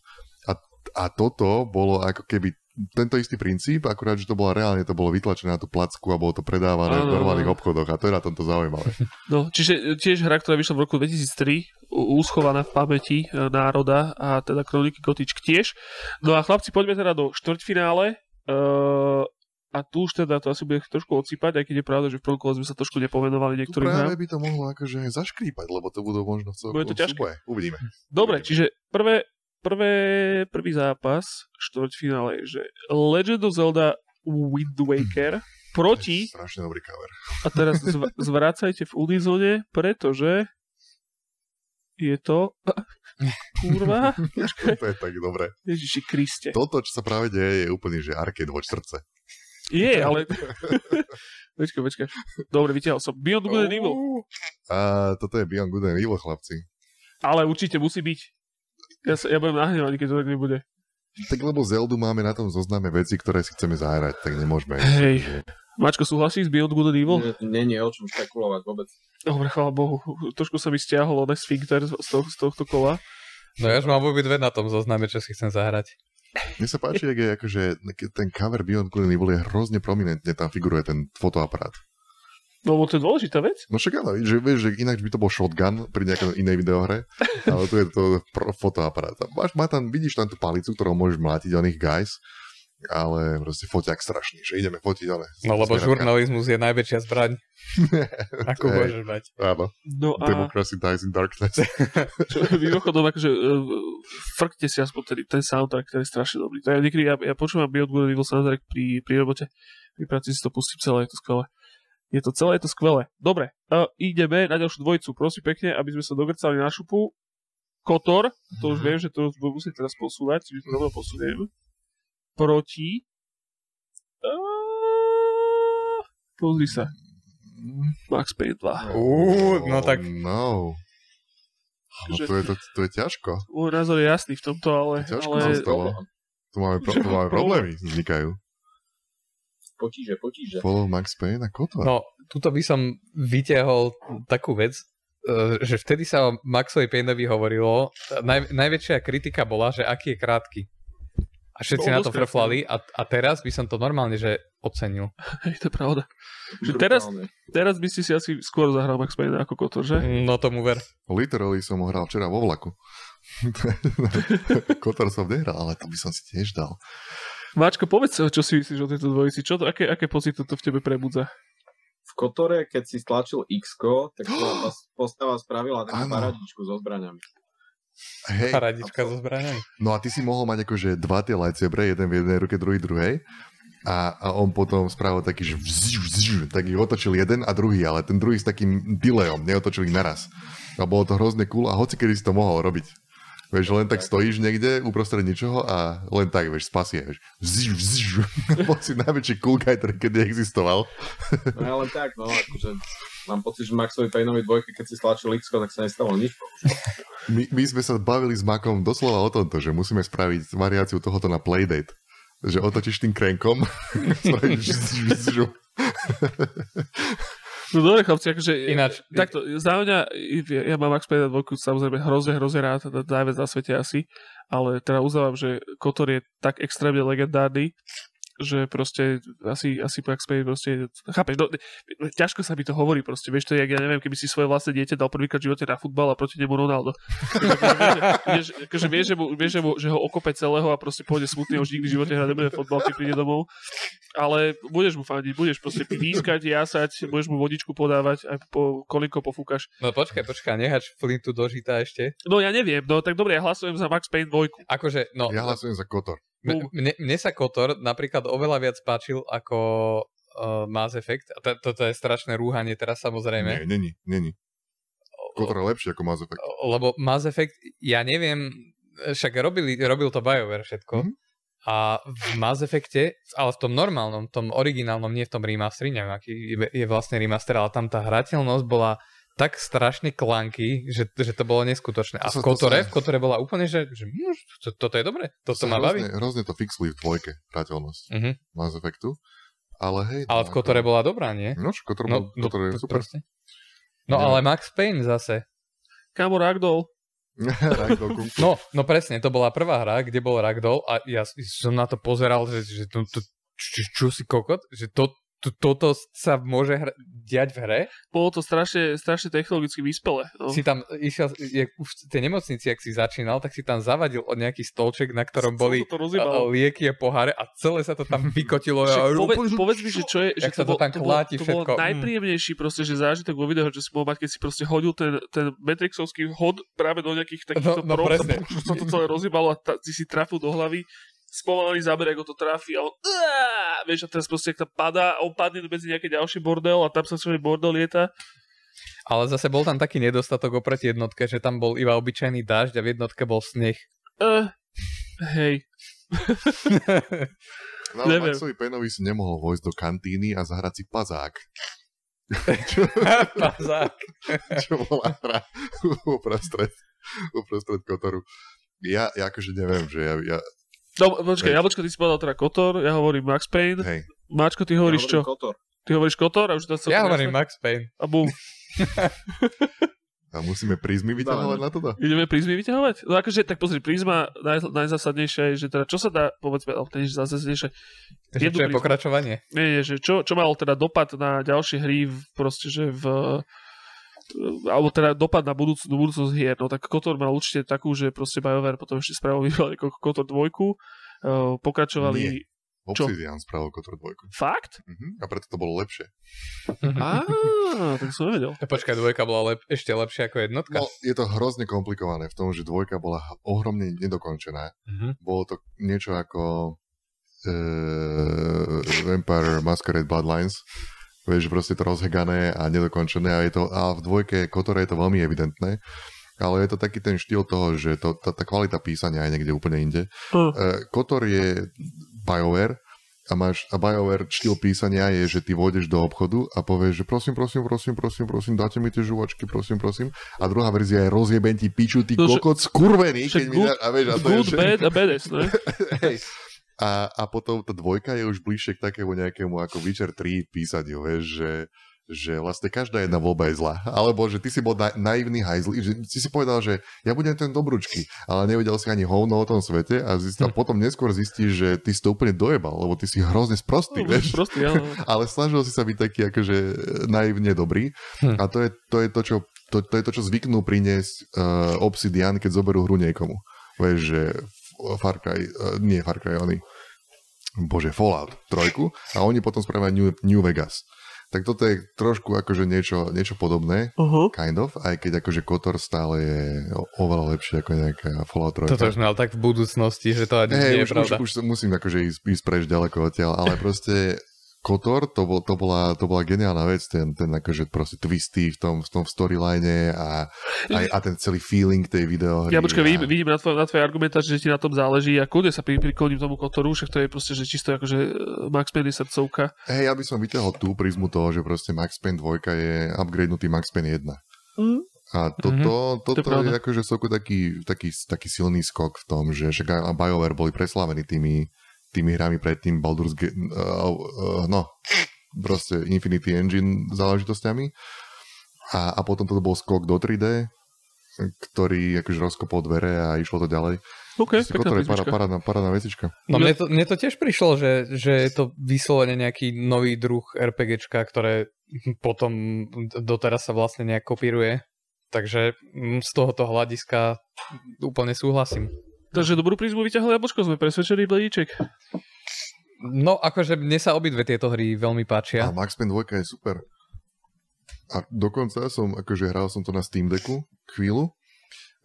A, a toto bolo ako keby tento istý princíp, akurát, že to bolo reálne, to bolo vytlačené na tú placku a bolo to predávané v Áno, normálnych obchodoch a to je na tomto zaujímavé. No, čiže e, tiež hra, ktorá vyšla v roku 2003, u- uschovaná v pamäti e, národa a teda kroniky Gotičk tiež. No a chlapci, poďme teda do štvrťfinále. Uh, a tu už teda to asi bude trošku odsýpať, aj keď je pravda, že v prvom kole sme sa trošku nepovenovali Tu niektorým práve hrám. by to mohlo akože zaškrípať, lebo to budú možno v Bude to celkom ťažké. Uvidíme. Dobre, čiže prvé, prvé, prvý zápas štvrťfinále je, že Legend of Zelda Wind Waker proti, Strašne dobrý cover. a teraz zv- zvracajte v Unizone, pretože je to... Kurva, to je tak dobré. Ježiši Kriste. Toto, čo sa práve deje, je úplne, že arcade watch srdce. Je, ale... počkaj, počkaj. Dobre, vytiahol som. Beyond Good and Evil. A toto je Beyond Good and Evil, chlapci. Ale určite musí byť. Ja, sa, ja budem nahnevaný, keď to tak nebude. Tak lebo Zeldu máme na tom zozname veci, ktoré si chceme zahrať, tak nemôžeme. Hej. Mačko, súhlasíš s Beyond Good and Evil? Nie, nie, o čom špekulovať vôbec. Dobre, chvála Bohu. Trošku sa mi stiahol oné Sphincter z, toho, z tohto kola. No ja už mám obidve na tom zozname, čo si chcem zahrať. Mne sa páči, jak je akože ten cover Beyond Good and Evil je hrozne prominentne, tam figuruje ten fotoaparát. No, lebo to je dôležitá vec. No však áno, že vieš, že ináč by to bol shotgun pri nejakej inej videohre, ale tu je to pro- fotoaparát. Máš, má tam, vidíš tam tú palicu, ktorou môžeš mlátiť oných guys, ale proste foťak strašný, že ideme fotiť, ale... No lebo žurnalizmus je najväčšia zbraň, ako Hej. môžeš mať. Áno, No a Democracy dies in darkness. mimochodom, akože uh, frkte si aspoň ten, ten soundtrack, ktorý je strašne dobrý. To ja, niekedy, ja, ja počúvam Beyond Good and Evil soundtrack pri, pri robote. Pri práci si to pustím celé, je to skvelé. Je to celé, je to skvelé. Dobre, uh, ideme na ďalšiu dvojicu. Prosím pekne, aby sme sa dogrcali na šupu. Kotor, to už viem, že to už budem musieť teraz posúvať, čiže to rovno posuniem. Proti. Uh, pozri sa. Max Payne 2. Uú, no tak- No. No Že- to je, to, to je ťažko. Môj názor je jasný v tomto, ale... Ťažko ale... zostalo. Tu máme, pro, tu máme problémy, vznikajú. Potíže, potíže. Follow Max Payne a Kotor. No, tuto by som vytiahol takú vec, eh, že vtedy sa o Maxovi Payneovi hovorilo, naj, najväčšia kritika bola, že aký je krátky. A všetci na to dosť frflali a, a teraz by som to normálne, že ocenil. Hej, to je pravda. Že teraz-. Teraz by ste si asi skôr zahral Max Payne ako Kotor, že? No tomu ver. Literally som ho hral včera vo vlaku. Kotor som nehral, ale to by som si tiež dal. Máčko, povedz, čo si myslíš o tejto dvojici. Čo to, aké, aké pocity to v tebe prebudza? V Kotore, keď si stlačil x tak tá postava spravila takú Áno. paradičku so zbraňami. Hej, Paradička so zbraňami. no a ty si mohol mať akože dva tie lightsabery, jeden v jednej ruke, druhý druhej. a, a on potom spravil taký, že vzž, vzž, tak ich otočil jeden a druhý, ale ten druhý s takým delayom, neotočil ich naraz. A bolo to hrozne cool a hoci kedy si to mohol robiť. Vieš, len tak stojíš niekde uprostred ničoho a len tak, vieš, spasie, vieš. Vzž, vzž. Bol si najväčší cool guy, ktorý kedy existoval. No ja len tak, no, akože mám pocit, že Maxovi Payneovi dvojky, keď si stlačil x tak sa nestalo nič. My, my sme sa bavili s Makom doslova o tomto, že musíme spraviť variáciu tohoto na Playdate. Že otočíš tým krenkom, spravíš vzž, vzž. No dobre, chlapci, akože Ináč- takto, za mňa, ja, ja mám Max Payne 2 samozrejme hrozne, hrozne rád, teda najviac na svete asi, ale teda uznávam, že Kotor je tak extrémne legendárny, že proste asi, asi Max Payne proste, chápeš, no, ťažko sa mi to hovorí proste, vieš, to je, jak ja neviem, keby si svoje vlastné dieťa dal prvýkrát v živote na futbal a proti nemu Ronaldo. Vieš, akože vieš, že, mu, vieš že, mu, že ho okope celého a proste pôjde smutný, už nikdy v živote hrať nebude fotbal, keď príde domov. Ale budeš mu fandiť, budeš proste pískať, jasať, budeš mu vodičku podávať, aj po koliko pofúkaš. No počkaj, počkaj, nehač Flintu do žita ešte. No ja neviem, no tak dobre, ja hlasujem za Max Payne 2. Akože, no, Ja hlasujem za Kotor. Mne, mne sa Kotor napríklad oveľa viac páčil ako uh, Mass Effect. A to, toto je strašné rúhanie teraz samozrejme. Nie, není, není. Kotor je lepší ako Mass Effect. Lebo Mass Effect, ja neviem, však robili, robil to BioWare všetko. Mhm. A v Mass Effecte, ale v tom normálnom, tom originálnom, nie v tom remasteri, neviem, aký je, je vlastne remaster, ale tam tá hrateľnosť bola tak strašne klanky, že, že to bolo neskutočné. A To sa- v to Kotore, sa- v Kotore bola úplne, že, že to, toto je dobre, toto ma baví. hrozne, hrozne to fixli v dvojke, hrateľnosť Mhm. Mass Effectu. Ale hej. Ale no, v Kotore bola dobrá, nie? No, Kotor, No, bol, Kotor je to- super. proste. No Nie. ale Max Payne zase. Kamo Ragdoll. No, no presne, to bola prvá hra, kde bol Ragdoll a ja som na to pozeral, že, že to, to, čo, čo si kokot? Že to, to, toto sa môže hra, diať v hre? bolo to strašne, strašne technologicky vyspelé. No. Si tam išiel, je, už v tej nemocnici, ak si začínal, tak si tam zavadil od nejaký stolček, na ktorom boli to lieky a poháre a celé sa to tam vykotilo. Však a, povedz, povedz mi, že čo je, že sa to bol, tam to, bol, kláti to bol všetko, mm. najpríjemnejší proste, že zážitok vo videu, že si mohol mať, keď si proste hodil ten, ten Matrixovský hod práve do nejakých takýchto No, no prog, presne. to, to celé rozjebalo a ta, ty si trafil do hlavy spomalený záber, ako to trafí a on Uá! vieš, a teraz proste, ak tam padá a on padne medzi nejaké ďalší bordel a tam sa svoj bordel lieta. Ale zase bol tam taký nedostatok oproti jednotke, že tam bol iba obyčajný dážď a v jednotke bol sneh. Uh, hej, No, neviem. Maxovi Payneovi si nemohol vojsť do kantíny a zahrať si pazák, Pazák. čo bola hra uprostred, uprostred Kotoru. Ja, ja akože neviem, že ja, ja No, počkaj. Jablčko, ty si povedal teda Kotor, ja hovorím Max Payne. hej, Mačko, ty hovoríš čo? Kotor. Ty hovoríš Kotor a už to Ja hovorím Max Payne. A bum. a musíme prízmy vyťahovať na toto? Ideme prízmy vyťahovať? No akože, tak pozri, prízma naj, najzásadnejšia je, že teda čo sa dá, povedzme, ale to je zásadnejšie. Že Jednu čo je prízmu. pokračovanie? Nie, nie, že čo, čo malo teda dopad na ďalšie hry, v, proste, že v alebo teda dopad na budúc, do budúcnosť hier, no tak Kotor mal určite takú, že proste BioWare potom ešte spravil vybral ako Kotor 2, uh, pokračovali... Čo? Obsidian spravil Kotor 2. Fakt? Mhm, a preto to bolo lepšie. Á, tak som nevedel. No Počkaj, dvojka bola lep- ešte lepšia ako jednotka. No, je to hrozne komplikované v tom, že dvojka bola ohromne nedokončená. Mhm. Bolo to niečo ako uh, Vampire Masquerade Bloodlines. Vieš, proste to rozhegané a nedokončené a, je to, a v dvojke Kotore je to veľmi evidentné. Ale je to taký ten štýl toho, že to, tá, tá kvalita písania je niekde úplne inde. Uh, Kotor je BioWare a máš a BioWare štýl písania je, že ty vôjdeš do obchodu a povieš, že prosím, prosím, prosím, prosím, prosím, dáte mi tie žuvačky, prosím, prosím. A druhá verzia je rozjebem ti piču, ty No, že- kokot skurvený, keď mi good- dá, a vieš, a to Good, je, že... bad a badass, ne? Hej. A, a potom tá dvojka je už bližšie k takému nejakému ako Witcher 3 písaniu, vieš, že, že vlastne každá jedna voľba je zlá. Alebo že ty si bol na, naivný hajzl, že si si povedal, že ja budem ten dobručky, ale nevedel si ani hovno o tom svete a, zistil, a potom neskôr zistíš, že ty si to úplne dojebal, lebo ty si hrozne sprostý, No, vieš. Prostý, áno. Ale snažil si sa byť taký akože naivne dobrý Hm. a to je to, je to čo to, to je to, čo zvyknú priniesť uh, Obsidian, keď zoberú hru niekomu. Vieš, že Far Cry, uh, nie Far Cry, oni, bože, Fallout trojku a oni potom spravia New, New Vegas. Tak toto je trošku akože niečo, niečo podobné, Uh-huh. kind of, aj keď akože Kotor stále je oveľa lepšie ako nejaká Fallout 3. Toto už mal tak v budúcnosti, že to ani Hej, nie je už, už, pravda. už musím akože ísť, ísť preč ďaleko odtiaľ, ale proste Kotor, to, bol, to, bola, to bola geniálna vec, ten, ten akože proste twisty v tom, v tom storyline a, a, a ten celý feeling tej videohry. Ja počkaj, a... vidím, vidím na, tvoj, na tvojej argumentácii, že ti na tom záleží a kľudne sa pri, prikloním tomu kotoru, však to je proste, že čisto akože eh, Max Payne je srdcovka. Hej, ja by som vyťahol tú prizmu toho, že proste Max Payne 2 je upgradenutý Max Payne 1. Mm. A toto, To je toto pravda. je akože soku taký, taký, taký silný skok v tom, že však aj BioWare boli preslavení tými, tými hrami predtým Baldur's Gate, uh, uh, no, proste Infinity Engine záležitosťami. A, a potom toto bol skok do 3D, ktorý akože rozkopol dvere a išlo to ďalej. OK, pekná Kotor je para, písnička. parádna, parádna vecička. No mne to, mne to tiež prišlo, že, že je to vyslovene nejaký nový druh RPGčka, ktoré potom doteraz sa vlastne nejak kopíruje. Takže mm, z tohoto hľadiska úplne súhlasím. Takže dobrú prízmu vyťahol Jabočko, sme presvedčení, Bledíček. No akože mne sa obidve tieto hry veľmi A páčia. Max Payne 2 je super. A dokonca som, akože hral som to na Steam Decku chvíľu.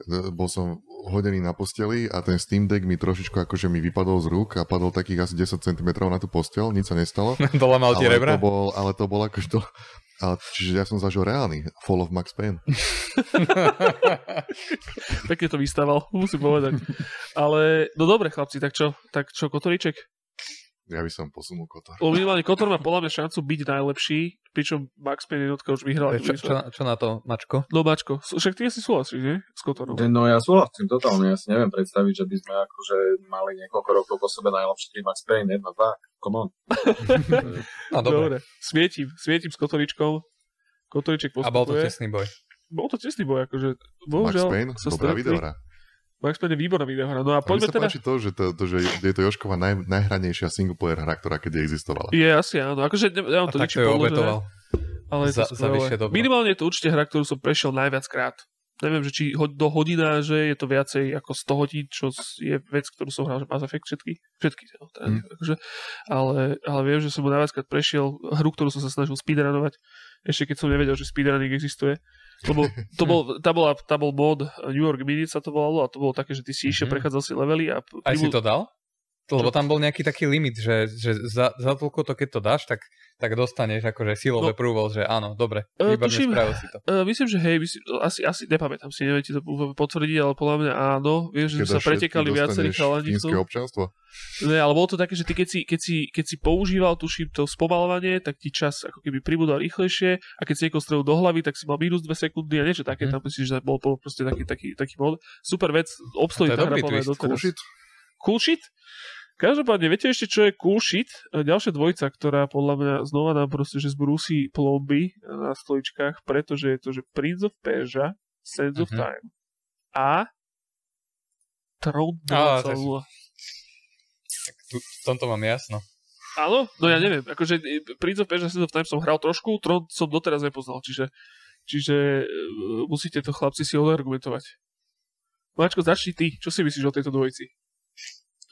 E, Bol som hodený na posteli a ten Steam Deck mi trošičku akože mi vypadol z rúk a padol takých asi 10 cm na tú postel, nič sa nestalo. Dolamal ti ale, rebra? to bol, ale to bol akože to... Ale, čiže ja som zažil reálny Fall of Max Payne. Pekne to vystával, musím povedať. Ale, no dobre chlapci, tak čo? Tak čo, Kotoríček? Ja by som posunul kota. Lebo minimálne Kotor má podľa mňa šancu byť najlepší, pričom Max Payne jednotka už vyhral. Čo, čo, na- čo na to, Mačko? No Mačko, však ty asi súhlasíš, nie? S Kotorom. No ja súhlasím totálne, ja si neviem predstaviť, že by sme akože mali niekoľko rokov po sebe najlepší tým Max Payne, 1, 2, come on. No dobre. Dobre, svietím, svietím s Kotoričkou. Kotoriček A bol to postupuje. tesný boj. Bol to tesný boj, akože Max bohužiaľ Payne, sa dobrá videohra. Max Payne je výborná videohra. No a A mi poďme sa teda... páči to, že to, to, že je to Joškova naj, najhranejšia single player hra, ktorá kedy existovala. Je asi áno, akože ne, A nemám to ničím ale je to za- za skvelé. vyššie dobro. Minimálne je to určite hra, ktorú som prešiel najviac krát. Neviem, že či ho, do hodina, že je to viacej ako 100 hodín, čo je vec, ktorú som hral, že Mass Effect všetky, všetky, no, teda, Hm. akože, ale, ale viem, že som ho najviackrát prešiel hru, ktorú som sa snažil speedrunovať, ešte keď som nevedel, že speedrunning existuje. Lebo to bol, tá, bola, tá bol mod New York Minutes sa to volalo a to bolo také, že ty si išiel, Mhm. prechádzal si levely a... Aj si to dal? Lebo tam bol nejaký taký limit, že, že za, za toľko to, keď to dáš, tak, tak dostaneš akože silové No. prúvol, že áno, dobre, E, výborne tuším- spravil si to. Uh, myslím, že hej, myslím, asi, asi nepamätám si, neviem ti to potvrdiť, ale podľa mňa áno. Viem, že Keď sa pretekali viacerí chalani. tom. občanstvo. Ne, ale bolo to také, že ty keď si, keď si, keď si používal, tuším, to spomalovanie, tak ti čas ako keby pribudal rýchlejšie a keď si niekoho strelil do hlavy, tak si mal minus 2 sekundy a niečo také. Mhm. Tam myslím, že bol, bol proste taký, taký, taký mod. Super vec, obstojí A to je tá hra podľa doteraz. Cool shit. Cool shit? Každopádne, viete ešte, čo je cool shit? E, Ďalšia dvojica, ktorá podľa mňa znova nám proste, že zbrúsi plomby na stoličkách, pretože je to, že Prince of Persia, Sands of Mhm. Time a Á, 2.0. Tak tu, v tomto mám jasno. Áno? No ja neviem. Akože e, Prince of Persia Sands of Time som hral trošku, Tron som doteraz nepoznal, čiže, čiže e, musíte to chlapci si odargumentovať. Mačko, začni ty. Čo si myslíš o tejto dvojici?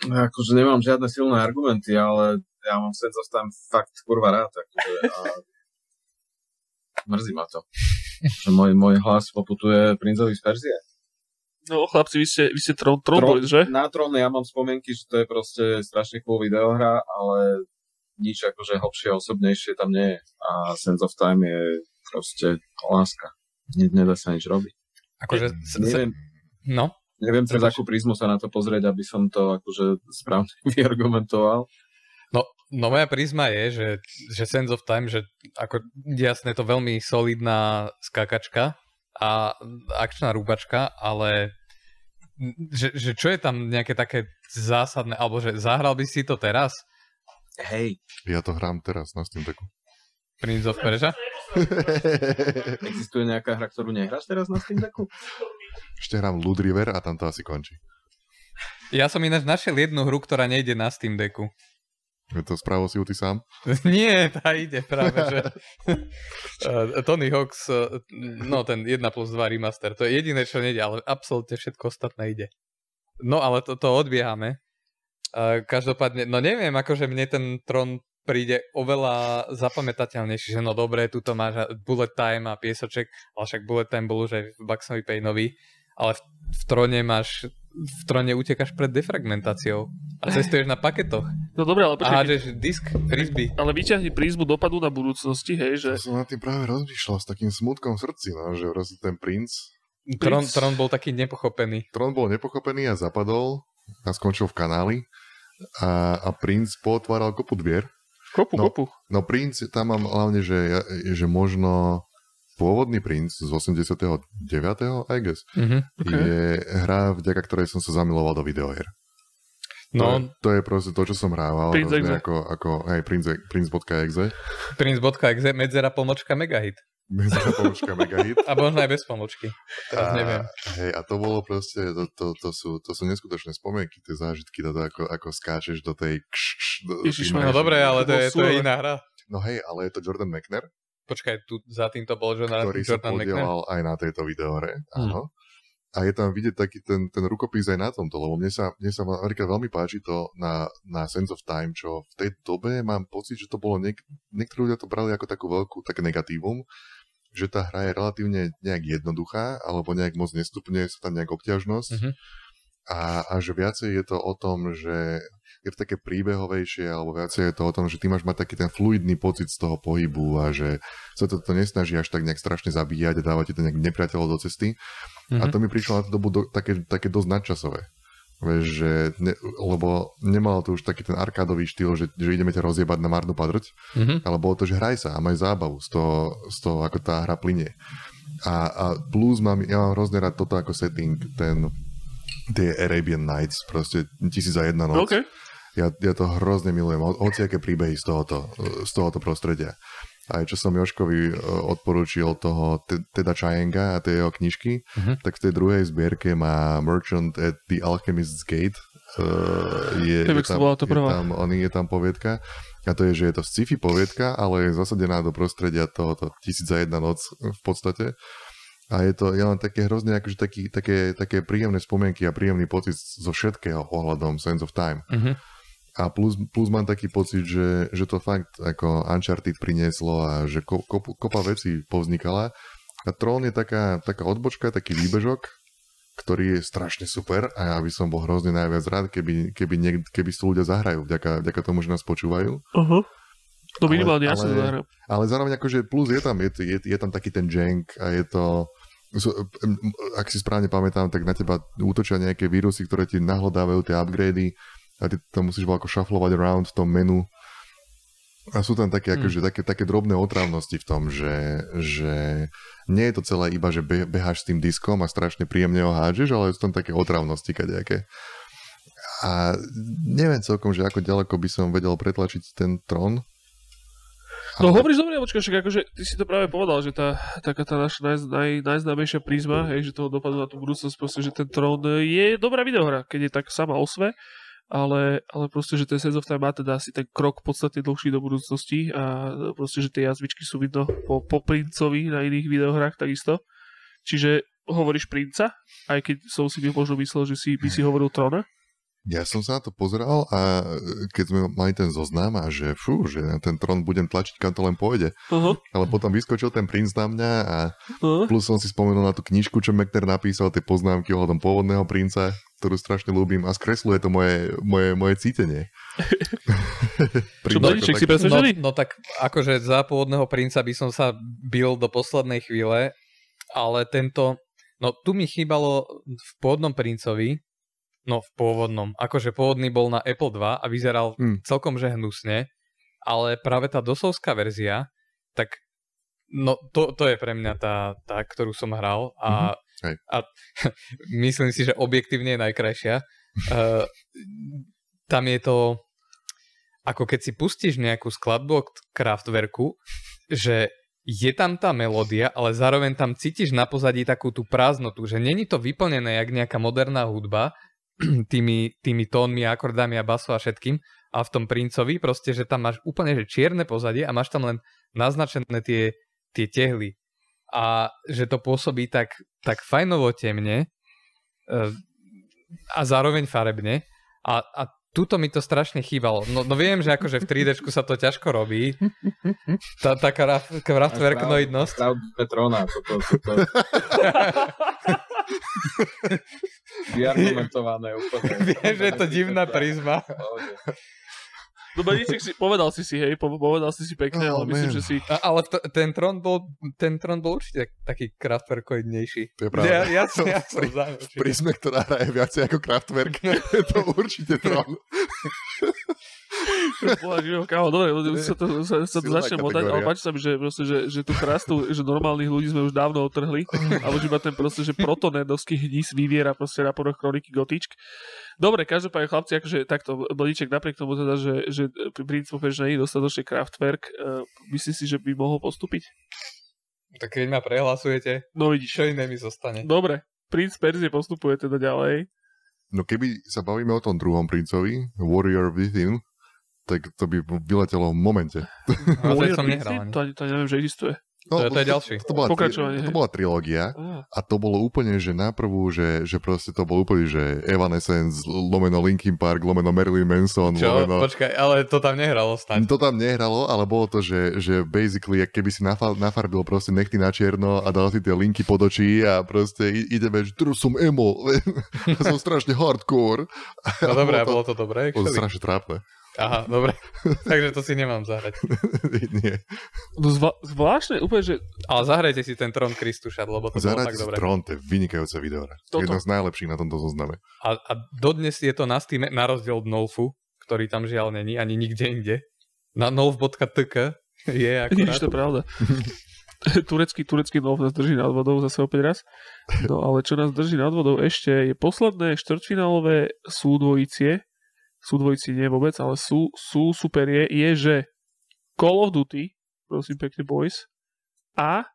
No, akože nemám žiadne silné argumenty, ale ja mám of Time fakt kurva rád. Akože, a mrzí ma to. Že môj, môj hlas poputuje princovi z Perzie. No chlapci, vy ste, vy ste Tron, Tron Tron- že? Na tróne ja mám spomienky, že to je proste strašne cool videohra, ale nič akože hlbšie a osobnejšie tam nie je. A Sense of Time je proste láska. Ne, nedá sa nič robiť. Akože, Neviem, no, neviem cez akú prízmu sa na to pozrieť, aby som to akože správne vyargumentoval. no, no moja prízma je, že, že Sense of Time, že ako jasne je to veľmi solidná skákačka a akčná rúbačka, ale že, že čo je tam nejaké také zásadné, alebo že zahral by si to teraz? Hej, Ja to hrám teraz na Steam Decku. Prince of Persia? existuje nejaká hra, ktorú nehráš teraz na Steam Decku? Ešte hrám Loot River a tam to asi končí. Ja som ináč našiel jednu hru, ktorá nejde na Steam Decku. Je to spravil si ju ty sám? Nie, tá ide práve, že uh, Tony Hawk's, uh, no ten 1 plus 2 remaster, to je jediné, čo nejde, ale absolútne všetko ostatné ide. No ale to, to odbiehame. Uh, každopádne, no neviem, akože mne ten Tron príde oveľa zapamätateľnejšie, že no dobre, tu máš bullet time a piesoček, ale však bullet time bol už aj v Buxovi Paynovi, ale v, v trone máš v trone utekáš pred defragmentáciou a cestuješ na paketoch. No dobre, ale A počkaj, hádžeš disk, frisbee. ale vyťahni prízmu dopadu na budúcnosti, hej, že... Ja som nad tým práve rozmýšľal s takým smutkom v srdci, no, že proste ten princ, Tron, Tron bol taký nepochopený. trón bol nepochopený a zapadol a skončil v kanáli a, a princ potváral kopu dvier. Kopu, No. kopu. No princ, tam mám hlavne, že, že možno pôvodný princ z 89. I guess, Mhm. Okay. je hra, vďaka ktorej som sa zamiloval do videoher. No, To, je, to je proste to, čo som hrával. Prince hrozne Exe. Ako, ako, hej, Prince, Prince.exe. prince.exe, medzera pomočka megahit. Medzera pomočka megahit. A možno aj bez pomočky. Teraz neviem. Hej, a to bolo proste, to, to, to, sú, to sú neskutočné spomienky, tie zážitky, toto ako, ako skáčeš do tej... Kš, kš, do, Ježišmarja. No dobre, ale To to je, to je iná hra. No hej, ale je to Jordan McNair, Počkaj, tu za týmto bol Jordan, ktorý sa Jordan McNair. podielal aj na tejto videohre. Hmm. Áno. A je tam vidieť taký ten, ten rukopis aj na tomto, lebo mne sa, mne sa napríklad veľmi páči to na, na Sense of Time, čo v tej dobe mám pocit, že to bolo, niek- niektorí ľudia to brali ako takú veľkú, také negatívum, že tá hra je relatívne nejak jednoduchá, alebo nejak moc nestupňuje sa tam nejak obťažnosť. Mhm. A, a že viacej je to o tom, že je to také príbehovejšie, alebo viacej je to o tom, že ty máš mať taký ten fluidný pocit z toho pohybu a že sa to, to nesnaží až tak nejak strašne zabíjať a dávať ti to nejak nepriateľov do cesty. Mhm. A to mi prišlo na tú dobu do, také, také dosť nadčasové. Vieš, že ne, lebo nemalo to už taký ten arkádový štýl, že, že ideme ťa rozjebať na marnú padrť, Mhm. ale bolo to, že hraj sa a maj zábavu z toho, z toho ako tá hra plinie. A, a plus mám, ja mám hrozne rád toto ako setting, ten tie Arabian Nights, proste tisíc za jedna noc. OK. Ja, ja to hrozne milujem, ho- hociaké príbehy z tohoto, z tohoto prostredia. Aj čo som Joškovi e, odporúčil toho Te- Teda Chayenga a tie jeho knižky, Mhm. tak v tej druhej zbierke má Merchant at the Alchemist's Gate. Uh, je, je, tam, to je, prvá. tam, on, je tam poviedka. A to je, že je to sci-fi poviedka, ale je zasadená do prostredia tohoto tisíc za jedna noc v podstate. A je to, ja mám také hrozne akože taký, také, také príjemné spomienky a príjemný pocit zo všetkého ohľadom Sense of Time. Mhm. A plus, plus mám taký pocit, že, že to fakt ako Uncharted prinieslo a že ko, kop, kopa vecí povznikala. A Tron je taká, taká odbočka, taký výbežok, ktorý je strašne super a ja by som bol hrozne najviac rád, keby, keby, niek, keby si ľudia zahrajú, vďaka, vďaka tomu, že nás počúvajú. Uh-huh. No minimálne ja sa zahrám. Ale zároveň akože plus je tam, je, je, je tam taký ten jank a je to... Ak si správne pamätám, tak na teba útočia nejaké vírusy, ktoré ti nahlodávajú tie upgrady a ty to musíš ako šaflovať around v tom menu. A sú tam také, akože, také, také drobné otravnosti v tom, že, že nie je to celé iba, že be, beháš s tým diskom a strašne príjemne ho hádžeš, ale sú tam také otravnosti kadejaké. A neviem celkom, že ako ďaleko by som vedel pretlačiť ten trón. No Ale- hovoríš dobre, počkaj, však akože ty si to práve povedal, že tá taká tá naša naj, naj, najznámejšia prízma, hej, že toho dopadu na tú budúcnosť, proste, že ten trón je dobrá videohra, keď je tak sama o sve, ale, ale proste, že ten Sense of Time má teda asi ten krok podstatne dlhší do budúcnosti a proste, že tie jazvičky sú vidno po, po princovi na iných videohrách takisto. Čiže hovoríš princa, aj keď som si možno myslel, že si, by si hovoril trona. Ja som sa na to pozeral a keď sme mali ten zoznam a že fú, že na ten trón budem tlačiť, kam to len pôjde. Uh-huh. Ale potom vyskočil ten princ na mňa a Uh-huh. plus som si spomenul na tú knižku, čo McNair napísal, tie poznámky ohľadom pôvodného princa, ktorú strašne ľúbim a skresluje to moje, moje, moje cítenie. Čo, ako si presvedčený? No, no tak akože za pôvodného princa by som sa bil do poslednej chvíle, ale tento, no tu mi chýbalo v pôvodnom princovi, no v pôvodnom, akože pôvodný bol na Apple 2 a vyzeral Hmm. celkom že hnusne, ale práve tá dosovská verzia, tak no to, to je pre mňa tá, tá ktorú som hral a, Hej. a myslím si, že objektívne je najkrajšia. Uh, tam je to ako keď si pustíš nejakú skladbu od Kraftwerku, že je tam tá melódia, ale zároveň tam cítiš na pozadí takú tú prázdnotu, že není to vyplnené jak nejaká moderná hudba tými, tými tónmi, akordami a baso a všetkým a v tom princovi proste, že tam máš úplne že čierne pozadie a máš tam len naznačené tie, tie tehly a že to pôsobí tak, tak fajnovo temne e, a zároveň farebne a, a tuto mi to strašne chýbalo. No, no viem, že akože v 3D sa to ťažko robí. Tá, tá kraf, kraftwerknoidnosť. Kraft Petrona, toto, toto. Vyargumentované úplne. Viem, že je to divná prizma. No Beníček si, povedal si si, hej, po- povedal si si pekne, Oh, ale myslím, man. že si... A, ale to, ten trón bol, ten trón bol určite taký kraftwerkoidnejší. To je pravda. Ja, ja, som, ja som Pri- za určite. Prísme, ktorá hraje viacej ako Kraftwerk. je to určite trón. Živého, kámo, dobre, už sa to, sa, sa to začne modať, ale páči sa mi, že, proste, že, že tú krastu, že normálnych ľudí sme už dávno otrhli a už iba ten proste, že protonedovský hníz vyviera proste na podoch kroniky Gotičk. Dobre, každopádne chlapci, akože takto, Blíček napriek tomu teda, že, že pri princípu, že nie je dostatočne Kraftwerk, uh, myslíš si, že by mohol postúpiť? Tak keď ma prehlasujete, No vidíš. čo iné mi zostane? Dobre, princ Perzie postupuje teda ďalej. No keby sa bavíme o tom druhom princovi, Warrior Within, tak to by vyletelo v momente. A to som nehral. To, to neviem, že existuje. To je- to je ďalší. To, to, bola, Pokračovanie, to bola trilógia a to bolo úplne, že na prvú, že, že proste to bol úplne, že Evanescence, lomeno Linkin Park, lomeno Marilyn Manson, Čo? lomeno... Počkaj, ale to tam nehralo staň. To tam nehralo, ale bolo to, že, že basically, keby si nafa- nafarbil proste nechty na čierno a dal si tie linky pod očí a proste i- ideme, že teraz som emo, som strašne hardcore. No dobré, bolo bolo to dobré? to, bolo to strašne trápne. Aha, dobre. Takže to si nemám zahrať. Nie. No zva- zvláštne, úplne, že Ale zahrajte si ten Trón Kristuša, lebo to bolo tak Zahrajte si dobre. Tron, to je vynikajúce videohra. Toto. Jedno z najlepších na tomto zozname. A, a dodnes je to na Steam, na rozdiel od Nolfu, ktorý tam žiaľ není, ani nikde inde. Na nolf.tk je Vidíš, to je akurát. pravda. turecký, turecký nov nás drží nad vodou zase opäť raz. No ale čo nás drží nad vodou ešte je posledné štvrťfinálové súdvojicie. Súdvojici nie vôbec, ale sú, sú super je, je, že Call of Duty, prosím pekne boys, a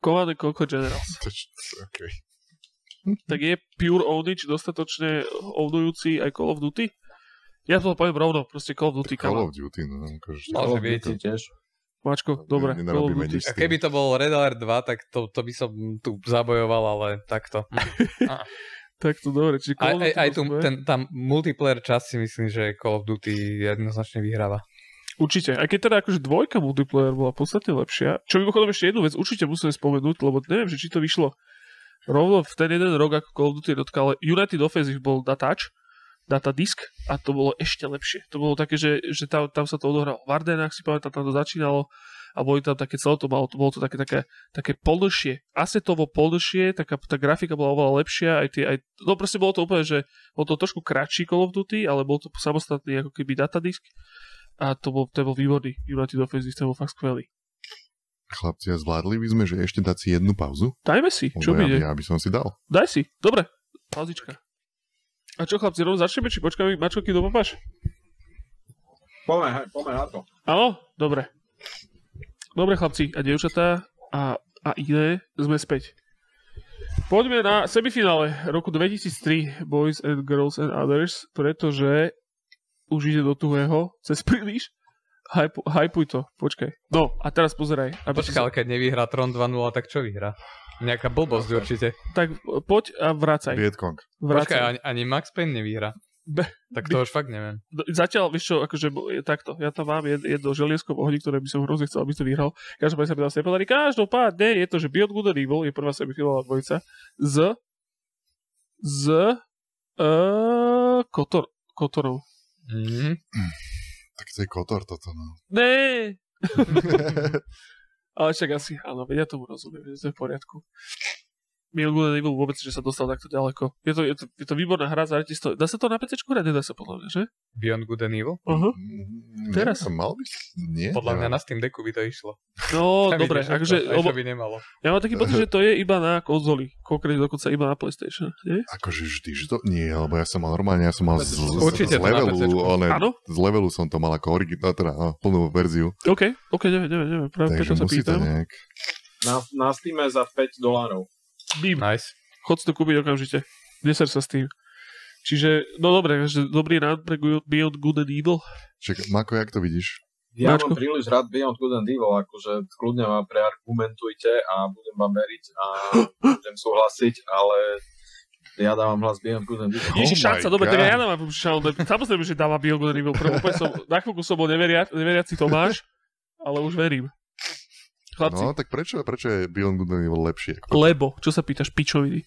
Command and Conquer Generals. Okay. Tak je Pure Ownage dostatočne ownujúci aj Call of Duty? Ja to poviem rovno, proste Call of Duty, Call of Duty, no. Akože, že viete. tiež. Mačko, dobre, A keby to bol Red Alert 2, tak to, to by som tu zabojoval, ale takto. Tak to dobre, čiže Aj, Call aj, Duty aj tu, ten, tam multiplayer časť si myslím, že Call of Duty jednoznačne vyhráva. Určite. Aj keď teda akože dvojka multiplayer bola podstatne lepšia. Čo mimochodom ešte jednu vec určite musíme spomenúť, lebo neviem, že či to vyšlo rovno v ten jeden rok, ako Call of Duty jednotka, ale United Offensive bol datač, data disk a to bolo ešte lepšie. To bolo také, že, že tam, tam sa to odohralo v Ardenách, si pamätám, tam to začínalo a boli tam také celé to malo, to bolo to také, také, také polnšie, asetovo polnšie, taká tá grafika bola oveľa lepšia, aj tie, aj, no proste bolo to úplne, že bol to trošku kratší Call of Duty, ale bol to samostatný ako keby datadisk a to bol, to bol výborný United Offensive, to bol fakt skvelý. Chlapci, a zvládli by sme, že ešte dať si jednu pauzu? Dajme si, čo Lebo by ja, ja by som si dal. Daj si, dobre, pauzička. A čo chlapci, rovno začneme, či počkáme, Mačko, kým dopapáš? Poďme, hej, poďme na to. Áno? Dobre. Dobre chlapci a dievčatá a, a iné, sme späť. Poďme na semifinále roku 2003 Boys and Girls and Others, pretože už ide do tuhého, cez príliš. Hypu, hypuj to, počkaj. No a teraz pozeraj. Aby Počkaj, ale keď nevyhrá Tron 2.0, tak čo vyhrá? Nejaká blbosť určite. Tak poď a vracaj. Vietcong. Počkaj, vracaj. ani, ani Max Payne nevyhrá. Be- Tak to už fakt neviem. Zatiaľ, vieš čo, akože takto, ja tam mám jed, jedno želiesko v ohni, ktoré by som hrozne chcel, aby to vyhral. Každopádne sa mi zase nepodarí. Každopádne je to, že Beyond Good and Evil je prvá semifinálová dvojica z z uh, Kotor, Kotorov. Mm. Tak to je kotor toto, no. Ne! Ale však asi, áno, ja tomu rozumiem, že to je v poriadku. And Evil vôbec, že sa dostal takto ďaleko. Je to, je to, je to výborná hra, zahrajte si to. Dá sa to na PC hrať? Nedá sa podľa mňa, že? Beyond Good and Evil? Uh-huh. Mm, Teraz. neviem, Mal by... Nie? Podľa mňa neviem. na Steam Decku by to išlo. No, dobre, akože, čo by nemalo. ja mám taký pocit, že to je iba na konzoli. Konkrétne dokonca iba na PlayStation. Nie? Akože vždy, že to... Nie, lebo ja som mal normálne, ja som mal z, z, z levelu, Áno? z levelu som to mal ako originál, teda no, plnú verziu, OK, OK, neviem, neviem, neviem. Práve takže sa musí to pýtam. nejak... Na, na Steam za 5 dolárov. Bím, Nice. chod to kúpiť okamžite. Neser sa s tým. Čiže, no dobre, že dobrý rád pre Beyond Good and Evil. Čak, Mako, jak to vidíš? Ja Mačko. mám príliš rád Beyond Good and Evil, akože kľudne ma preargumentujte a budem vám veriť a budem súhlasiť, ale Ja dávam hlas Beyond Good and Evil. Ježiš, Oh šanca, dobre, tak ja dávam šancu. Samozrejme, že dávam Beyond Good and Evil. Úplne som, na chvíľku som bol neveria, neveriaci Tomáš, ale už verím. Chlapci, No, tak prečo, prečo je Beyond Good and Evil lepšie? Ako, lebo, čo sa pýtaš, pičoviny?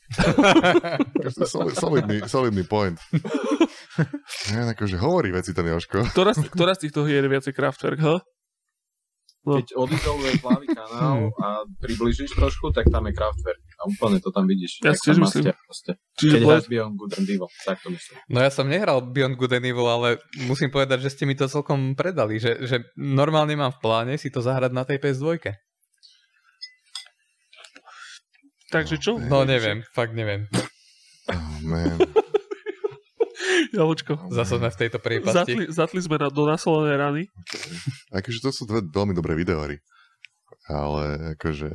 to je solid- solidný, solidný point. Ja, akože hovorí veci ten Joško. Ktorá, z- ktorá z týchto hier je viacej Kraftwerk, ha? No. Keď odizoluješ hlavný kanál a približíš trošku, tak tam je Kraftwerk. A úplne to tam vidíš. Ja si tiež myslím. proste. Čiže Keď hráš Beyond Good and Evil, tak to myslím. No ja som nehral Beyond Good and Evil, ale musím povedať, že ste mi to celkom predali, že, že normálne mám v pláne si to zahrať na tej PS2. Takže čo? No neviem, fakt neviem. Oh, man. Jaločko. Zase sme v tejto priepasti. Zatli, zatli sme na, do nasolené rany. Akože to sú dve veľmi dobré videohry. Ale akože...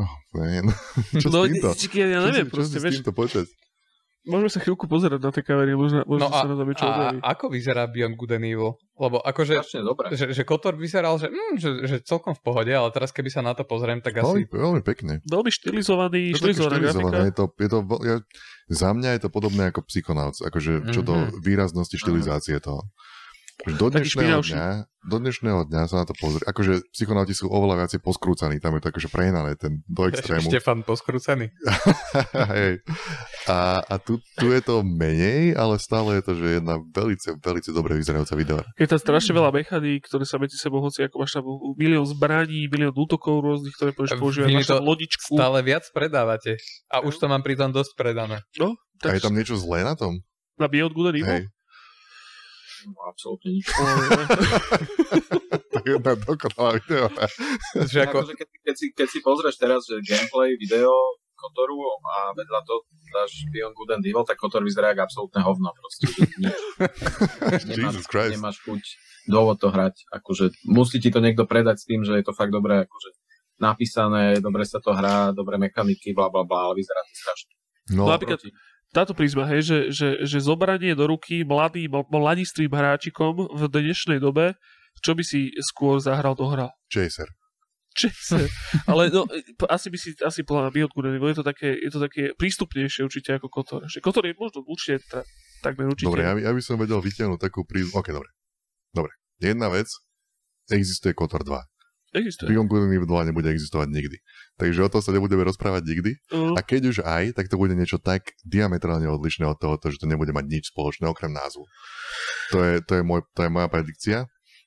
Oh, man. Čo no, s týmto? ja Čo neviem, čo proste, si s týmto počať? Môžeme sa chvíľku pozerať na tie kamery, možno, možno No sa na to niečo a objaví. ako vyzerá Beyond Good and Evil? Lebo akože, že, že Kotor vyzeral, že, mm, že, že celkom v pohode, ale teraz keby sa na to pozriem, tak Veľmi, asi... veľmi pekne. Veľmi štilizovaný, To je také štilizovaná štylizované. grafika. Je to, je to, ja, za mňa je to podobné ako Psychonauts, akože čo do Mhm. výraznosti štilizácie toho. Do dnešného, dňa, do dnešného dňa sa na to pozrie. Akože psychonauti sú oveľa viacej poskrúcaní, tam je to akože prehnané ten, do extrému. Štefan poskrúcený. Hej. A, a tu, tu je to menej, ale stále je to, že jedna velice, velice dobre vyzerajúca video. Je tam strašne veľa mechaník, ktoré sa medzi sebou, hoci ako máš tam milión zbraní, milión útokov rôznych, ktoré môžeš používať, máš tam lodičku. Stále viac predávate. A už to mám pritom dosť predané. No, A je tak tam niečo zlé na tom? na Beyond Good and Evil. Hej. No, absolútne nič. To je jedna dokonalá video. Že ako, Akože keď, keď, si, keď si pozrieš teraz, že gameplay, video Kotoru a vedľa to dáš Beyond Good and Evil, tak Kotor vyzerá ako absolútne hovno proste. Nemáš, Jesus Christ. nemáš chuť dôvod to hrať. Akože musí ti to niekto predať s tým, že je to fakt dobré akože napísané, dobre sa to hrá, dobré mechaniky, bla bla bla, ale vyzerá to strašne. No, No, napríklad táto prízma, hej, že, že, že zobranie do ruky mladým, mladistvým hráčikom v dnešnej dobe, čo by si skôr zahral do hra? Chaser. Chaser. Ale no, asi by si, asi podľa mňa Evil je to také, je to také prístupnejšie určite ako Kotor. Že Kotor je možno určite, ta, takmer určite. Dobre, ja, by- ja by som vedel vytiahnuť takú prízmu. Ok, dobre. Dobre. Jedna vec. Existuje Kotor 2. Existuje. Evil 2 nebude existovať nikdy. Takže o tom sa nebudeme rozprávať nikdy. Uh, A keď už aj, tak to bude niečo tak diametrálne odlišné od toho, že to nebude mať nič spoločné okrem názvu. To je, to je, môj, to je moja predikcia.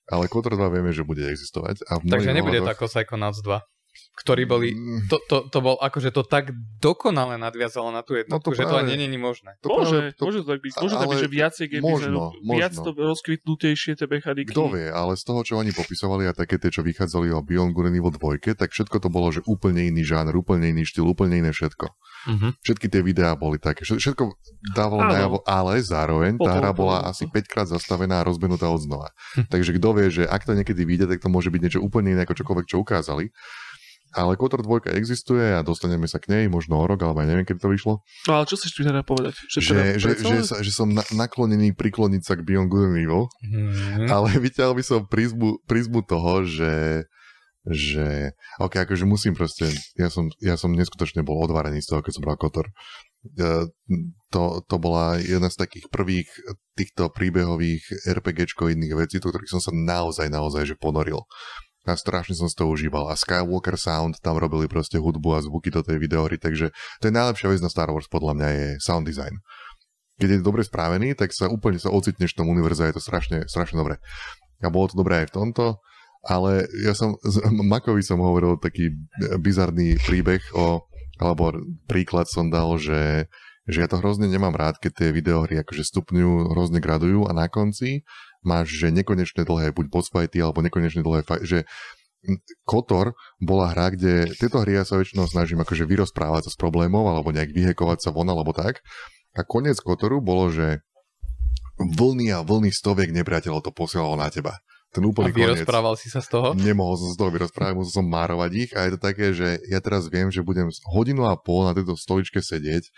Ale Kotor 2 vieme, že bude existovať. A takže nebude to ohľadoch- ako Psychonauts 2, ktorí boli... Mm, To, to, to bol akože to tak dokonale nadviazalo na tú No to jednotku, že to práve. ani není možné. to môže, práve- to, môže to tak byť. Môže to tak byť, že viacej game možno, designu, viac možno. to rozkvitnutejšie tie mechaniky. Kto vie, ale z toho, čo oni popisovali a také tie, čo vychádzali o Beyond Good and Evil 2, tak všetko to bolo, že úplne iný žáner, úplne iný štýl, úplne iné všetko. Mhm. Všetky tie videá boli také, všet- všetko dávalo Áno. najavo, ale zároveň tá hra bola potom- asi 5 krát zastavená a rozbenutá od znova. Hm. Takže kto vie, že ak to niekedy vyjde, tak to môže byť niečo úplne iné ako čokoľvek, čo ukázali. Ale Kotor 2 existuje a dostaneme sa k nej, možno o rok, alebo aj neviem, keď to vyšlo. No ale čo mi teda povedať? Že, Že, teda že, že, sa, že som na, naklonený prikloniť sa k Beyond Good and Evil, Mhm. ale vyťahol by som prízmu, prízmu toho, že že, ok, akože musím proste, ja som, ja som neskutočne bol odvarený z toho, keď som bral Kotor. E, To, to bola jedna z takých prvých týchto príbehových RPGčkoidných vecí, do ktorých som sa naozaj, naozaj že ponoril. A strašne som si to užíval. A Skywalker Sound tam robili proste hudbu a zvuky do tej videohry, takže to je najlepšia vec na Star Wars podľa mňa je sound design. Keď je dobre spravený, tak sa úplne sa ocitneš v tom univerze, je to strašne, strašne dobre. A bolo to dobré aj v tomto, ale ja som, z Makovi som hovoril taký bizarný príbeh o, alebo príklad som dal, že, že ja to hrozne nemám rád, keď tie videohry akože stupňujú, hrozne gradujú a na konci máš, že nekonečne dlhé buď boss fighty, alebo nekonečne dlhé fight, že Kotor bola hra, kde tieto hry ja sa väčšinou snažím akože vyrozprávať sa s problémov, alebo nejak vyhekovať sa von, alebo tak. A koniec Kotoru bolo, že vlny a vlny stoviek nepriateľov to posielalo na teba. Ten A úplný koniec. vyrozprával si sa z toho? Nemohol som z toho vyrozprávať, musel som márovať ich a je to také, že ja teraz viem, že budem hodinu a pol na tejto stoličke sedieť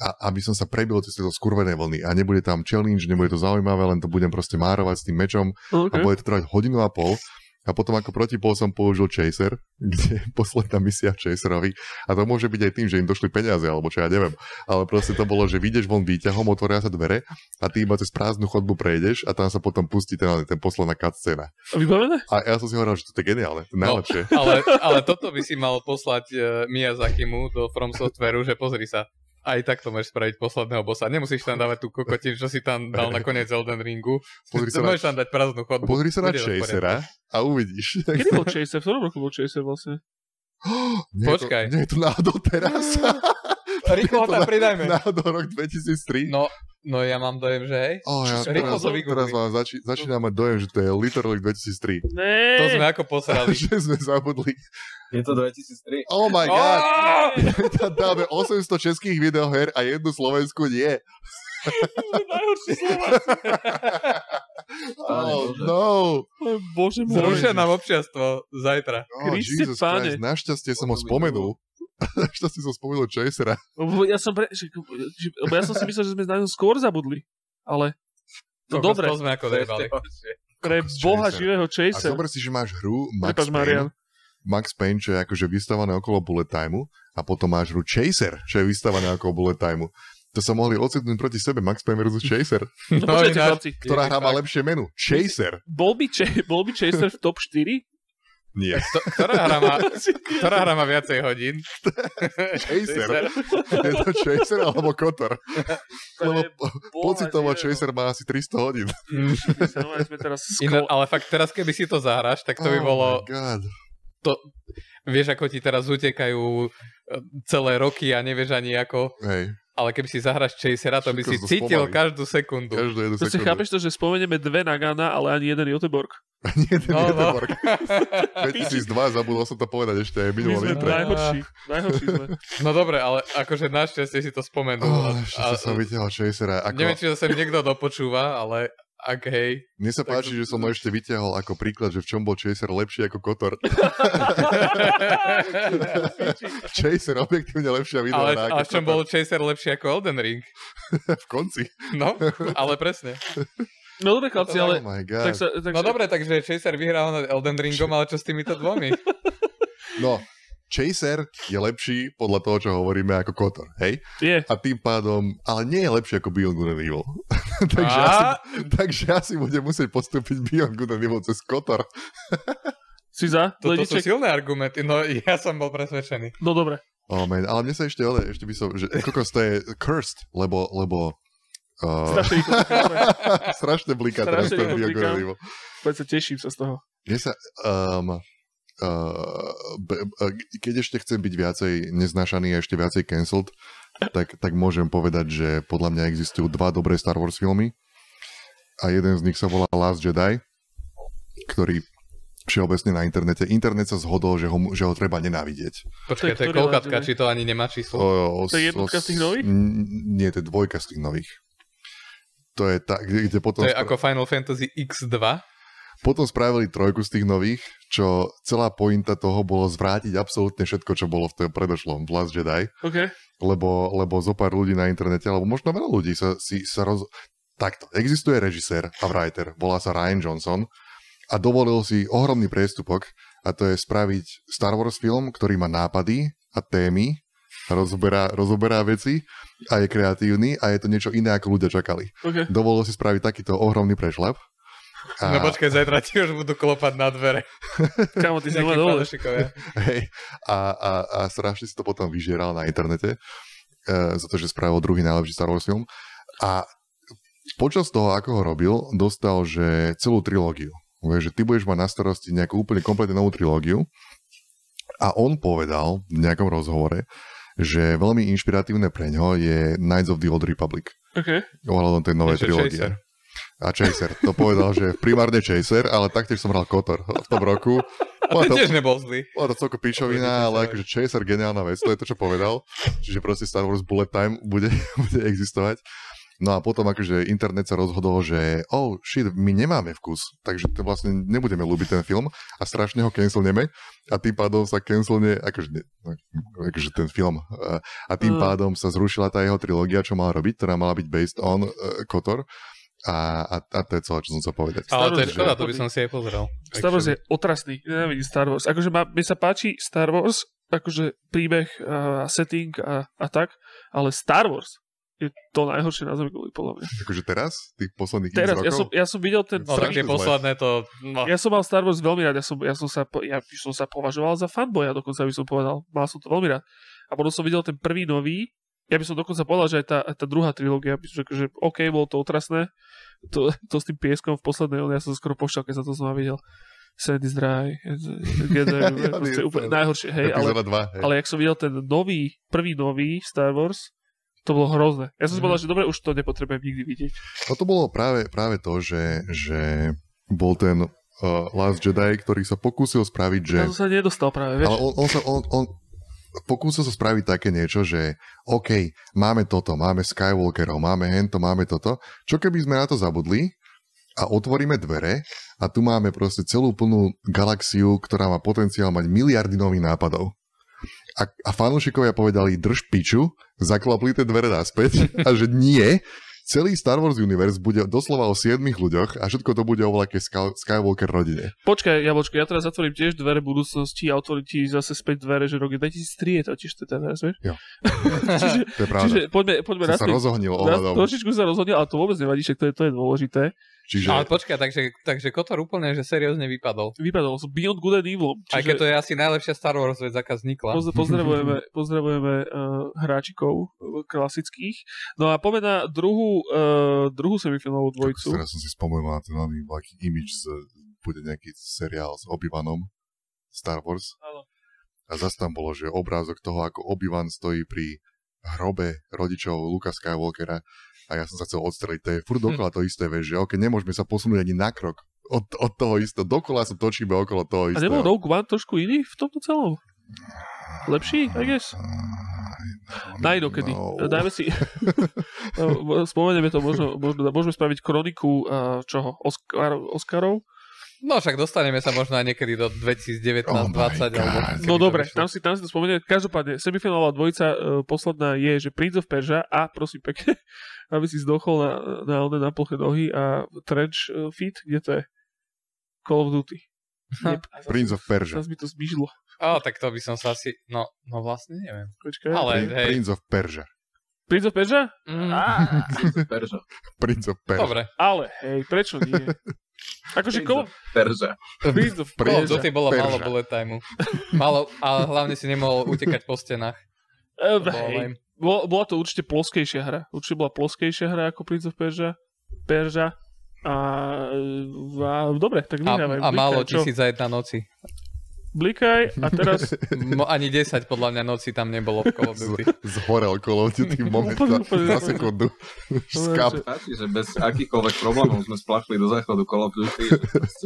a aby som sa prebil cez tieto skurvené vlny a nebude tam challenge, nebude to zaujímavé, len to budem proste márovať s tým mečom a Okay. bude to trvať hodinu a pol A potom ako protipol som použil Chaser, kde je posledná misia Chaserovi. A to môže byť aj tým, že im došli peniaze, alebo čo ja neviem. Ale proste to bolo, že vidíš von výťahom, otvoria sa dvere a ty iba cez prázdnu chodbu prejdeš a tam sa potom pustí ten, ten posledná cutscéna. A vybavené? A ja som si hovoril, že to je geniálne, to je najlepšie. No, ale, ale toto by si mal poslať uh, Miyazakimu do From Softwareu, že pozri sa, aj tak to môžeš spraviť posledného bossa. Nemusíš tam dávať tú kokotinu, čo si tam dal na koniec Elden Ringu. Pozri sa môžeš na, tam dať prázdnu chodbu. pozri sa na. Chasera a uvidíš. Kedy bol Chaser? V ktorom roku bol Chaser vlastne? Nie je Počkaj. To, nie je to náhodou teraz. Rýchlo ho tam pridajme. Náhodou rok 2003. No, no ja mám dojem, že hej. Oh, ja teraz, to teraz vám zači, začínam mať dojem, že to je literally 2003. Ne. To sme ako posrali. že sme zabudli. Je to 2003. Oh my god! Tam dáme 800 českých videoher a jednu Slovensku nie. Najhorší. Oh no! Bože môj. Zrušia nám občiastvo zajtra. Oh, Kriste Jesus páne. Christ, našťastie som ho spomenul. Našťastie som spomenul Chasera. Lebo Ja som, pre, lebo ja som si myslel, že sme na ňom skôr zabudli. Ale no Kokos, dobre, To sme ako dojebali. pre Kokos, boha Chaser. živého A Chaser. zober si, že máš hru Max Prepač, Marian. Payne, Max Payne, čo je akože vystavané okolo bullet timeu a potom máš hru Chaser, čo je vystavané okolo bullet timeu. To sa mohli ocitnúť proti sebe Max Payne versus Chaser. No, ináč- chlapci. Ktorá hra má lepšie menu? Chaser. Bol by, Ch- bol by Chaser v top 4? Nie. To- Ktorá hra má, ktorá hra má viacej hodín? Chaser. Je to Chaser alebo Kotor? Lebo po- pocitovo. Chaser má asi 300 hodín. Mm. Sme teraz Iná, ale fakt teraz, keby si to zahráš, tak to by Oh bolo... my God. To, vieš, ako ti teraz utekajú e, celé roky a nevieš ani ako... Hej, Ale keby si zahráš Chasera, to by si to cítil spomalí. každú sekundu. každú jednu To si sekundu. chápeš to, že spomenieme dve Nagana, ale ani jeden Joteborg. Nie, ten No, je no. 2002, zabudol som to povedať ešte aj My minulý sme intre. najhorší. Najhorší sme. No dobre, ale akože našťastie si to spomenul. Oh, A- ešte som vytiahol Chasera. Ako, Neviem, či to sem niekto dopočúva, ale ak hej. Mne sa páči, že som ho ešte vytiahol ako príklad, že v čom bol Chaser lepší ako Kotor. Chaser objektívne lepšia video ale, ale v čom bol Chaser lepší ako Elden Ring? v konci. No, ale presne. No dobre, chlapci, ale... Oh my god. Tak sa, tak No dobre, takže Chaser vyhral nad Elden Ringom, ale čo s týmito dvomi? No, Chaser je lepší podľa toho, čo hovoríme ako Kotor, hej? Je. A tým pádom, ale nie je lepší ako Beyond Good and Evil. takže, asi, A, takže asi budem musieť postúpiť Beyond Good and Evil cez Kotor. Si za? toto sú Lediček? silné argumenty, no ja som bol presvedčený. No dobre. Oh man, ale mne sa ešte, ale ešte by som, že kokos to je cursed, lebo, lebo uh, Strašne rýchlo. Strašne bliká teraz Strašne ten rýchlo Beyond Good and blikám. Evil. Poď sa teším sa z toho. Mne sa, um, keď ešte chcem byť viacej neznášaný a ešte viacej cancelled, tak, tak môžem povedať, že podľa mňa existujú dva dobré Star Wars filmy a jeden z nich sa volá Last Jedi, ktorý všeobecne na internete. Internet sa zhodol, že ho, že ho treba nenávidieť. Počkaj, to je Jedi? či to ani nemá číslo? O, o, To je jednotka z tých nových? n- Nie, to je dvojka z tých nových. To je tak, kde, kde potom... To je spra- ako Final Fantasy X2? Potom spravili trojku z tých nových, čo celá pointa toho bolo zvrátiť absolútne všetko, čo bolo v tom predošlom v Last Jedi, OK. lebo, lebo zo pár ľudí na internete, alebo možno veľa ľudí sa, si, sa roz... Takto, existuje režisér a writer, volá sa Ryan Johnson a dovolil si ohromný priestupok a to je spraviť Star Wars film, ktorý má nápady a témy, rozoberá, rozoberá veci a je kreatívny a je to niečo iné, ako ľudia čakali. OK. Dovolil si spraviť takýto ohromný prešlap. A... No počkaj, zajtra ti už budú klopať na dvere. Kámo, ty si ma dole. Hej, a, a, a strašne si to potom vyžieral na internete uh, za to, že spravil druhý najlepší Star Wars film. A počas toho, ako ho robil, dostal, že celú trilógiu. Vieš, že ty budeš mať na starosti nejakú úplne kompletne novú trilógiu. A on povedal v nejakom rozhovore, že veľmi inšpiratívne pre ňo je Knights of the Old Republic. OK. Ohľadom tej novej trilógie. A Chaser. To povedal, že primárne Chaser, ale taktiež som hral Kotor v tom roku. Bola to, tiež nebol zlý. bola to celko pičovina, ale akože Chaser geniálna vec, to je to, čo povedal. Čiže proste Star Wars Bullet Time bude, bude existovať. No a potom akože internet sa rozhodol, že oh shit, my nemáme vkus, takže to vlastne nebudeme ľúbiť ten film a strašne ho cancelneme a tým pádom sa cancelne, akože, ne, akože ten film a- a tým Mm. pádom sa zrušila tá jeho trilógia, čo mal robiť, ktorá mala byť based on uh, Kotor a, a, a to je celé, čo som chcel povedať. Ale to je Star Wars škoda, to by som si aj pozrel. Star Wars je otrasný. Nenávidím Star Wars. Akože ma, mne sa páči Star Wars, akože príbeh a setting a, a tak, ale Star Wars je to najhoršie na Zemi, podľa mňa. Akože teraz? Tých posledných Teraz, x ja som, rokov? ja som videl ten... No tak tie posledné to... No, Ja som mal Star Wars veľmi rád, ja som, ja som, sa, ja som sa považoval za fanboya, dokonca by som povedal. Mal som to veľmi rád. A potom som videl ten prvý nový, ja by som dokonca povedal, že aj tá, aj tá druhá trilógia, řekl, že OK, bolo to otrasné, to, to s tým pieskom v poslednej, ja som skoro pošťal, keď sa to znova videl. Sand is dry, Ja proste úplne najhoršie, hej, ale, Epizóda 2, hej. ale jak som videl ten nový, prvý nový Star Wars, to bolo hrozné. Ja som si Mhm. povedal, že dobre, už to nepotrebujem nikdy vidieť. No to bolo práve, práve to, že, že bol ten uh, Last Jedi, ktorý sa pokúsil spraviť, že... Ja som sa nedostal práve, vieš. Ale on, on, sa, on, on pokúsil sa spraviť také niečo, že OK, máme toto, máme Skywalkerov, máme hento, máme toto. Čo keby sme na to zabudli a otvoríme dvere a tu máme proste celú plnú galaxiu, ktorá má potenciál mať miliardy nových nápadov. A, a fanúšikovia povedali, drž piču, zaklapli tie dvere naspäť a že nie, celý Star Wars Universe bude doslova o 7 ľuďoch a všetko to bude o Sky- Skywalker rodine. Počkaj, Jablčko, ja teraz zatvorím tiež dvere budúcnosti a otvorím ti zase späť dvere, že rok je 2003 je to ten raz, vieš? Jo. čiže, To je pravda. čiže poďme, poďme Som na sa rozohnil ohľadom. Trošičku sa rozhodnil, ale to vôbec nevadí, však to je, to je dôležité. Čiže... ale počkaj, takže, takže Kotor úplne, že seriózne vypadol. Vypadalo som Beyond Good and Evil. Aj keď to je asi najlepšia Star Wars vec, aká vznikla. Poz- pozdravujeme, pozdravujeme uh, hráčikov uh, klasických. No a poďme na druhú, uh, druhú semifinálovú dvojicu. Teraz som si spomenul na ten nový taký image, z, bude nejaký seriál s Obi-Wanom Star Wars. Áno. A zase tam bolo, že obrázok toho, ako Obi-Wan stojí pri hrobe rodičov Luka Skywalkera a ja som sa chcel odstreliť. To je furt dokola to isté, vieš, že ok, nemôžeme sa posunúť ani na krok od, od toho istého. Dokola sa točíme okolo toho A istého. nebol Rogue One trošku iný v tomto celom? Lepší, I guess? Na inokedy. No. Dajme si... No, Spomenieme to, možno, možno, môžeme spraviť kroniku uh, čoho? Oscar, Oscarov? No však dostaneme sa možno aj niekedy do 2019-20 Oh alebo... No dobre, tam si, tam si to spomenieme. Každopádne, semifinálová dvojica uh, posledná je, že Prince of Persia a prosím pekne, aby si zdochol na, na, na, na ploche nohy a trench uh, fit, kde to je? Call of Duty. Zas- Prince of Persia. Zas mi to zmyžlo. Á, tak to by som sa asi... No, no vlastne neviem. Počkaj. Ale Prin- hej. Prince of Persia. Prince of Persia? Mm, Perža. Prince of Persia. dobre. Ale, hej, prečo nie? Akože Call, Perža. Of Persia. Duty bolo Perža. málo bullet timeu. Malo, ale hlavne si nemohol utekať po stenách. Eh, To hej. lame. Bola, bola to určite ploskejšia hra. Určite bola ploskejšia hra ako Prince of Persia. Persia. A, a dobre, tak A, vyhrávaj. a málo tisíc za jedna noci. Blikaj a teraz Mo, ani 10 podľa mňa noci tam nebolo v Call of Duty. Z, zhorel Call of Duty moment Úplne, za, úplne, za úplne. sekundu. Skap. že- Páči, že bez akýchkoľvek problémov sme splachli do záchodu Call of Duty.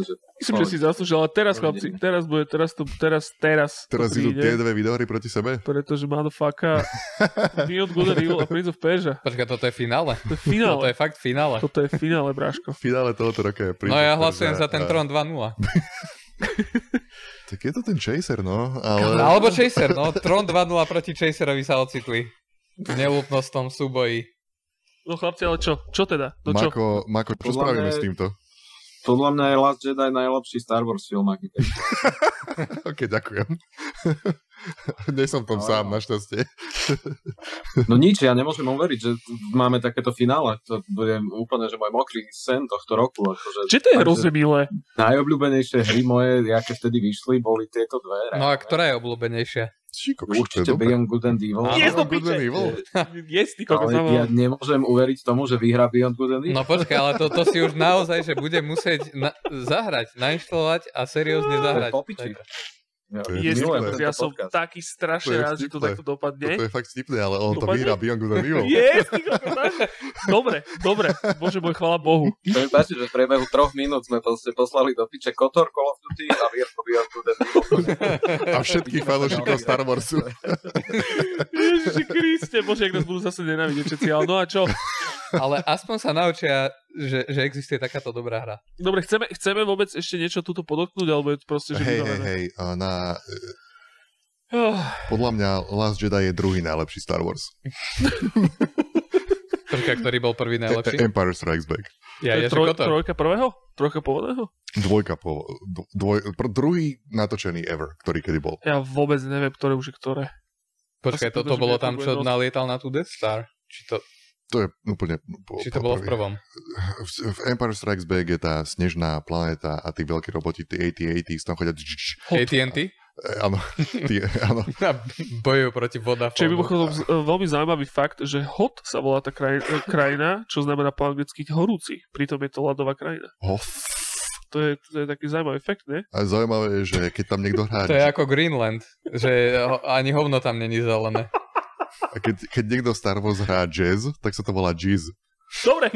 že Myslím, že si zaslúžil, ale teraz, chlapci, teraz bude, teraz to, teraz, teraz, Teraz to idú tie dve videohry proti sebe? pretože motherfucker Beyond Good and Evil a Prince of Persia. Počkaj, toto je finále? To je Toto finále. je fakt finále. Toto je finále, bráško. Finále tohoto roka je Prince No ja hlasujem za ten Tron 2.0. Tak je to ten Chaser, no. Ale... Alebo Chaser, no. Tron 2.0 proti Chaserovi sa ocitli. V neúplnostnom súboji. No chlapci, ale čo? Čo teda? No čo? Mako, Mako, čo Podľa spravíme mňa- s týmto? podľa mňa je Last Jedi najlepší Star Wars film, aký. OK, ďakujem. Nie som v tom No. sám, našťastie. No nič, ja nemôžem uveriť, že máme takéto finále. To bude úplne, že môj mokrý sen tohto roku. Akože, Či to je takže hrozne milé? Najobľúbenejšie hry moje, aké vtedy vyšli, boli tieto dve. No a ktorá je obľúbenejšia? Je Určite. Beyond Good and Evil. Yes, do Good and. Evil. Yes, ty kokos, Ale ja nemôžem uveriť tomu, že vyhrá Beyond Good and Evil. No počkaj, ale to, to si už naozaj, že bude musieť na, zahrať, nainštalovať a seriózne zahrať. po piči. Ja, To je kokos, ja som taký strašne To rád, že to takto dopadne. Toto je fakt vtipné, ale on to vyhrá Beyond Good and Evil. Yes. Dobre, dobre. Bože môj, chvala Bohu. To mi páči, že v priebehu troch minút sme proste poslali do piče Kotor Call of Duty a Virko Beyond Good and Evil. A všetkých fanúšikov Star Warsu. Ježiši Kriste, bože, ak nás budú zase nenávidieť všetci. Ale no a čo? Ale aspoň sa naučia, že, že existuje takáto dobrá hra. Dobre, chceme, chceme vôbec ešte niečo túto podotknúť, alebo je to proste, že Hej, hej, hej. Na, Oh, podľa mňa Last Jedi je druhý najlepší Star Wars. Počkaj, ktorý bol prvý najlepší? E- Empire Strikes Back. Ja, to je ja, troj, trojka prvého? Trojka pôvodného? Dvojka po... Dvoj, pr- druhý natočený ever, ktorý kedy bol. Ja vôbec neviem, ktoré už je ktoré. Počkaj, toto pretože bolo tam, to čo nalietal na tú Death Star? Či to, To je úplne... Po, či to bolo v prvý. prvom? V, v Empire Strikes Back je tá snežná planéta a tí veľkí roboti, tí AT-AT, tam chodia... AT&T? e, Áno, tí, áno. Bojujú proti Vodafone. Čo je mimochodom e, veľmi zaujímavý fakt, že hot sa volá tá krajina, krajina čo znamená po anglicky horúci. Pritom je to ľadová krajina. Oh, To je, to je taký zaujímavý fakt, ne? a zaujímavé je, že keď tam niekto hrá... To je ako Greenland, že ani hovno tam není zelené. A keď, keď niekto Star Wars hrá jazz, tak sa to volá jizz. Dobre,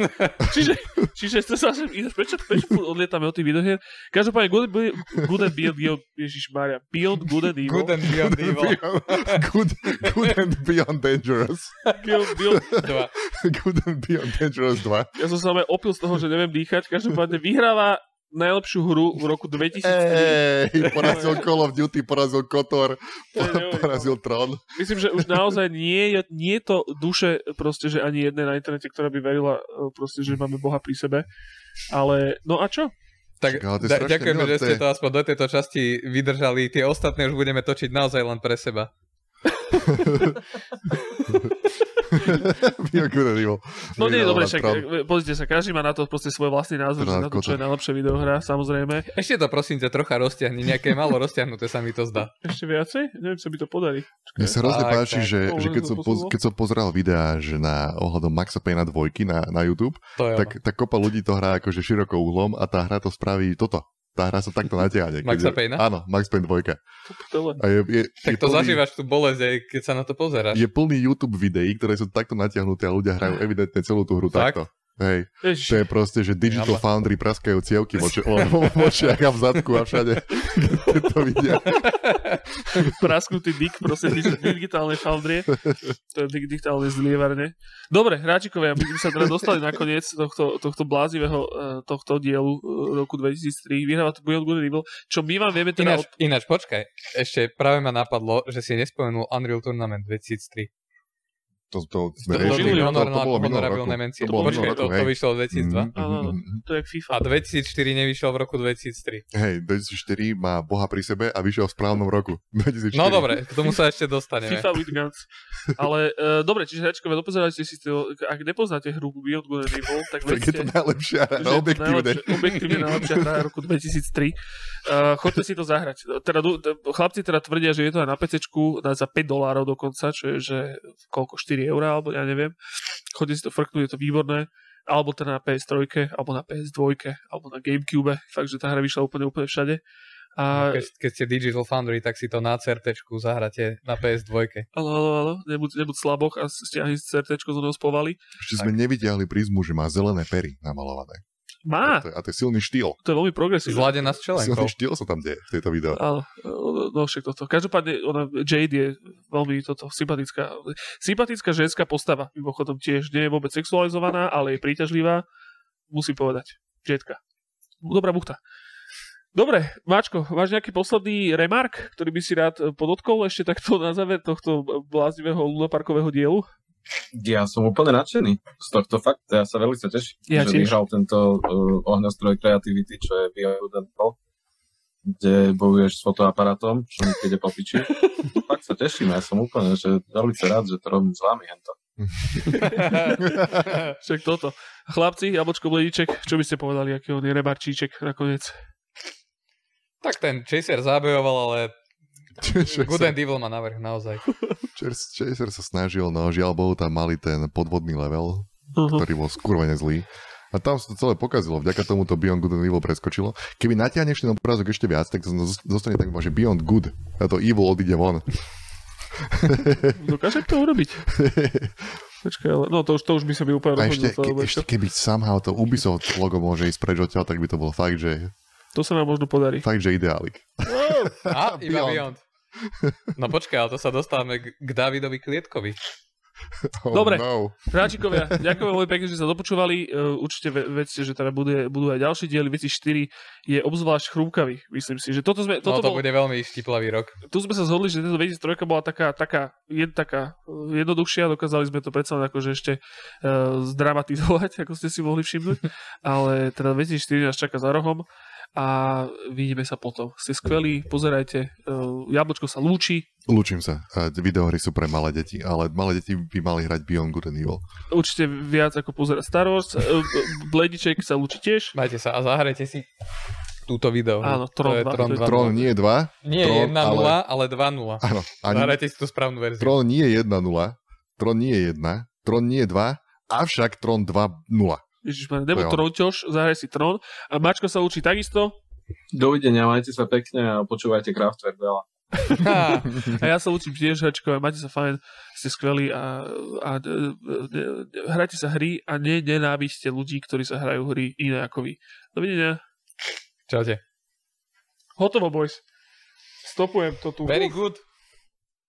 čiže, čiže ste sa ináč, prečo, prečo odlietame od tých videohier? Každopádne Good, and- good and Beyond, beyond Ježiš Maria, Beyond Good and Evil. Good and Beyond Evil. good, good and Beyond Dangerous. Beyond, beyond, Dva. Good and Beyond Dangerous 2. ja som sa opil z toho, že neviem dýchať. Každopádne vyhráva najlepšiu hru v roku 2003. Ej, porazil Call of Duty, porazil Kotor, porazil Tron. Myslím, že už naozaj nie je, nie je to duše proste, že ani jednej na internete, ktorá by verila e, proste, že máme Boha pri sebe. Ale, no a čo? Tak da, ďakujeme, že to ste to aspoň do tejto časti vydržali. Tie ostatné už budeme točiť naozaj len pre seba. Beyond Good and Evil. No nie, dobre, však e, pozrite sa, každý má na to proste svoj vlastný názor, na to, čo je najlepšia videohra, samozrejme. Ešte to prosím ťa trocha roztiahni, nejaké malo roztiahnuté sa mi to zdá. Ešte viacej? Neviem, čo mi to podarí. Mne sa hrozne páči, tak. že, To že keď, som poz, keď som pozeral videá že na ohľadom Maxa Payna dvojky na, na YouTube, tak, tak kopa ľudí to hrá akože širokou uhlom a tá hra to spraví toto. Tá hra sa takto natiahne. Maxa je- Payna? Áno, Max Payne dvojka. To prdele. A je, je, Tak je to plný, zažívaš tú bolesť, aj keď sa na to pozeráš. Je plný YouTube videí, ktoré sú takto natiahnuté a ľudia hrajú evidentne celú tú hru Fakt? takto. Hej, Ježiš, to je proste, že Digital Jaba. Foundry praskajú cievky v oči- v očiach a v zadku a všade. Keď to vidia. prasknutý dick, proste dig- digitálne foundrie. To je dig- digitálne zlievárne. Dobre, hráčikovia, my sme sa teda dostali na koniec tohto, tohto blázivého eh, tohto dielu eh, roku 2003. Vyhráva to Beyond Good Evil, čo my vám vieme teda... Ináč, ináč, počkaj, ešte práve ma napadlo, že si nespomenul Unreal Tournament 2003. To, to, sme to, riešili, to, to, to bolo minulý roku. To bolo minulý to, to vyšlo v 2002. Mhm, Áno, áno. mhm, mhm. To je FIFA. A 2004 nevyšiel v roku 2003. Hej, 2004 má Boha pri sebe a vyšiel v správnom roku. 2004. No dobre, k tomu sa ešte dostaneme. FIFA with guns. Ale uh, dobre, čiže hračkové, dopozerajte si to, ak nepoznáte hru Beyond Good and Evil, tak Tak je vedzte, to najlepšia hra, že je to objektívne. najlepšia- objektívne najlepšia hra roku 2003. Uh, choďte si to zahrať. Teda, chlapci teda tvrdia, že je to aj na PC za 5 dolárov dokonca, čo je že koľko, 4 eurá, alebo ja neviem. Choďte si to frknúť, je to výborné. Alebo teda na PS3, alebo na PS2, alebo na Gamecube. Fakt, že tá hra vyšla úplne, úplne všade. A Keď, keď ste Digital Foundry, tak si to na CRT zahráte na PS2. Áno, áno, áno, nebuď, nebuď slaboch a stiahni si CRT z toho spovali. Ešte sme nevyťahli prízmu, že má zelené pery namalované. Má, A, to, je- a to je silný štýl. to je veľmi progresívne. Zladená s čelenkou. Silný štýl sa tam deje v tejto videu. Áno, no však toto. Každopádne ona, Jade je veľmi toto, sympatická. Sympatická ženská postava, mimochodom tiež nie je vôbec sexualizovaná, ale je príťažlivá, musím povedať. Jadetka. Dobrá buchta. Dobre, Máčko, máš nejaký posledný remark, ktorý by si rád podotkol ešte takto na záver tohto bláznivého lunaparkového dielu? Ja som úplne nadšený z tohto fakt. Ja sa veľmi sa teším, Ja že tiež. vyhral tento uh, ohňostroj kreativity, čo je Evil, kde bojuješ s fotoaparátom, čo mi ide po piči. fakt sa teším, ja som úplne že veľmi rád, že to robím s vami hento. Však toto. Chlapci, Jablčko Bledíček, čo by ste povedali, aký on je rebarčíček nakoniec? tak ten Chaser zabejoval, ale Good and Evil má navrh naozaj. Chas- Chaser sa snažil, no žiaľ Bohu, tam mali ten podvodný level, Uh-huh. ktorý bol skurvene zlý. A tam sa to celé pokazilo, vďaka tomu to Beyond Good and Evil preskočilo. Keby natiahneš ten obrázok ešte viac, tak zostane tak, že Beyond Good a to Evil odíde von. Dokážem to urobiť. Počkaj, ale, no to už, to už by sa mi úplne ešte, rozhodil. to, ke, ešte keby somehow to Ubisoft logo môže ísť preč odtiaľ, tak by to bolo fakt, že, to sa nám možno podarí. fakt, že ideálik. A, iba Beyond. Beyond. No počkaj, ale to sa dostávame k, Davidovi Klietkovi. Oh, Dobre. No. Hráčikovia, ďakujem veľmi pekne, že sa dopočúvali. Uh, určite ve- vedzte, že teda budú, budú aj ďalšie diely. Veci 4 je obzvlášť chrúmkavý. Myslím si, že toto sme... No Toto to bol, bude veľmi štiplavý rok. tu sme sa zhodli, že tento 2003 bola taká, taká, jed, taká uh, jednoduchšia. Dokázali sme to predsa len akože ešte uh, zdramatizovať, ako ste si mohli všimnúť. Ale teda 2004 nás čaká za rohom a vidíme sa potom. Ste skvelí, pozerajte. E, Jablčko sa lúči. Lúčim sa. E, videohry sú pre malé deti, ale malé deti by mali hrať Beyond Good and Evil. Určite viac ako pozerať Star Wars. E, Blediček sa lúči tiež. Majte sa a zahrajte si túto video. Áno, Tron, to je 2, Tron, 2, Tron 0. nie 2. Nie Tron, 1 ale... 0, ale 2 0. Zahrajte si tú správnu verziu. Tron nie je 1 0, Tron nie je 1, Tron nie je 2, avšak Tron 2 0. Ježiš, Demon Trón zahraj si Trón. A Mačko sa učí takisto. Dovidenia, majte sa pekne a počúvajte Kraftwerk veľa. a ja sa učím tiež hračkové, máte sa fajn, ste skvelí a, a, a hrajte sa hry a ne, ľudí, ktorí sa hrajú hry iné ako vy. Dovidenia. Čaute. Hotovo, boys. Stopujem to tu. Very good.